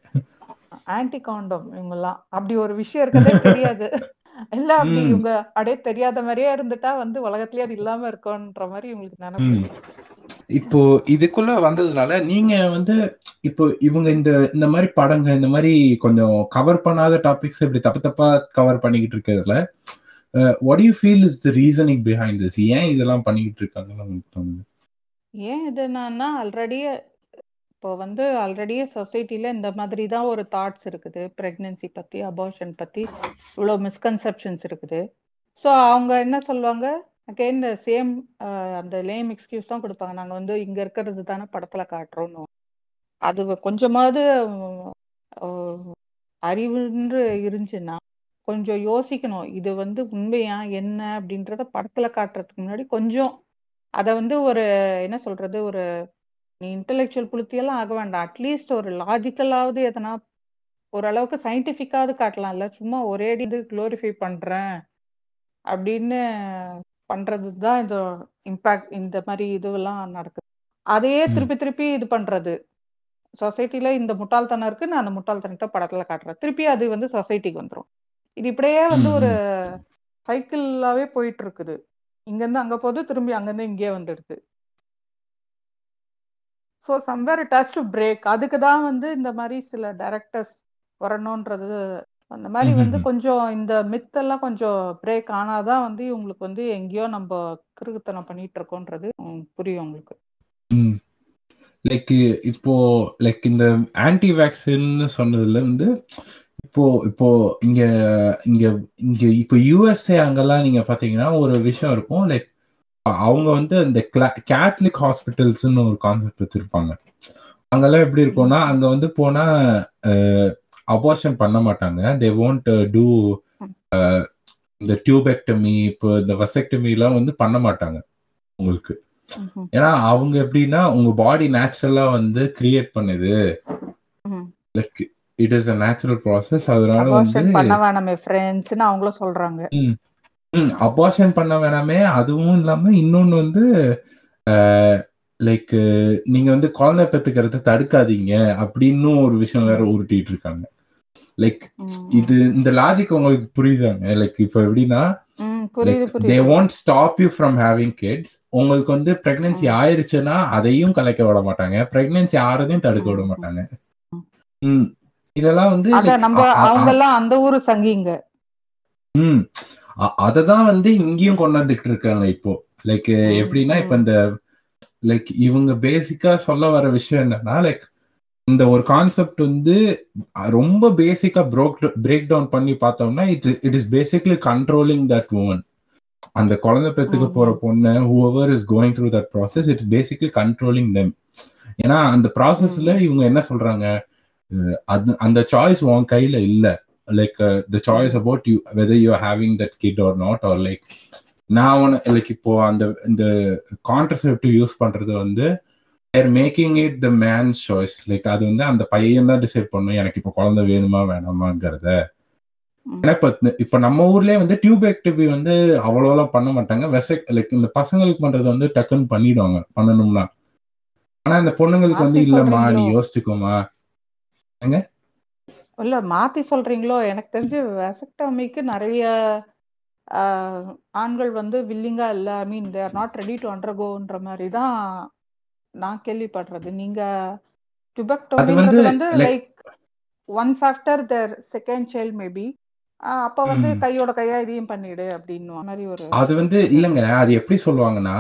ஆன்டி காண்டம் இவங்கெல்லாம் அப்படி ஒரு விஷயம் இருக்கதே தெரியாது இல்ல அப்படி. இவங்க அப்படியே தெரியாத மாதிரியே இருந்துட்டா வந்து உலகத்திலேயே அது இல்லாம இருக்கும்ன்ற மாதிரி இவங்களுக்கு நினைப்பு. இப்போ இதுக்குள்ள வந்ததுனால நீங்க வந்து இப்போ இவங்க இந்த இந்த மாதிரி படங்க இந்த மாதிரி கொஞ்சம் கவர் பண்ணாத டாபிக்ஸ் இப்படி தப்பு தப்பா கவர் பண்ணிக்கிட்டு இருக்கிறதுல what you feel is the reasoning behind this ஏன் இதெல்லாம் பண்ணிக்கிட்டு இருக்காங்கன்னு உங்களுக்கு தோணுது? ஏன் இது என்னன்னா ஆல்ரெடி இப்போ வந்து ஆல்ரெடியே சொசைட்டில இந்த மாதிரி தான் ஒரு தாட்ஸ் இருக்குது. பிரெக்னன்சி பத்தி அபார்ஷன் பத்தி இவ்வளோ மிஸ்கன்செப்ஷன்ஸ் இருக்குது. ஸோ அவங்க என்ன சொல்லுவாங்க? அகைன் சேம் அந்த லேம் எக்ஸ்கியூஸ் தான் கொடுப்பாங்க. நாங்கள் வந்து இங்கே இருக்கிறது தானே படத்தில் காட்டுறோம்னு. அது கொஞ்சமாவது அறிவுன்று இருந்துச்சுன்னா கொஞ்சம் யோசிக்கணும். இது வந்து உண்மையா? என்ன? அப்படின்றத படத்துல காட்டுறதுக்கு முன்னாடி கொஞ்சம் அதை வந்து ஒரு என்ன சொல்றது ஒரு நீ இன்டெலெக்சுவல் புளுத்தியெல்லாம் ஆக வேண்டாம். அட்லீஸ்ட் ஒரு லாஜிக்கலாவது எதனா ஓரளவுக்கு சயின்டிஃபிக்காவது காட்டலாம்ல. சும்மா ஒரே அடி இது க்ளோரிஃபை பண்றேன் அப்படின்னு பண்றது தான் இந்த இம்பாக்ட் இந்த மாதிரி இதுவெல்லாம் நடக்குது. அதையே ம். திருப்பி திருப்பி இது பண்றது. சொசைட்டில இந்த முட்டாள்தனம் இருக்கு. நான் அந்த முட்டாள்தனத்தை படத்துல காட்டுறேன். திருப்பி அது வந்து சொசைட்டிக்கு வந்துரும். இது இப்படியே வந்து ஒரு சைக்கிளாவே போயிட்டு இருக்குது இங்க இருந்து அங்க போகுது திரும்பி அங்க இருந்து இங்கே வந்துடுது. So somewhere it has to break அதுக்கு தான் வந்து இந்த மாதிரி சில டைரக்டர்ஸ் வரணுன்றது அந்த மாதிரி வந்து. கொஞ்சம் இந்த மித்தெல்லாம் கொஞ்சம் பிரேக் ஆனாதான் வந்து இவங்களுக்கு வந்து எங்கேயோ நம்ம கிறுக்குத்தனம் பண்ணிட்டு இருக்கோன்றது புரியும் உங்களுக்கு. லைக் இப்போ லைக் இந்த ஆன்டி வேக்சின் சொன்னதுல வந்து இப்போ இப்போ இங்க இங்க இங்க இப்போ யூஎஸ்ஏ அங்கெல்லாம் நீங்க பாத்தீங்கன்னா ஒரு விஷயம் இருக்கும். லைக் அவங்க வந்து இந்த கேத்லிக் ஹாஸ்பிட்டல்ஸ்னு ஒரு கான்செப்ட் வச்சிருப்பாங்க. அங்கெல்லாம் எப்படி இருக்கும்னா அங்க வந்து போனா அபார்ஷன் பண்ண மாட்டாங்க. தே won't டூ இந்த டியூபெக்டமி இப்போ இந்த வசெக்டமிலாம் வந்து பண்ண மாட்டாங்க உங்களுக்கு. ஏன்னா அவங்க எப்படின்னா உங்க பாடி நேச்சுரலா வந்து கிரியேட் பண்ணுது. Like it is a natural process அதனால வந்து பண்ண வேணாமே ஃப்ரெண்ட்ஸ்னு அவங்களும் சொல்றாங்க. அபார்ஷன் பண்ண வேணாமே அதுவும் இல்லாம இன்னொன்னு வந்து லைக் நீங்க வந்து குழந்தை பெத்துக்கிறத தடுக்காதீங்க அப்படின்னு ஒரு விஷயம் வேற உருட்டிட்டு இருக்காங்க. லைக். இது இந்த லாஜிக் உங்களுக்கு புரியுதாங்க? லைக் இப்போ எப்படின்னா they won't stop you from having kids உங்களுக்கு வந்து பிரெக்னன்சி ஆயிருச்சுன்னா அதையும் கலைக்க விட மாட்டாங்க. பிரெக்னன்சி ஆறதையும் தடுக்க விட மாட்டாங்க. இதெல்லாம் வந்து நம்ம அவங்க எல்லாம் அந்த ஊரு சங்கிங்க. ம். அததான் வந்து இங்கேயும் கொண்டு வந்துட்டு இருக்காங்க இப்போ. லைக் எப்படின்னா இப்ப. இந்த லைக் இவங்க பேசிக்கா சொல்ல வர விஷயம் என்னன்னா லைக் இந்த ஒரு கான்செப்ட் வந்து ரொம்ப பேசிக்கா ப்ரோக் பிரேக் டவுன் பண்ணி பார்த்தோம்னா it it is basically controlling that woman அந்த குழந்தை பெத்துக்க போற பொண்ணு whoever is going through that process it's basically controlling them ஏன்னா அந்த ப்ராசஸ்ல இவங்க என்ன சொல்றாங்க? அது அந்த சாய்ஸ் உன் கையில இல்ல. Like the choice about you whether you having that kid or not or like நான் ஒன்று லைக் இப்போ அந்த இந்த கான்ட்ரசெப்டிவ் யூஸ் பண்றது வந்து they're making it the man's choice like அது வந்து அந்த பையன் தான் டிசைட் பண்ணும் எனக்கு இப்போ குழந்தை வேணுமா வேணாமாங்கிறத. ஏன்னா இப்போ இப்போ நம்ம ஊர்லயே வந்து டியூபெக்டிவி வந்து அவ்வளோலாம் பண்ண மாட்டாங்க. வெசக் லைக் இந்த பசங்களுக்கு பண்றது வந்து டக்குன்னு பண்ணிடுவாங்க பண்ணணும்னா. ஆனா இந்த பொண்ணுங்களுக்கு வந்து இல்லம்மா நீ சொல்றீங்களோ? யோசிச்சுக்கோமா இல்ல மாத்தி சொல்றீங்களோ? எனக்கு தெரிஞ்சு வெசக்டமிக்கு நிறைய ஆண்கள் வந்து வில்லிங்கா இல்ல. I mean they're not ready to அண்டர்கோன்ற மாதிரி தான் நான் கேள்விப்படுறது. நீங்க அது டுபெக்டோமின்றது வந்து like once after their second child maybe அப்ப வந்து. கையோட கையா இதையும் பண்ணிடு அப்படின்னு மாதிரி ஒரு அது வந்து இல்லைங்க. அது எப்படி சொல்லுவாங்கன்னா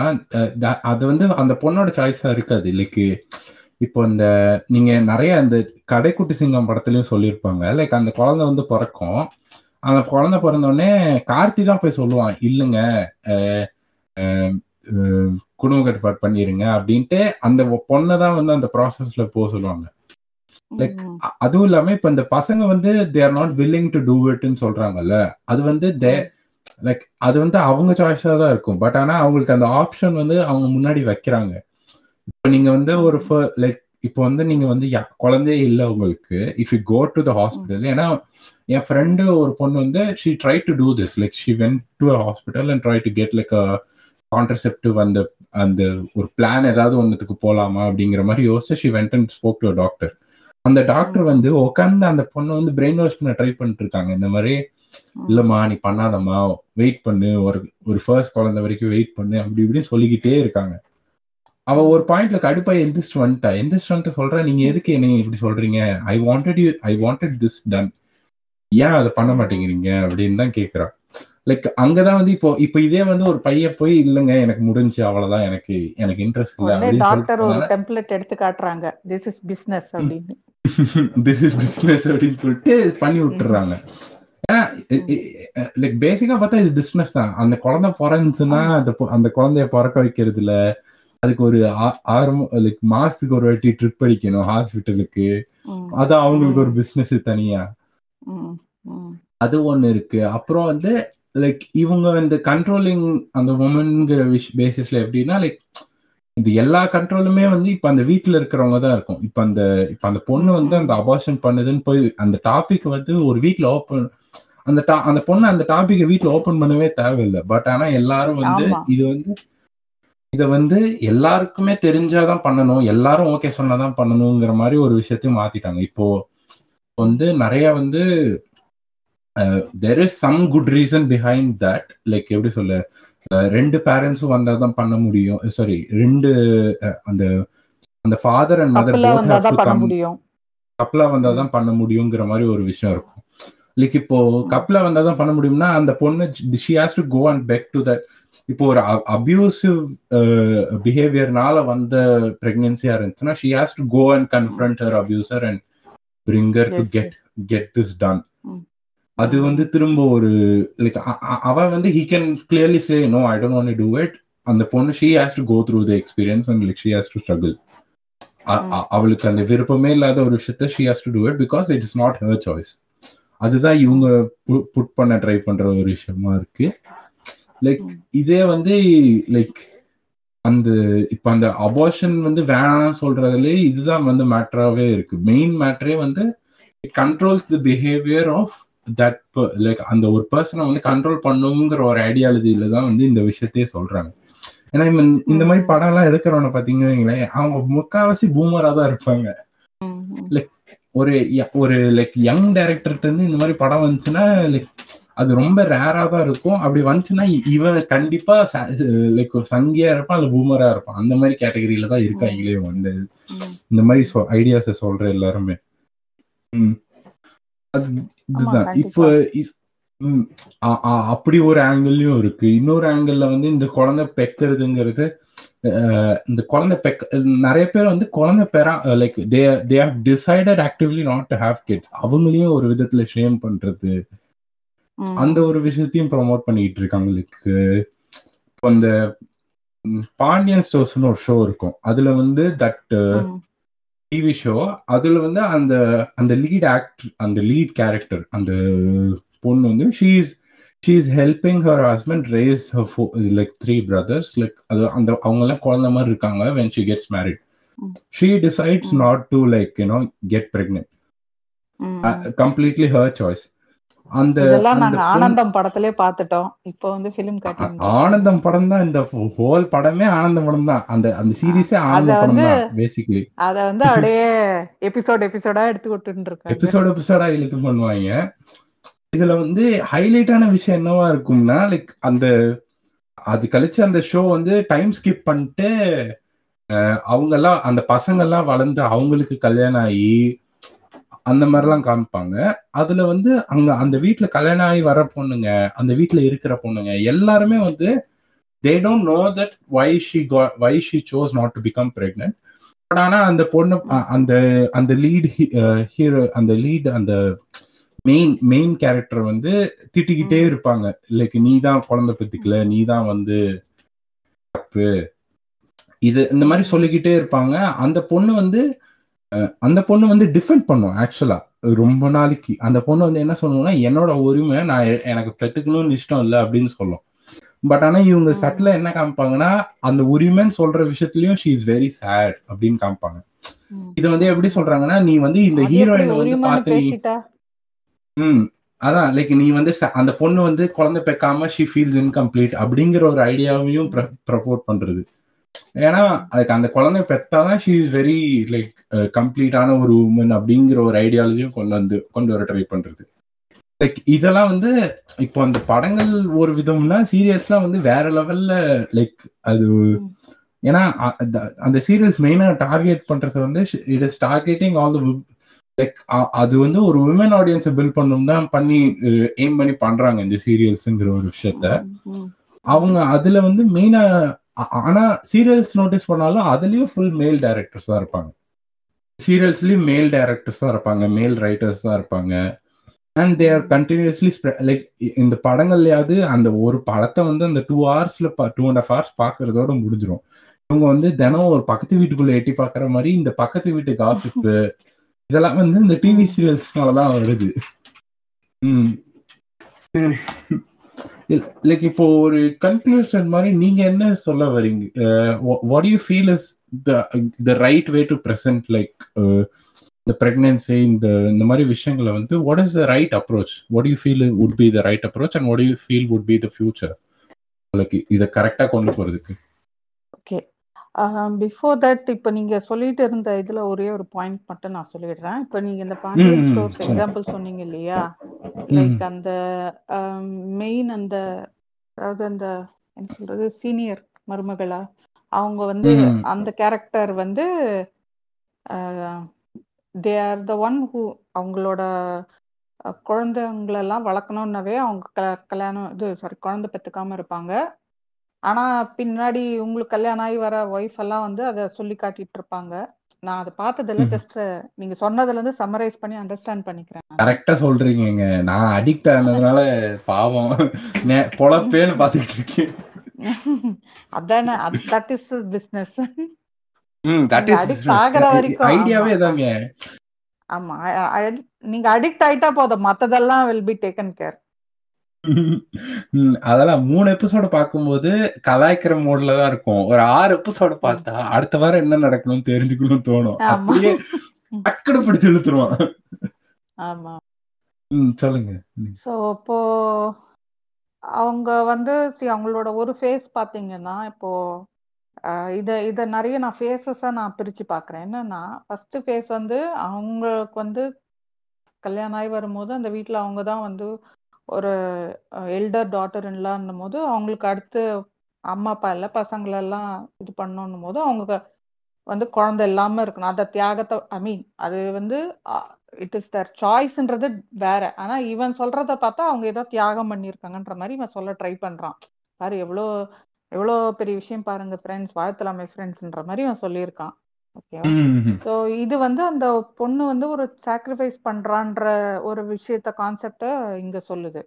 அது வந்து அந்த பொண்ணோட சாய்ஸா இருக்காது. லைக் இப்போ இந்த நீங்க நிறைய இந்த கடைக்குட்டி சிங்கம் படத்துலயும் சொல்லியிருப்பாங்க. லைக் அந்த குழந்தை வந்து பிறக்கும். அந்த குழந்தை பிறந்த உடனே கார்த்தி தான் போய் சொல்லுவான் இல்லைங்க குடும்ப கட்டுப்பாடு பண்ணிருங்க அப்படின்ட்டு அந்த பொண்ணை தான் வந்து அந்த ப்ராசஸ்ல போக சொல்லுவாங்க. அ- அதுவும் இல்லாம இப்ப இந்த பசங்க வந்து they are not willing to do இட்னு சொல்றாங்கல்ல. அது வந்து தே லைக் அது வந்து அவங்க சாய்ஸா தான் இருக்கும். பட் ஆனா அவங்களுக்கு அந்த ஆப்ஷன் வந்து அவங்க முன்னாடி வைக்கிறாங்க. இப்போ நீங்க வந்து ஒரு லைக் இப்போ வந்து நீங்க வந்து குழந்தையே இல்லை உங்களுக்கு if you go to the hospital ஏன்னா என் ஃப்ரெண்டு ஒரு பொண்ணு வந்து she try to do this like she went to a hospital and try to get like a contraceptive அந்த அந்த ஒரு பிளான் ஏதாவது ஒன்றுத்துக்கு போலாமா அப்படிங்கிற மாதிரி யோசிச்சு she went and spoke to doctor அந்த டாக்டர் வந்து உட்காந்து அந்த பொண்ணை வந்து பிரெயின் வாஷ் பண்ண ட்ரை பண்ணிட்டு இருக்காங்க இந்த மாதிரி. இல்லம்மா நீ பண்ணாதம்மா வெயிட் பண்ணு ஒரு ஒரு ஃபர்ஸ்ட் குழந்தை வரைக்கும் வெயிட் பண்ணு அப்படி இப்படின்னு சொல்லிக்கிட்டே இருக்காங்க. அவ ஒரு பாயிண்ட்ல கடுப்பா எந்திரிச்சு வந்துட்டா. எந்திரிச்சு வந்துட்டு சொல்ற நீங்க எதுக்கு என்ன இப்படி சொல்றீங்க? I wanted you I wanted this done ஏன் அதை பண்ண மாட்டேங்கிறீங்க? அப்படின்னு தான் கேக்குறா. லைக் அங்கதான் வந்து இப்போ இப்போ இதே வந்து ஒரு பையன் போய் இல்லைங்க எனக்கு முடிஞ்சு அவ்வளவுதான். எனக்கு எனக்கு இன்ட்ரெஸ்ட் இல்லை. அப்படின்னு டாக்டர் ஒரு டெம்ப்ளேட் எடுத்து காட்டுறாங்க. திஸ் இஸ் பிசினஸ் அப்படின்னு. திஸ் இஸ் பிஸ்னஸ் அப்படின்னு சொல்லிட்டு பண்ணி விட்டுறாங்க. ஏன்னா லைக் பேசிக்கா பார்த்தா இது பிஸ்னஸ் தான். அந்த குழந்தை பிறந்துச்சுன்னா அந்த அந்த குழந்தைய பிறக்க வைக்கிறதுல அதுக்கு ஒரு ஆறு லைக் மாசத்துக்கு ஒரு வாட்டி ட்ரிப் அடிக்கணும் ஹாஸ்பிட்டலுக்கு அது அவங்களுக்கு ஒரு பிசினஸ் தனியா. அது ஒண்ணு இருக்கு. அப்புறம் வந்து லைக் இவங்க இந்த கண்ட்ரோலிங் அந்த உமன்ங்கிற விஷ் பேசிஸ்ல எப்படின்னா லைக் இது எல்லா கண்ட்ரோலுமே வந்து இப்ப அந்த வீட்ல இருக்கிறவங்க தான் இருக்கும். இப்ப அந்த இப்ப அந்த பொண்ணு வந்து அந்த அபார்ஷன் பண்ணுதுன்னு போய் அந்த டாபிக் வந்து ஒரு வீட்ல ஓப்பன் அந்த அந்த பொண்ணு அந்த டாபிக்கை வீட்ல ஓபன் பண்ணவே தேவையில்லை. பட் ஆனா எல்லாரும் வந்து. இது வந்து இத வந்து எல்லாருக்குமே தெரிஞ்சாதான் பண்ணணும். எல்லாரும் ஓகே சொன்னாதான் பண்ணணுங்கிற மாதிரி ஒரு விஷயத்தையும் மாத்திட்டாங்க. இப்போ வந்து நிறைய வந்து there is some good reason behind that like எப்படி சொல்ல? ரெண்டு பேரண்ட்ஸும் வந்தால் தான் பண்ண முடியும். சாரி ரெண்டு அந்த அந்த father and mother both have தான் டு பண்ண கம் முடியும். கப்பலா வந்தா தான் பண்ண முடியுங்கிற மாதிரி ஒரு விஷயம் இருக்கும். லைக் இப்போ கப்பலா வந்தா தான் பண்ண முடியும்னா அந்த பொண்ணு she has to go and back to that இப்போ ஒரு அபியூசிவ் பிஹேவியர்னால வந்த பிரெக்னன்சியா இருந்துச்சுன்னா she has to go and confront her abuser and bring her to get get this done. அது வந்து திரும்ப ஒரு லைக் அவன் வந்து he can clearly say no I don't want do it அந்த பொண்ணு she has to go through the experience and like she has to struggle அவளுக்கு அந்த விருப்பமே இல்லாத ஒரு விஷயத்த she has to do it because it is not her choice அதுதான் இவங்க புட் பண்ண ட்ரை பண்ற ஒரு விஷயமா இருக்கு லைக். இதே வந்து லைக் அந்த இப்ப அந்த அபார்ஷன் வந்து வேணாம்னு சொல்றதுலயே இதுதான் வந்து மேட்டராகவே இருக்கு மெயின் மேட்டரே வந்து controls the behaviour of that like அந்த ஒரு பர்சனை வந்து கண்ட்ரோல் பண்ணுங்கிற ஒரு ஐடியாலஜியில தான் வந்து இந்த விஷயத்தையே சொல்றாங்க ஏன்னா இந்த- இந்த மாதிரி. படம் எல்லாம் எடுக்கிறவன பாத்தீங்கன்னு அவங்க முக்காவாசி பூமரா தான் இருப்பாங்க ம். ஒரு ஒரு லைக் யங் டைரக்டர்கிட்ட இருந்து இந்த மாதிரி படம் வந்துச்சுன்னா லைக் அது ரொம்ப ரேரா தான் இருக்கும். அப்படி வந்துச்சுன்னா இவன் கண்டிப்பா லைக் சங்கியா இருப்பான் அல்ல பூமரா இருப்பான். அந்த மாதிரி கேட்டகரியில தான் இருக்காங்களே வந்து. இந்த மாதிரி ஐடியாஸை சொல்ற எல்லாருமே. அது இதுதான். இப்போ அப்படி ஒரு ஆங்கிள்லயும் இருக்கு. இன்னொரு ஆங்கிள் வந்து இந்த குழந்தை பெக்கிறதுங்கிறது இந்த குழந்தை பெக்க நிறைய பேர் வந்து குழந்தை பெறா like they they have decided actively not to have kids அவங்களையும் ஒரு விதத்துல ஷேம் பண்றது. அந்த ஒரு விஷயத்தையும் ப்ரோமோட் பண்ணிட்டு இருக்காங்க. லைக் அந்த ம், பாண்டியன் ஸ்டோர்ஸ்னு ஒரு ஷோ இருக்கும். அதுல வந்து தட் டிவி ஷோ அதுல வந்து அந்த அந்த லீட் ஆக்டர் அந்த லீட் கேரக்டர் அந்த பொண்ணு வந்து she's she's helping her husband raise like three brothers like அது அந்த அவங்க எல்லாம் குழந்தை மாதிரி இருக்காங்க when she gets married. She decides. Not to like you know get pregnant. Completely her choice அந்த ஆனந்தம் படத்திலே பார்த்துட்டோம். இப்போ வந்து பிலிம் காட்டிங் ஆனந்தம் படம் தான் இந்த ஹோல் படமே ஆனந்தம் படம் தான். அந்த அந்த சீரீஸே ஆனந்தம் படம் தான் பேசிக்கலி அத வந்து அப்படியே எபிசோட் எபிசோடா எடுத்து விட்டுட்டு இருக்காங்க எபிசோட் எபிசோடா இழுத்து பண்ணுவாங்க. இதுல வந்து ஹைலைட்டான விஷயம் என்னவா இருக்கும்னா லைக் அந்த அது கழிச்சு அந்த ஷோ வந்து டைம் ஸ்கிப் பண்ணிட்டு அவங்கெல்லாம் அவங்க எல்லாம் அந்த பசங்க எல்லாம் வளர்ந்து அவங்களுக்கு கல்யாணம் ஆகி அந்த மாதிரிலாம் காமிப்பாங்க. அதுல வந்து அங்க அந்த வீட்டுல கல்யாணம் ஆகி வர பொண்ணுங்க அந்த வீட்டுல இருக்கிற பொண்ணுங்க எல்லாருமே வந்து they don't know that why she why she chose not to become pregnant but ஆனா அந்த பொண்ணு அந்த அந்த லீட் ஹீரோ அந்த லீட் அந்த மெயின் மெயின் கேரக்டர் வந்து திட்டிக்கிட்டே. இருப்பாங்க. லைக் நீ தான் குழந்தை பெத்துக்கல நீ தான் வந்து தப்பு. இது இந்த மாதிரி சொல்லிக்கிட்டே இருப்பாங்க. அந்த பொண்ணு வந்து அந்த பொண்ணு வந்து டிஃபெண்ட் பண்ணும் ஆக்சுவலா ரொம்ப நாளைக்கு. அந்த பொண்ணு வந்து என்ன சொல்லுவாங்கன்னா என்னோட உரிமை நான் எனக்கு பெத்துக்கணும்னு இஷ்டம் இல்லை அப்படின்னு சொல்லும். பட் ஆனா இவங்க. சட்டில என்ன காமிப்பாங்கன்னா அந்த உரிமைன்னு சொல்ற விஷயத்துலயும் ஷீ இஸ் வெரி சேட் அப்படின்னு காமிப்பாங்க. இது வந்து எப்படி சொல்றாங்கன்னா நீ வந்து இந்த ஹீரோயின் வந்து பார்த்து நீ ம் அதான் லைக் நீ வந்து அந்த பொண்ணு வந்து குழந்தை பெக்காம ஷி ஃபீல்ஸ் இன்கம்ப்ளீட் அப்படிங்கிற ஒரு ஐடியாவையும் ப்ரப்போர்ட் பண்றது ஏன்னா அதுக்கு அந்த குழந்தை பெத்தாதான் ஷி இஸ் வெரி லைக் கம்ப்ளீட்டான ஒரு உமன் அப்படிங்கிற ஒரு ஐடியாலஜியும் கொண்டு வந்து கொண்டு வர ட்ரை பண்றது லைக் இதெல்லாம் வந்து இப்போ அந்த படங்கள் ஒரு விதம்னா சீரியல்ஸ்லாம் வந்து வேற லெவல்ல லைக் அது. ஏன்னா அந்த- சீரியல்ஸ் மெயினா டார்கெட் பண்றது வந்து it is targeting all the like அது வந்து ஒரு உமன் ஆடியன்ஸை பில்ட் பண்ணும் தான் பண்ணி எய்ம் பண்ணி பண்றாங்க இந்த சீரியல்ஸ்ங்கிற ஒரு விஷயத்த. அவங்க அதுல வந்து மெயினா ஆனா சீரியல்ஸ் நோட்டீஸ் பண்ணாலும் அதுலயும் ஃபுல் மேல் டைரக்டர்ஸ் தான் இருப்பாங்க. சீரியல்ஸ்லயும் மேல் டைரக்டர்ஸ் தான் இருப்பாங்க மேல் ரைட்டர்ஸ் தான் இருப்பாங்க. And they are continuously like இந்த படங்கள்லயாவது அந்த ஒரு படத்தை வந்து அந்த டூ ஹவர்ஸ்ல டூ அண்ட் ஹாஃப் ஹவர்ஸ் பாக்குறதோட முடிஞ்சிரும். இவங்க வந்து தினம் ஒரு பக்கத்து வீட்டுக்குள்ள எட்டி பாக்குற மாதிரி இந்த பக்கத்து வீட்டு காசிப்பு இதெல்லாம் வந்து இந்த டிவி சீரியல்ஸ்னால தான் வருது. ம். சரி. லைக் இப்போ ஒரு கன்க்ளூஷன் மாதிரி நீங்க என்ன சொல்ல வரீங்க? What you feel is the the right way to present like இந்த ப்ரெக்னென்சி இந்த இந்த மாதிரி விஷயங்களை வந்து what is the right approach what you feel would be the right approach and what you feel would be the future like இதை கரெக்டாக கொண்டு போகிறதுக்கு பிஃபோர் தட் இப்போ நீங்க சொல்லிட்டு இருந்த இதுல ஒரே ஒரு பாயிண்ட் மட்டும் நான் சொல்லிடுறேன். இப்போ நீங்க இந்த பாண்டியன் ஸ்டோர்ஸ். எக்ஸாம்பிள் சொன்னீங்க இல்லையா? லைக் அந்த மெயின் அந்த அதாவது அந்த என்ன சொல்றது சீனியர் மருமகளா? அவங்க வந்து. அந்த கேரக்டர் வந்து they are the one who அவங்களோட குழந்தைங்களெல்லாம் வளர்க்கணும்னாவே அவங்க கல்யாணம் இது சாரி குழந்தை பெற்றுக்காம இருப்பாங்க. ஆனா பின்னாடி உங்களுக்கு கல்யாணம் ஆகி வர ஒய்ஃப் எல்லாம் வந்து அதை சொல்லி காட்டிட்டு இருப்பாங்க. நான் அதை பார்த்ததில்ல. ம். ஜஸ்ட் நீங்க சொன்னதுல இருந்து சம்மரைஸ் பண்ணி அண்டர்ஸ்டாண்ட் பண்ணிக்கிறேன். கரெக்டா சொல்றீங்க நான் அடிக்ட் ஆனதுனால பாவம். பொழப்பேன்னு பாத்துக்கிட்டு இருக்கேன். அதானே தட் இஸ் பிசினஸ் addict ஆகுற வரைக்கும், ஐடியாவே ஆமா. நீங்க அடிக்ட் ஆயிட்டா போதும். மத்ததெல்லாம் வில் பி டேக்கன் கேர் ம், அதெல்லாம் மூணு எபிசோட பார்க்கும்போது கலாய்க்கிற மோட்ல தான் இருக்கும். ஒரு ஆறு எபிசோட பார்த்தா அடுத்த வாரம் என்ன நடக்கணும்னு தெரிஞ்சுக்கணும்னு தோணும். ஆமா. அப்படியே டக்குனு பிடிச்சு இழுத்துருவான். ஆமா. ம் சொல்லுங்க. ம். ஸோ இப்போ அவங்க வந்து see அவங்களோட ஒரு ஃபேஸ் பார்த்தீங்கன்னா இப்போ இத இத நிறைய நான் ஃபேஸஸா நான் பிரிச்சு பார்க்கிறேன். என்னன்னா ஃபர்ஸ்ட் ஃபேஸ் வந்து அவங்களுக்கு வந்து கல்யாணம் ஆகி வரும்போது அந்த வீட்ல அவங்க தான் வந்து ஒரு எல்டர் டாட்டர் இல்லான்னும் போது அவங்களுக்கு அடுத்து அம்மா அப்பா இல்ல பசங்களெல்லாம் இது பண்ணணும் போது அவங்க வந்து குழந்தை இல்லாம இருக்கணும். அந்த தியாகத்தை ஐ மீன் அது வந்து இட் இஸ் தர் சாய்ஸ்ன்றது வேற. ஆனா இவன் சொல்றத பார்த்தா அவங்க ஏதோ தியாகம் பண்ணியிருக்காங்கன்ற மாதிரி இவன் சொல்ல ட்ரை பண்றான். பாரு எவ்வளோ எவ்வளோ பெரிய விஷயம் பாருங்க ஃப்ரெண்ட்ஸ் வாழ்த்தலாமே ஃப்ரெண்ட்ஸ்ன்ற மாதிரி இவன் சொல்லியிருக்கான். ஓகே ம், ஸோ இது வந்து அந்த பொண்ணு வந்து ஒரு சாக்ரிஃபைஸ் பண்றான்ற ஒரு விஷயத்த கான்செப்டை இங்க சொல்லுது.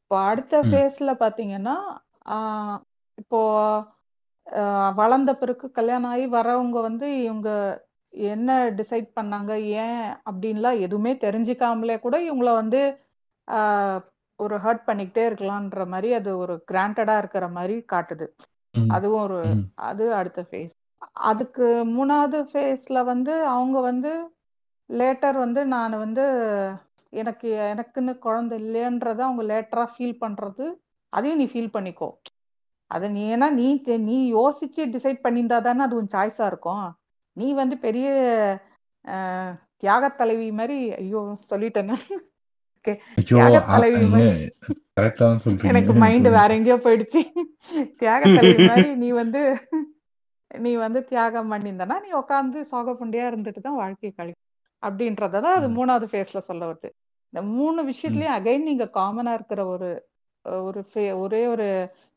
இப்போ அடுத்த. ஃபேஸ்ல பாத்தீங்கன்னா இப்போ வளர்ந்த பிறகு கல்யாணம் ஆகி வரவங்க வந்து இவங்க என்ன டிசைட் பண்ணாங்க ஏன் அப்படின்லாம் எதுவுமே தெரிஞ்சுக்காமலே கூட இவங்கள வந்து ஆஹ், ஒரு ஹர்ட் பண்ணிக்கிட்டே இருக்கலான்ற மாதிரி அது ஒரு கிராண்டடா இருக்கிற மாதிரி காட்டுது. அதுவும் ஒரு அது அடுத்த ஃபேஸ் அதுக்கு மூணாவது ஃபேஸ்ல வந்து அவங்க வந்து லேட்டர் வந்து நான் வந்து எனக்கு எனக்குன்னு குழந்தை இல்லையன்றத அவங்க லேட்டரா ஃபீல் பண்றது அதையும் நீ ஃபீல் பண்ணிக்கோ. அதை நீ ஏன்னா நீ நீ யோசிச்சு டிசைட் பண்ணியிருந்தா தானே அது உன் சாய்ஸா இருக்கும். நீ வந்து பெரிய அஹ், தியாகத் தலைவி மாதிரி ஐயோ சொல்லிட்டேன்னு எனக்கு மைண்ட் வேற எங்கேயோ போயிடுச்சு. தியாகத் தலைவி மாதிரி நீ வந்து நீ வந்து தியாகம் பண்ணியிருந்தனா நீ உட்காந்து சோகப்புண்டியா இருந்துட்டு தான் வாழ்க்கையை கழி அப்படின்றத தான் அது மூணாவது ஃபேஸ்ல சொல்ல வருது. இந்த மூணு விஷயத்துலயும் அகைன் நீங்க காமனா இருக்கிற ஒரு ஒரு ஒரே ஒரு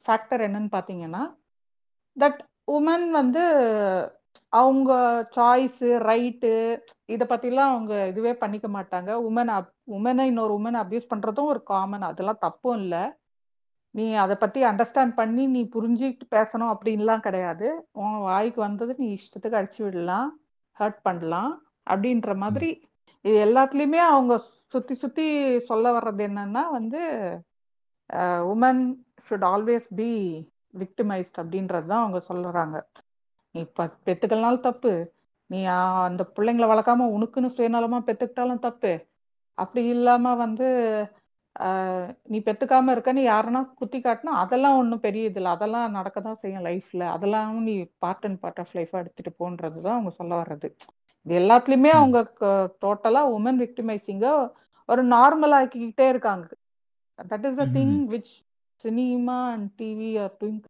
ஃபேக்டர் என்னன்னு பாத்தீங்கன்னா தட் உமன் வந்து அவங்க சாய்ஸ் ரைட்டு இத பத்திலாம் அவங்க இதுவே பண்ணிக்க மாட்டாங்க. உமன் உமனை இன்னொரு உமனை அபியூஸ் பண்றதும் ஒரு காமன் அதெல்லாம் தப்பும் இல்லை. நீ அதை பத்தி அண்டர்ஸ்டாண்ட் பண்ணி நீ புரிஞ்சுக்கிட்டு பேசணும் அப்படின்லாம் கிடையாது. உன் வாய்க்கு வந்தது நீ இஷ்டத்துக்கு அடிச்சு விடலாம் ஹர்ட் பண்ணலாம் அப்படின்ற மாதிரி இது எல்லாத்துலயுமே அவங்க சுத்தி சுத்தி சொல்ல வர்றது என்னன்னா வந்து woman should always be victimised அப்படின்றது தான் அவங்க சொல்லுறாங்க நீ ப பெத்துக்கலனாலும் தப்பு. நீ அந்த பிள்ளைங்களை வளர்க்காம உனக்குன்னு சுயநலமா பெத்துக்கிட்டாலும் தப்பு. அப்படி இல்லாம வந்து நீ பெத்துக்காம இருக்க நீ யாருன்னா குத்தி காட்டினா அதெல்லாம் ஒன்றும் பெரிய இது இல்லை. அதெல்லாம் நடக்க தான் செய்யும் லைஃப்ல. அதெல்லாம் நீ பார்ட் அண்ட் பார்ட் ஆஃப் லைஃபா எடுத்துட்டு போன்றது தான் அவங்க சொல்ல வர்றது. இது எல்லாத்துலயுமே அவங்க டோட்டலா உமன் விக்டிமைசிங்க ஒரு நார்மல் ஆக்கிக்கிட்டே இருக்காங்க. That is the thing which cinema and TV are doing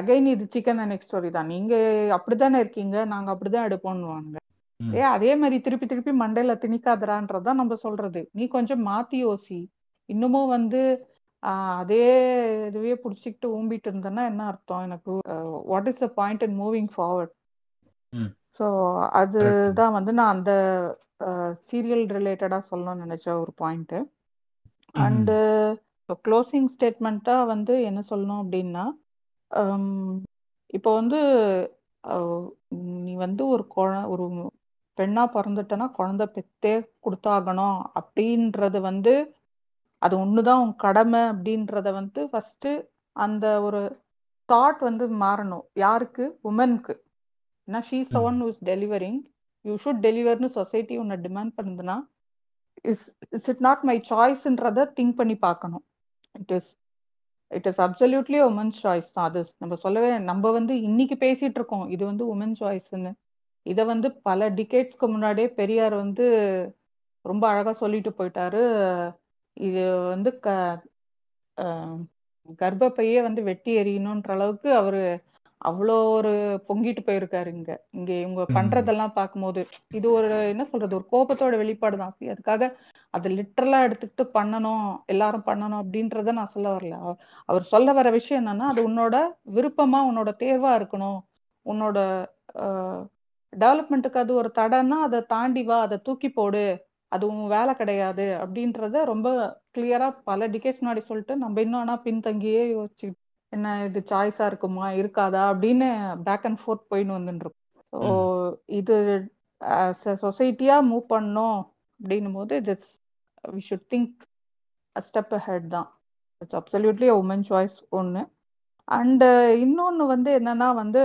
again இது சிக்கன் அண்ட் ஸ்டோரி தான். நீங்க அப்படித்தானே இருக்கீங்க? நாங்க அப்படிதான் எடுப்போம்னுவாங்க ஏ அதே மாதிரி திருப்பி திருப்பி மண்டையில திணிக்காதடான்றதான் நம்ம சொல்றது. நீ கொஞ்சம் மாத்தி யோசி. இன்னமும் வந்து அதே இதுவே புடிச்சிக்கிட்டு ஊம்பிட்டு இருந்தேன்னா என்ன அர்த்தம்? எனக்கு what is the point in moving forward. So அதுதான் வந்து நான் அந்த சீரியல் ரிலேட்டடா சொல்லணும்னு நினைச்ச ஒரு பாயிண்ட் அண்டு க்ளோசிங் ஸ்டேட்மெண்ட்டாக வந்து என்ன சொல்லணும் அப்படின்னா இப்போ வந்து நீ வந்து ஒரு குழ ஒரு பெண்ணா பிறந்துட்டனா குழந்தை பெத்தே கொடுத்தாகணும் அப்படின்றது வந்து அது ஒண்ணுதான் உன் கடமை அப்படின்றத வந்து ஃபர்ஸ்ட் அந்த ஒரு தாட் வந்து மாறணும். யாருக்கு? உமனுக்கு ஏன்னா she's the one is delivering you should டெலிவர்னு society உன்னை டிமாண்ட் பண்ணுதுன்னா is is it not my சாய்ஸ்ன்றத think பண்ணி பார்க்கணும். It is it is absolutely women's choice தான் அது. நம்ம சொல்லவே நம்ம வந்து இன்னைக்கு பேசிட்டு இருக்கோம். இது வந்து உமன் சாய்ஸ்ன்னு இதை வந்து பல டிகேட்ஸ்க்கு முன்னாடியே பெரியார் வந்து ரொம்ப அழகா சொல்லிட்டு போயிட்டாரு. இது வந்து க அஹ், கர்ப்பப்பையே வந்து வெட்டி எறியணுன்ற அளவுக்கு அவரு அவ்வளோ ஒரு பொங்கிட்டு போயிருக்காரு இங்க. இங்க இவங்க ம். பண்றதெல்லாம் பார்க்கும்போது இது ஒரு என்ன சொல்றது ஒரு கோபத்தோட வெளிப்பாடு தான். See, அதுக்காக அதை லிட்டரலா எடுத்துக்கிட்டு பண்ணணும் எல்லாரும் பண்ணணும் அப்படின்றத நான் சொல்ல வரல. அவ- அவர் சொல்ல வர விஷயம் என்னன்னா அது உன்னோட விருப்பமா உன்னோட தேர்வா இருக்கணும். உன்னோட டெவலப்மெண்ட்டுக்கு அது ஒரு தடைன்னா அதை தாண்டி வா அதை தூக்கி போடு. அது உன் வேலை கிடையாது அப்படின்றத ரொம்ப கிளியரா பல டிகேட்ஸ் முன்னாடி சொல்லிட்டு நம்ம இன்னும் ஆனா பின்தங்கியே யோசிச்சு என்ன இது சாய்ஸா இருக்குமா இருக்காதா அப்படின்னு பேக் அண்ட் ஃபோர்த் போயின்னு வந்துட்டு இருக்கோம் ஸோ இது சொசைட்டியா மூவ் பண்ணோம் அப்படின்னும் போது it's we should think step ahead தான். இட்ஸ் அப்சல்யூட்லி உமன் சாய்ஸ் ஒன்று அண்டு இன்னொன்று வந்து என்னன்னா வந்து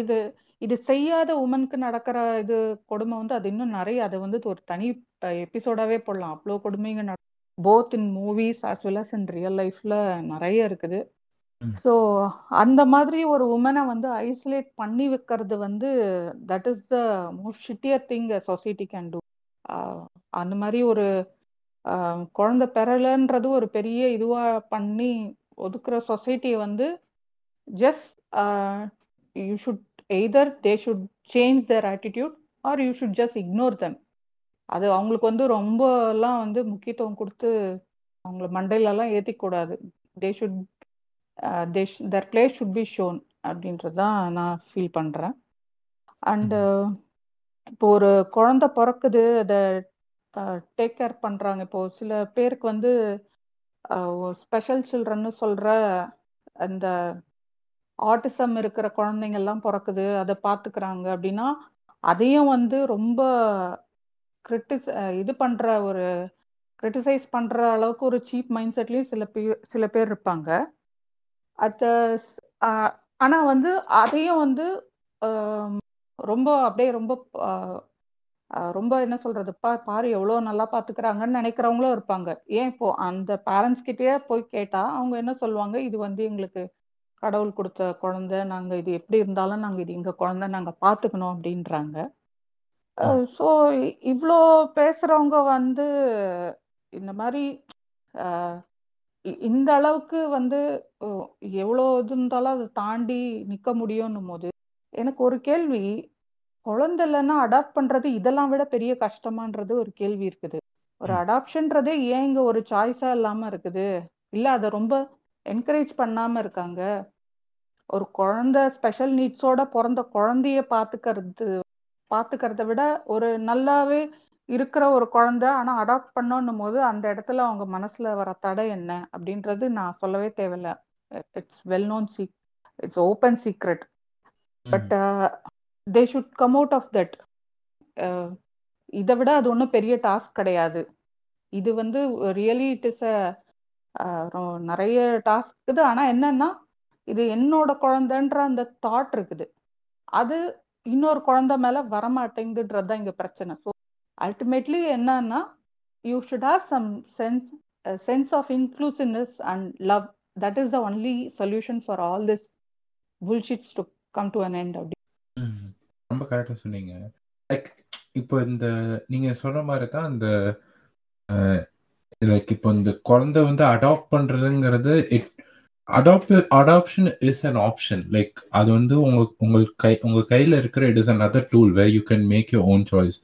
இது இது செய்யாத உமனுக்கு நடக்கிற இது கொடுமை வந்து அது இன்னும் நிறைய அது வந்து ஒரு தனி எபிசோடாவே போடலாம். அவ்வளோ கொடுமைங்க both in movies as well as in real லைஃப்ல நிறைய இருக்குது. ஸோ அந்த மாதிரி ஒரு உமனை வந்து ஐசோலேட் பண்ணி வைக்கிறது வந்து that is the most shittier thing society can do அந்த மாதிரி ஒரு குழந்தை பெறலைன்றது ஒரு பெரிய இதுவா பண்ணி ஒதுக்குற சொசைட்டியை வந்து just you should either they should change their attitude or you should just ignore them அது அவங்களுக்கு வந்து ரொம்ப எல்லாம் வந்து முக்கியத்துவம் கொடுத்து அவங்கள மண்டையில எல்லாம் ஏத்திக்க கூடாது they should they their place should be shown அப்படின்றது தான் நான் ஃபீல் பண்றேன். அண்டு இப்போ ஒரு குழந்தை பிறக்குது அதை டேக் கேர் பண்றாங்க. இப்போ சில பேருக்கு வந்து ஸ்பெஷல் சில்ட்ரன்னு சொல்ற அந்த ஆட்டிசம் இருக்கிற குழந்தைங்க எல்லாம் பிறக்குது அதை பார்த்துக்கிறாங்க அப்படின்னா அதையும் வந்து ரொம்ப கிரிட்டிஸ் இது பண்ற ஒரு கிரிட்டிசைஸ் பண்ற அளவுக்கு ஒரு சீப் மைண்ட் செட்லயும் சில பேர் சில பேர் இருப்பாங்க. அத்த ஆனா வந்து அதையும் வந்து ரொம்ப அப்படியே ரொம்ப ரொம்ப என்ன சொல்றது பா பாரு எவ்வளவு நல்லா பாத்துக்கிறாங்கன்னு நினைக்கிறவங்களும் இருப்பாங்க. ஏன் இப்போ அந்த பேரண்ட்ஸ் கிட்டேயே போய் கேட்டா அவங்க என்ன சொல்லுவாங்க இது வந்து எங்களுக்கு கடவுள் கொடுத்த குழந்தை நாங்க இது எப்படி இருந்தாலும் நாங்க இது எங்க குழந்தை நாங்க பாத்துக்கணும் அப்படின்றாங்க. ஸோ இவ்வளோ பேசுறவங்க வந்து இந்த மாதிரி இந்த அளவுக்கு வந்து எவ்வளோ இது இருந்தாலும் அதை தாண்டி நிக்க முடியும்னும் போது எனக்கு ஒரு கேள்வி குழந்தை இல்லைன்னா அடாப்ட் பண்றது இதெல்லாம் விட பெரிய கஷ்டமான்றது ஒரு கேள்வி இருக்குது. ஒரு. அடாப்ஷன்றதே ஏன் இங்க ஒரு சாய்ஸா இல்லாம இருக்குது? இல்ல அதை ரொம்ப என்கரேஜ் பண்ணாம இருக்காங்க? ஒரு குழந்தை ஸ்பெஷல் நீட்ஸோட பிறந்த குழந்தைய பாத்துக்கிறது பாத்துக்கிறத விட ஒரு நல்லாவே இருக்கிற ஒரு குழந்தை ஆனா அடாப்ட் பண்ணணும் போது அந்த இடத்துல அவங்க மனசுல வர தடை என்ன அப்படின்றது நான் சொல்லவே தேவையில்ல. It's well known seek it's open secret but they should come out of that இதை விட அது ஒன்றும் பெரிய டாஸ்க் கிடையாது. இது வந்து ரியலி இட் இஸ் நிறைய டாஸ்க் இருக்குது. ஆனா என்னன்னா இது என்னோட குழந்தைன்ற அந்த தாட் இருக்குது. அது இன்னொரு குழந்தை மேல வரமாட்டேங்குதுன்றது தான் இங்க பிரச்சனை. ஸோ அல்டிமேட்லி என்னன்னா you should have some sense sense of inclusiveness and love that is the only solution for all this bullshits to come to an end அப்படி. ரொம்ப கரெக்டாக சொன்னீங்க. லைக் இப்போ இந்த நீங்க சொன்ன மாதிரி தான் இந்த லைக் இப்போ இந்த குழந்தை வந்து அடாப்ட் பண்றதுங்கிறது it adopt adoption is an option like அது வந்து உங்களுக்கு உங்கள் கை உங்கள் கையில இருக்கிற it is an other tool way you can make your own choice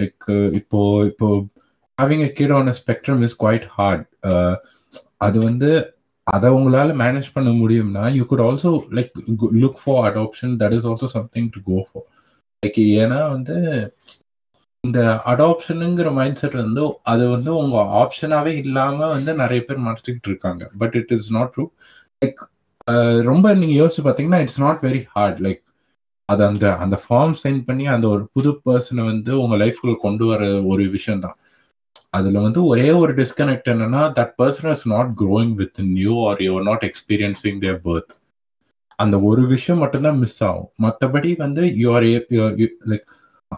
like இப்போ இப்போ having a kid on a spectrum is quite hard uh, அது வந்து அதை உங்களால மேனேஜ் பண்ண முடியும்னா you could also like look for adoption that is also something to go for like ஏன்னா வந்து இந்த அடாப்ஷனுங்கிற மைண்ட் செட் வந்து அது வந்து உங்க ஆப்ஷனாகவே இல்லாம வந்து நிறைய பேர் மறைச்சிக்கிட்டு இருக்காங்க. But it is not true like uh, ரொம்ப நீங்க யோசிச்சு பார்த்தீங்கன்னா it's not very hard like அது அந்த அந்த ஃபார்ம் சைன் பண்ணி அந்த ஒரு புது பர்சனை வந்து உங்க லைஃப்குள்ள கொண்டு வர ஒரு விஷயம் தான் அதுல வந்து ஒரே ஒரு டிஸ்கனெக்ட் என்னன்னா that person is not growing with new or you're not experiencing their birth அந்த ஒரு விஷயம் மட்டும்தான் மிஸ் ஆகும். மற்றபடி வந்து யூஆர் லைக்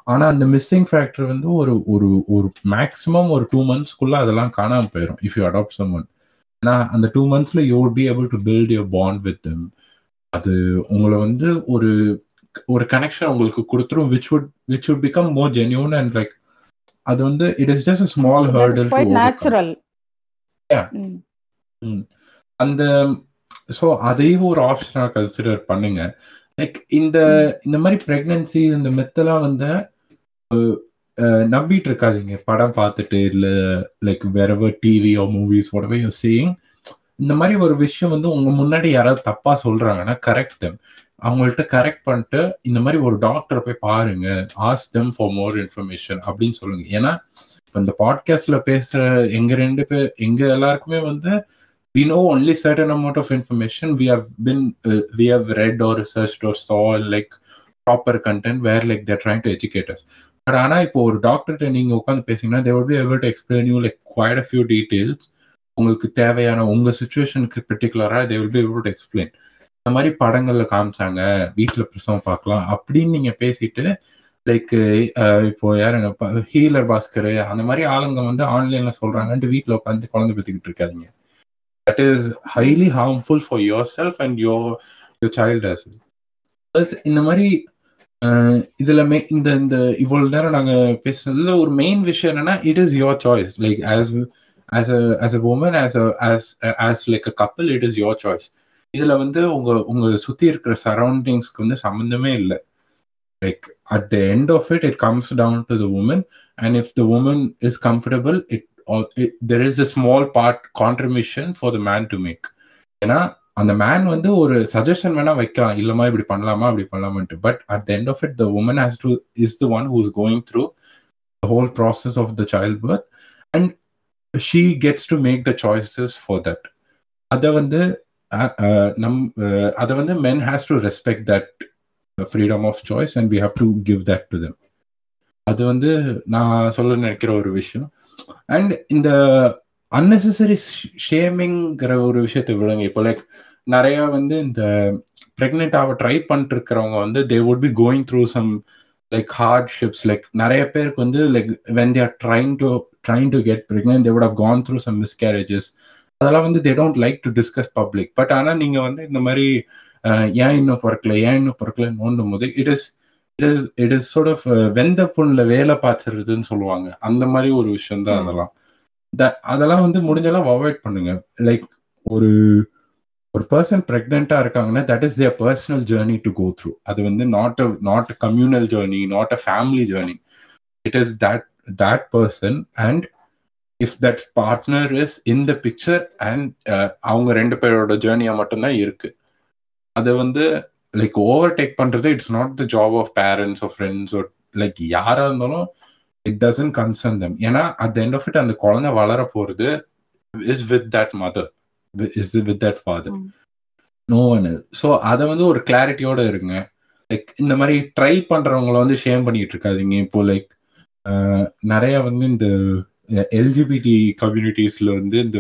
ஆனா அந்த மிஸ்ஸிங் ஃபேக்டர் வந்து ஒரு ஒரு ஒரு மேக்ஸிமம் ஒரு டூ மந்த்ஸ்க்குள்ள அதெல்லாம் காணாம போயிடும் if you adopt someone ஏன்னா அந்த two மந்த்ஸ்ல you would be able to build your bond with them. அது உங்களை வந்து ஒரு ஒரு கனெக்ஷன் உங்களுக்கு கொடுத்துரும் which would which would become more genuine and like அது வந்து it is just small hurdle natural. அந்த ஸோ அதையும் ஒரு ஆப்ஷனாக கன்சிடர் பண்ணுங்க. லைக் இந்த இந்த மாதிரி பிரெக்னன்சி இந்த மெத்தெல்லாம் வந்து நம்பிட்டு இருக்காதீங்க. படம் பார்த்துட்டு இல்லை like whatever TV movies whatever you're இந்த மாதிரி ஒரு விஷயம் வந்து உங்க முன்னாடி யாராவது தப்பா சொல்றாங்கன்னா கரெக்ட் them. அவங்கள்ட்ட கரெக்ட் பண்ணிட்டு இந்த மாதிரி ஒரு டாக்டரை போய் பாருங்க. Ask them for more information அப்படின்னு சொல்லுங்க. ஏன்னா இப்போ இந்த பாட்காஸ்ட்ல பேசுற எங்க ரெண்டு பேர் எங்க எல்லாருக்குமே வந்து we know only certain amount of information we have been we have read or research or saw like proper content where like they're trying to educators but ஆனால் இப்போ ஒரு டாக்டர்கிட்ட நீங்கள் உட்காந்து பேசிங்கன்னா they will be able to explain like like quite a few உங்களுக்கு தேவையான உங்கள் சுச்சுவேஷனுக்கு பர்டிகுலராக they will be able to explain இந்த மாதிரி படங்களில் காமிச்சாங்க வீட்டில் பிரசவம் பார்க்கலாம் அப்படின்னு நீங்கள் பேசிட்டு லைக் இப்போ யாருங்க ஹீலர் பாஸ்கர் அந்த மாதிரி ஆளுங்க வந்து ஆன்லைன்ல சொல்றாங்கன்ட்டு வீட்டில் உட்காந்து குழந்தை பெற்றுக்கிட்டு இருக்காதீங்க. That is highly harmful for yourself and your your child plus இந்த மாதிரி இதுல மே இந்த இந்த இவ்வளவு நேரம் நாங்க பேசுனதுல ஒரு மெயின் விஷயம் என்னன்னா it is your choice like as as a as a woman as as as like a couple it is your choice இதுல வந்து உங்க உங்க சுத்தி இருக்கிற சரௌண்டிங்ஸ்க்கு வந்து சம்மந்தமே இல்லை. Like at the end of it it comes down to the woman and if the woman is comfortable it there is a small part contribution for the man to make ஏன்னா அந்த மேன் வந்து ஒரு suggestion வேணா வைக்கலாம். இல்லமா இப்படி பண்ணலாமா இப்படி பண்ணலாமான்ட்டு. But at the end of it the woman has to is the one who is going through the whole process of the child birth and she gets to make the choices for that அதை வந்து நம் அதை வந்து men has to respect that freedom of choice and we have to give that to them அது வந்து நான் சொல்ல நினைக்கிற ஒரு விஷயம். அண்ட் இந்த அன்னெசரி ஷேமிங்கிற ஒரு விஷயத்தை விடுங்க இப்போ லைக் நிறைய வந்து இந்த ப்ரெக்னென்ட் ஆக ட்ரை பண்ணிட்டு இருக்கிறவங்க வந்து they would be going through some like hardships like நிறைய பேருக்கு வந்து like when they're trying to trying to get pregnant they would have gone through some miscarriages அதெல்லாம் வந்து they don't like to discuss public but ஆனால் நீங்கள் வந்து இந்த மாதிரி ஏன் இன்னும் பிறக்கல ஏன் இன்னும் பிறக்கல நோண்டும் போது it is it is it is sort of வெந்த புண்ணில் வேலை பார்த்துருதுன்னு சொல்லுவாங்க. அந்த மாதிரி ஒரு விஷயம் தான் அதெல்லாம். அதெல்லாம் வந்து முடிஞ்செல்லாம் அவாய்ட் பண்ணுங்க. லைக் ஒரு ஒரு பர்சன் ப்ரெக்னெண்ட்டாக இருக்காங்கன்னா that is their personal journey to go through அது வந்து not a not a communal journey not a family journey it is that that person and if that partner is in the picture and அவங்க ரெண்டு பேரோட ஜேர்னியாக மட்டும்தான் இருக்கு. அதை வந்து லைக் ஓவர் டேக் பண்ணுறது it's not the job of parents of friends like யாராக இருந்தாலும் இட் டசன்ட் கன்சர்ன் தம் ஏன்னா அட் எண்ட் ஆஃப் இட் அந்த குழந்தை வளர போகிறது is with that mother is with that father no one so அதை வந்து ஒரு கிளாரிட்டியோட இருங்க. லைக் இந்த மாதிரி ட்ரை பண்ணுறவங்கள வந்து ஷேம் பண்ணிட்டு இருக்காதிங்க. இப்போ லைக் நிறைய வந்து இந்த எல்ஜிபிடி கம்யூனிட்டிஸ்ல வந்து இந்த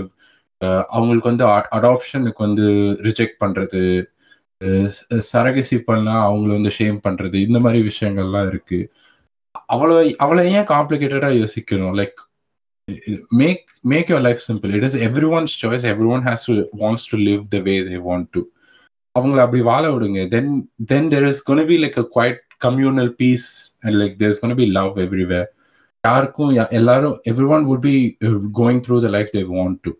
அவங்களுக்கு வந்து அடாப்ஷனுக்கு வந்து ரிஜெக்ட் பண்ணுறது சரகசி பண்ணால் அவங்கள வந்து ஷேம் பண்ணுறது இந்த மாதிரி விஷயங்கள்லாம் இருக்கு. அவ்வளோ அவ்வளோ ஏன் காம்ப்ளிகேட்டடாக யோசிக்கணும்? Like make make your life simple it is everyone's choice everyone has to wants to live the way they want to அவங்கள அப்படி வாழ விடுங்க. Then then there is gonna be like a quite communal peace and like there is gonna be love everywhere யாருக்கும் எல்லாரும் everyone would be going through the life they want to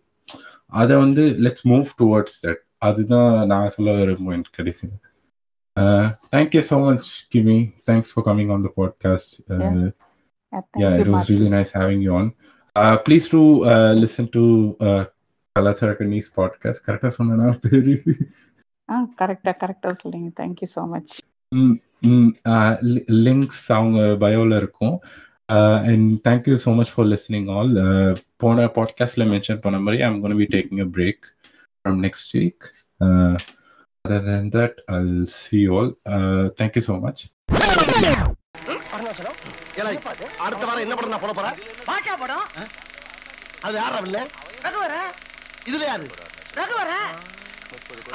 அதை வந்து let's move towards that அதுதான் நான் சொல்ல விரும்புவேன் கடைசி thank you so much கிமி thanks for coming on the podcast yeah it was really nice having you on uh, please do uh, listen to uh, கலாச்சாரக்கணிஸ் podcast கரெக்டாக சொன்னா பேரு ஆ கரெக்டாக கரெக்டாக சொல்லுங்க தேங்க்யூ ஸோ மச் லிங்க்ஸ் அவங்க பயோவில் இருக்கும் and thank you so much for listening all போன பாட்காஸ்டில் mention பண்ண மாதிரி I'm gonna be taking a break from next week other than that i'll see you all. Uh, thank you so much. அடுத்த வாரம் என்ன படம் போட போறேன்? பாஷா படம்? அது யாரா இல்ல ரகுவர? இதுல யாரு? ரகுவர?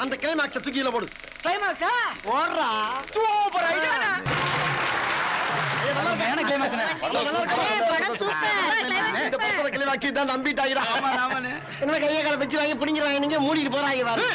அந்த கிளைமாக்ஸ தூக்கியில போடு. கிளைமாக்ஸா போடுறா. சூப்பர் ஐடியா கிளைமாக்ஸ் தான் நம்பிட்டாங்கடா என்ன கையை கால வச்சு வாங்கி பிடிங்கிறாங்க நீங்க மூடிட்டு போறாங்க பாரு.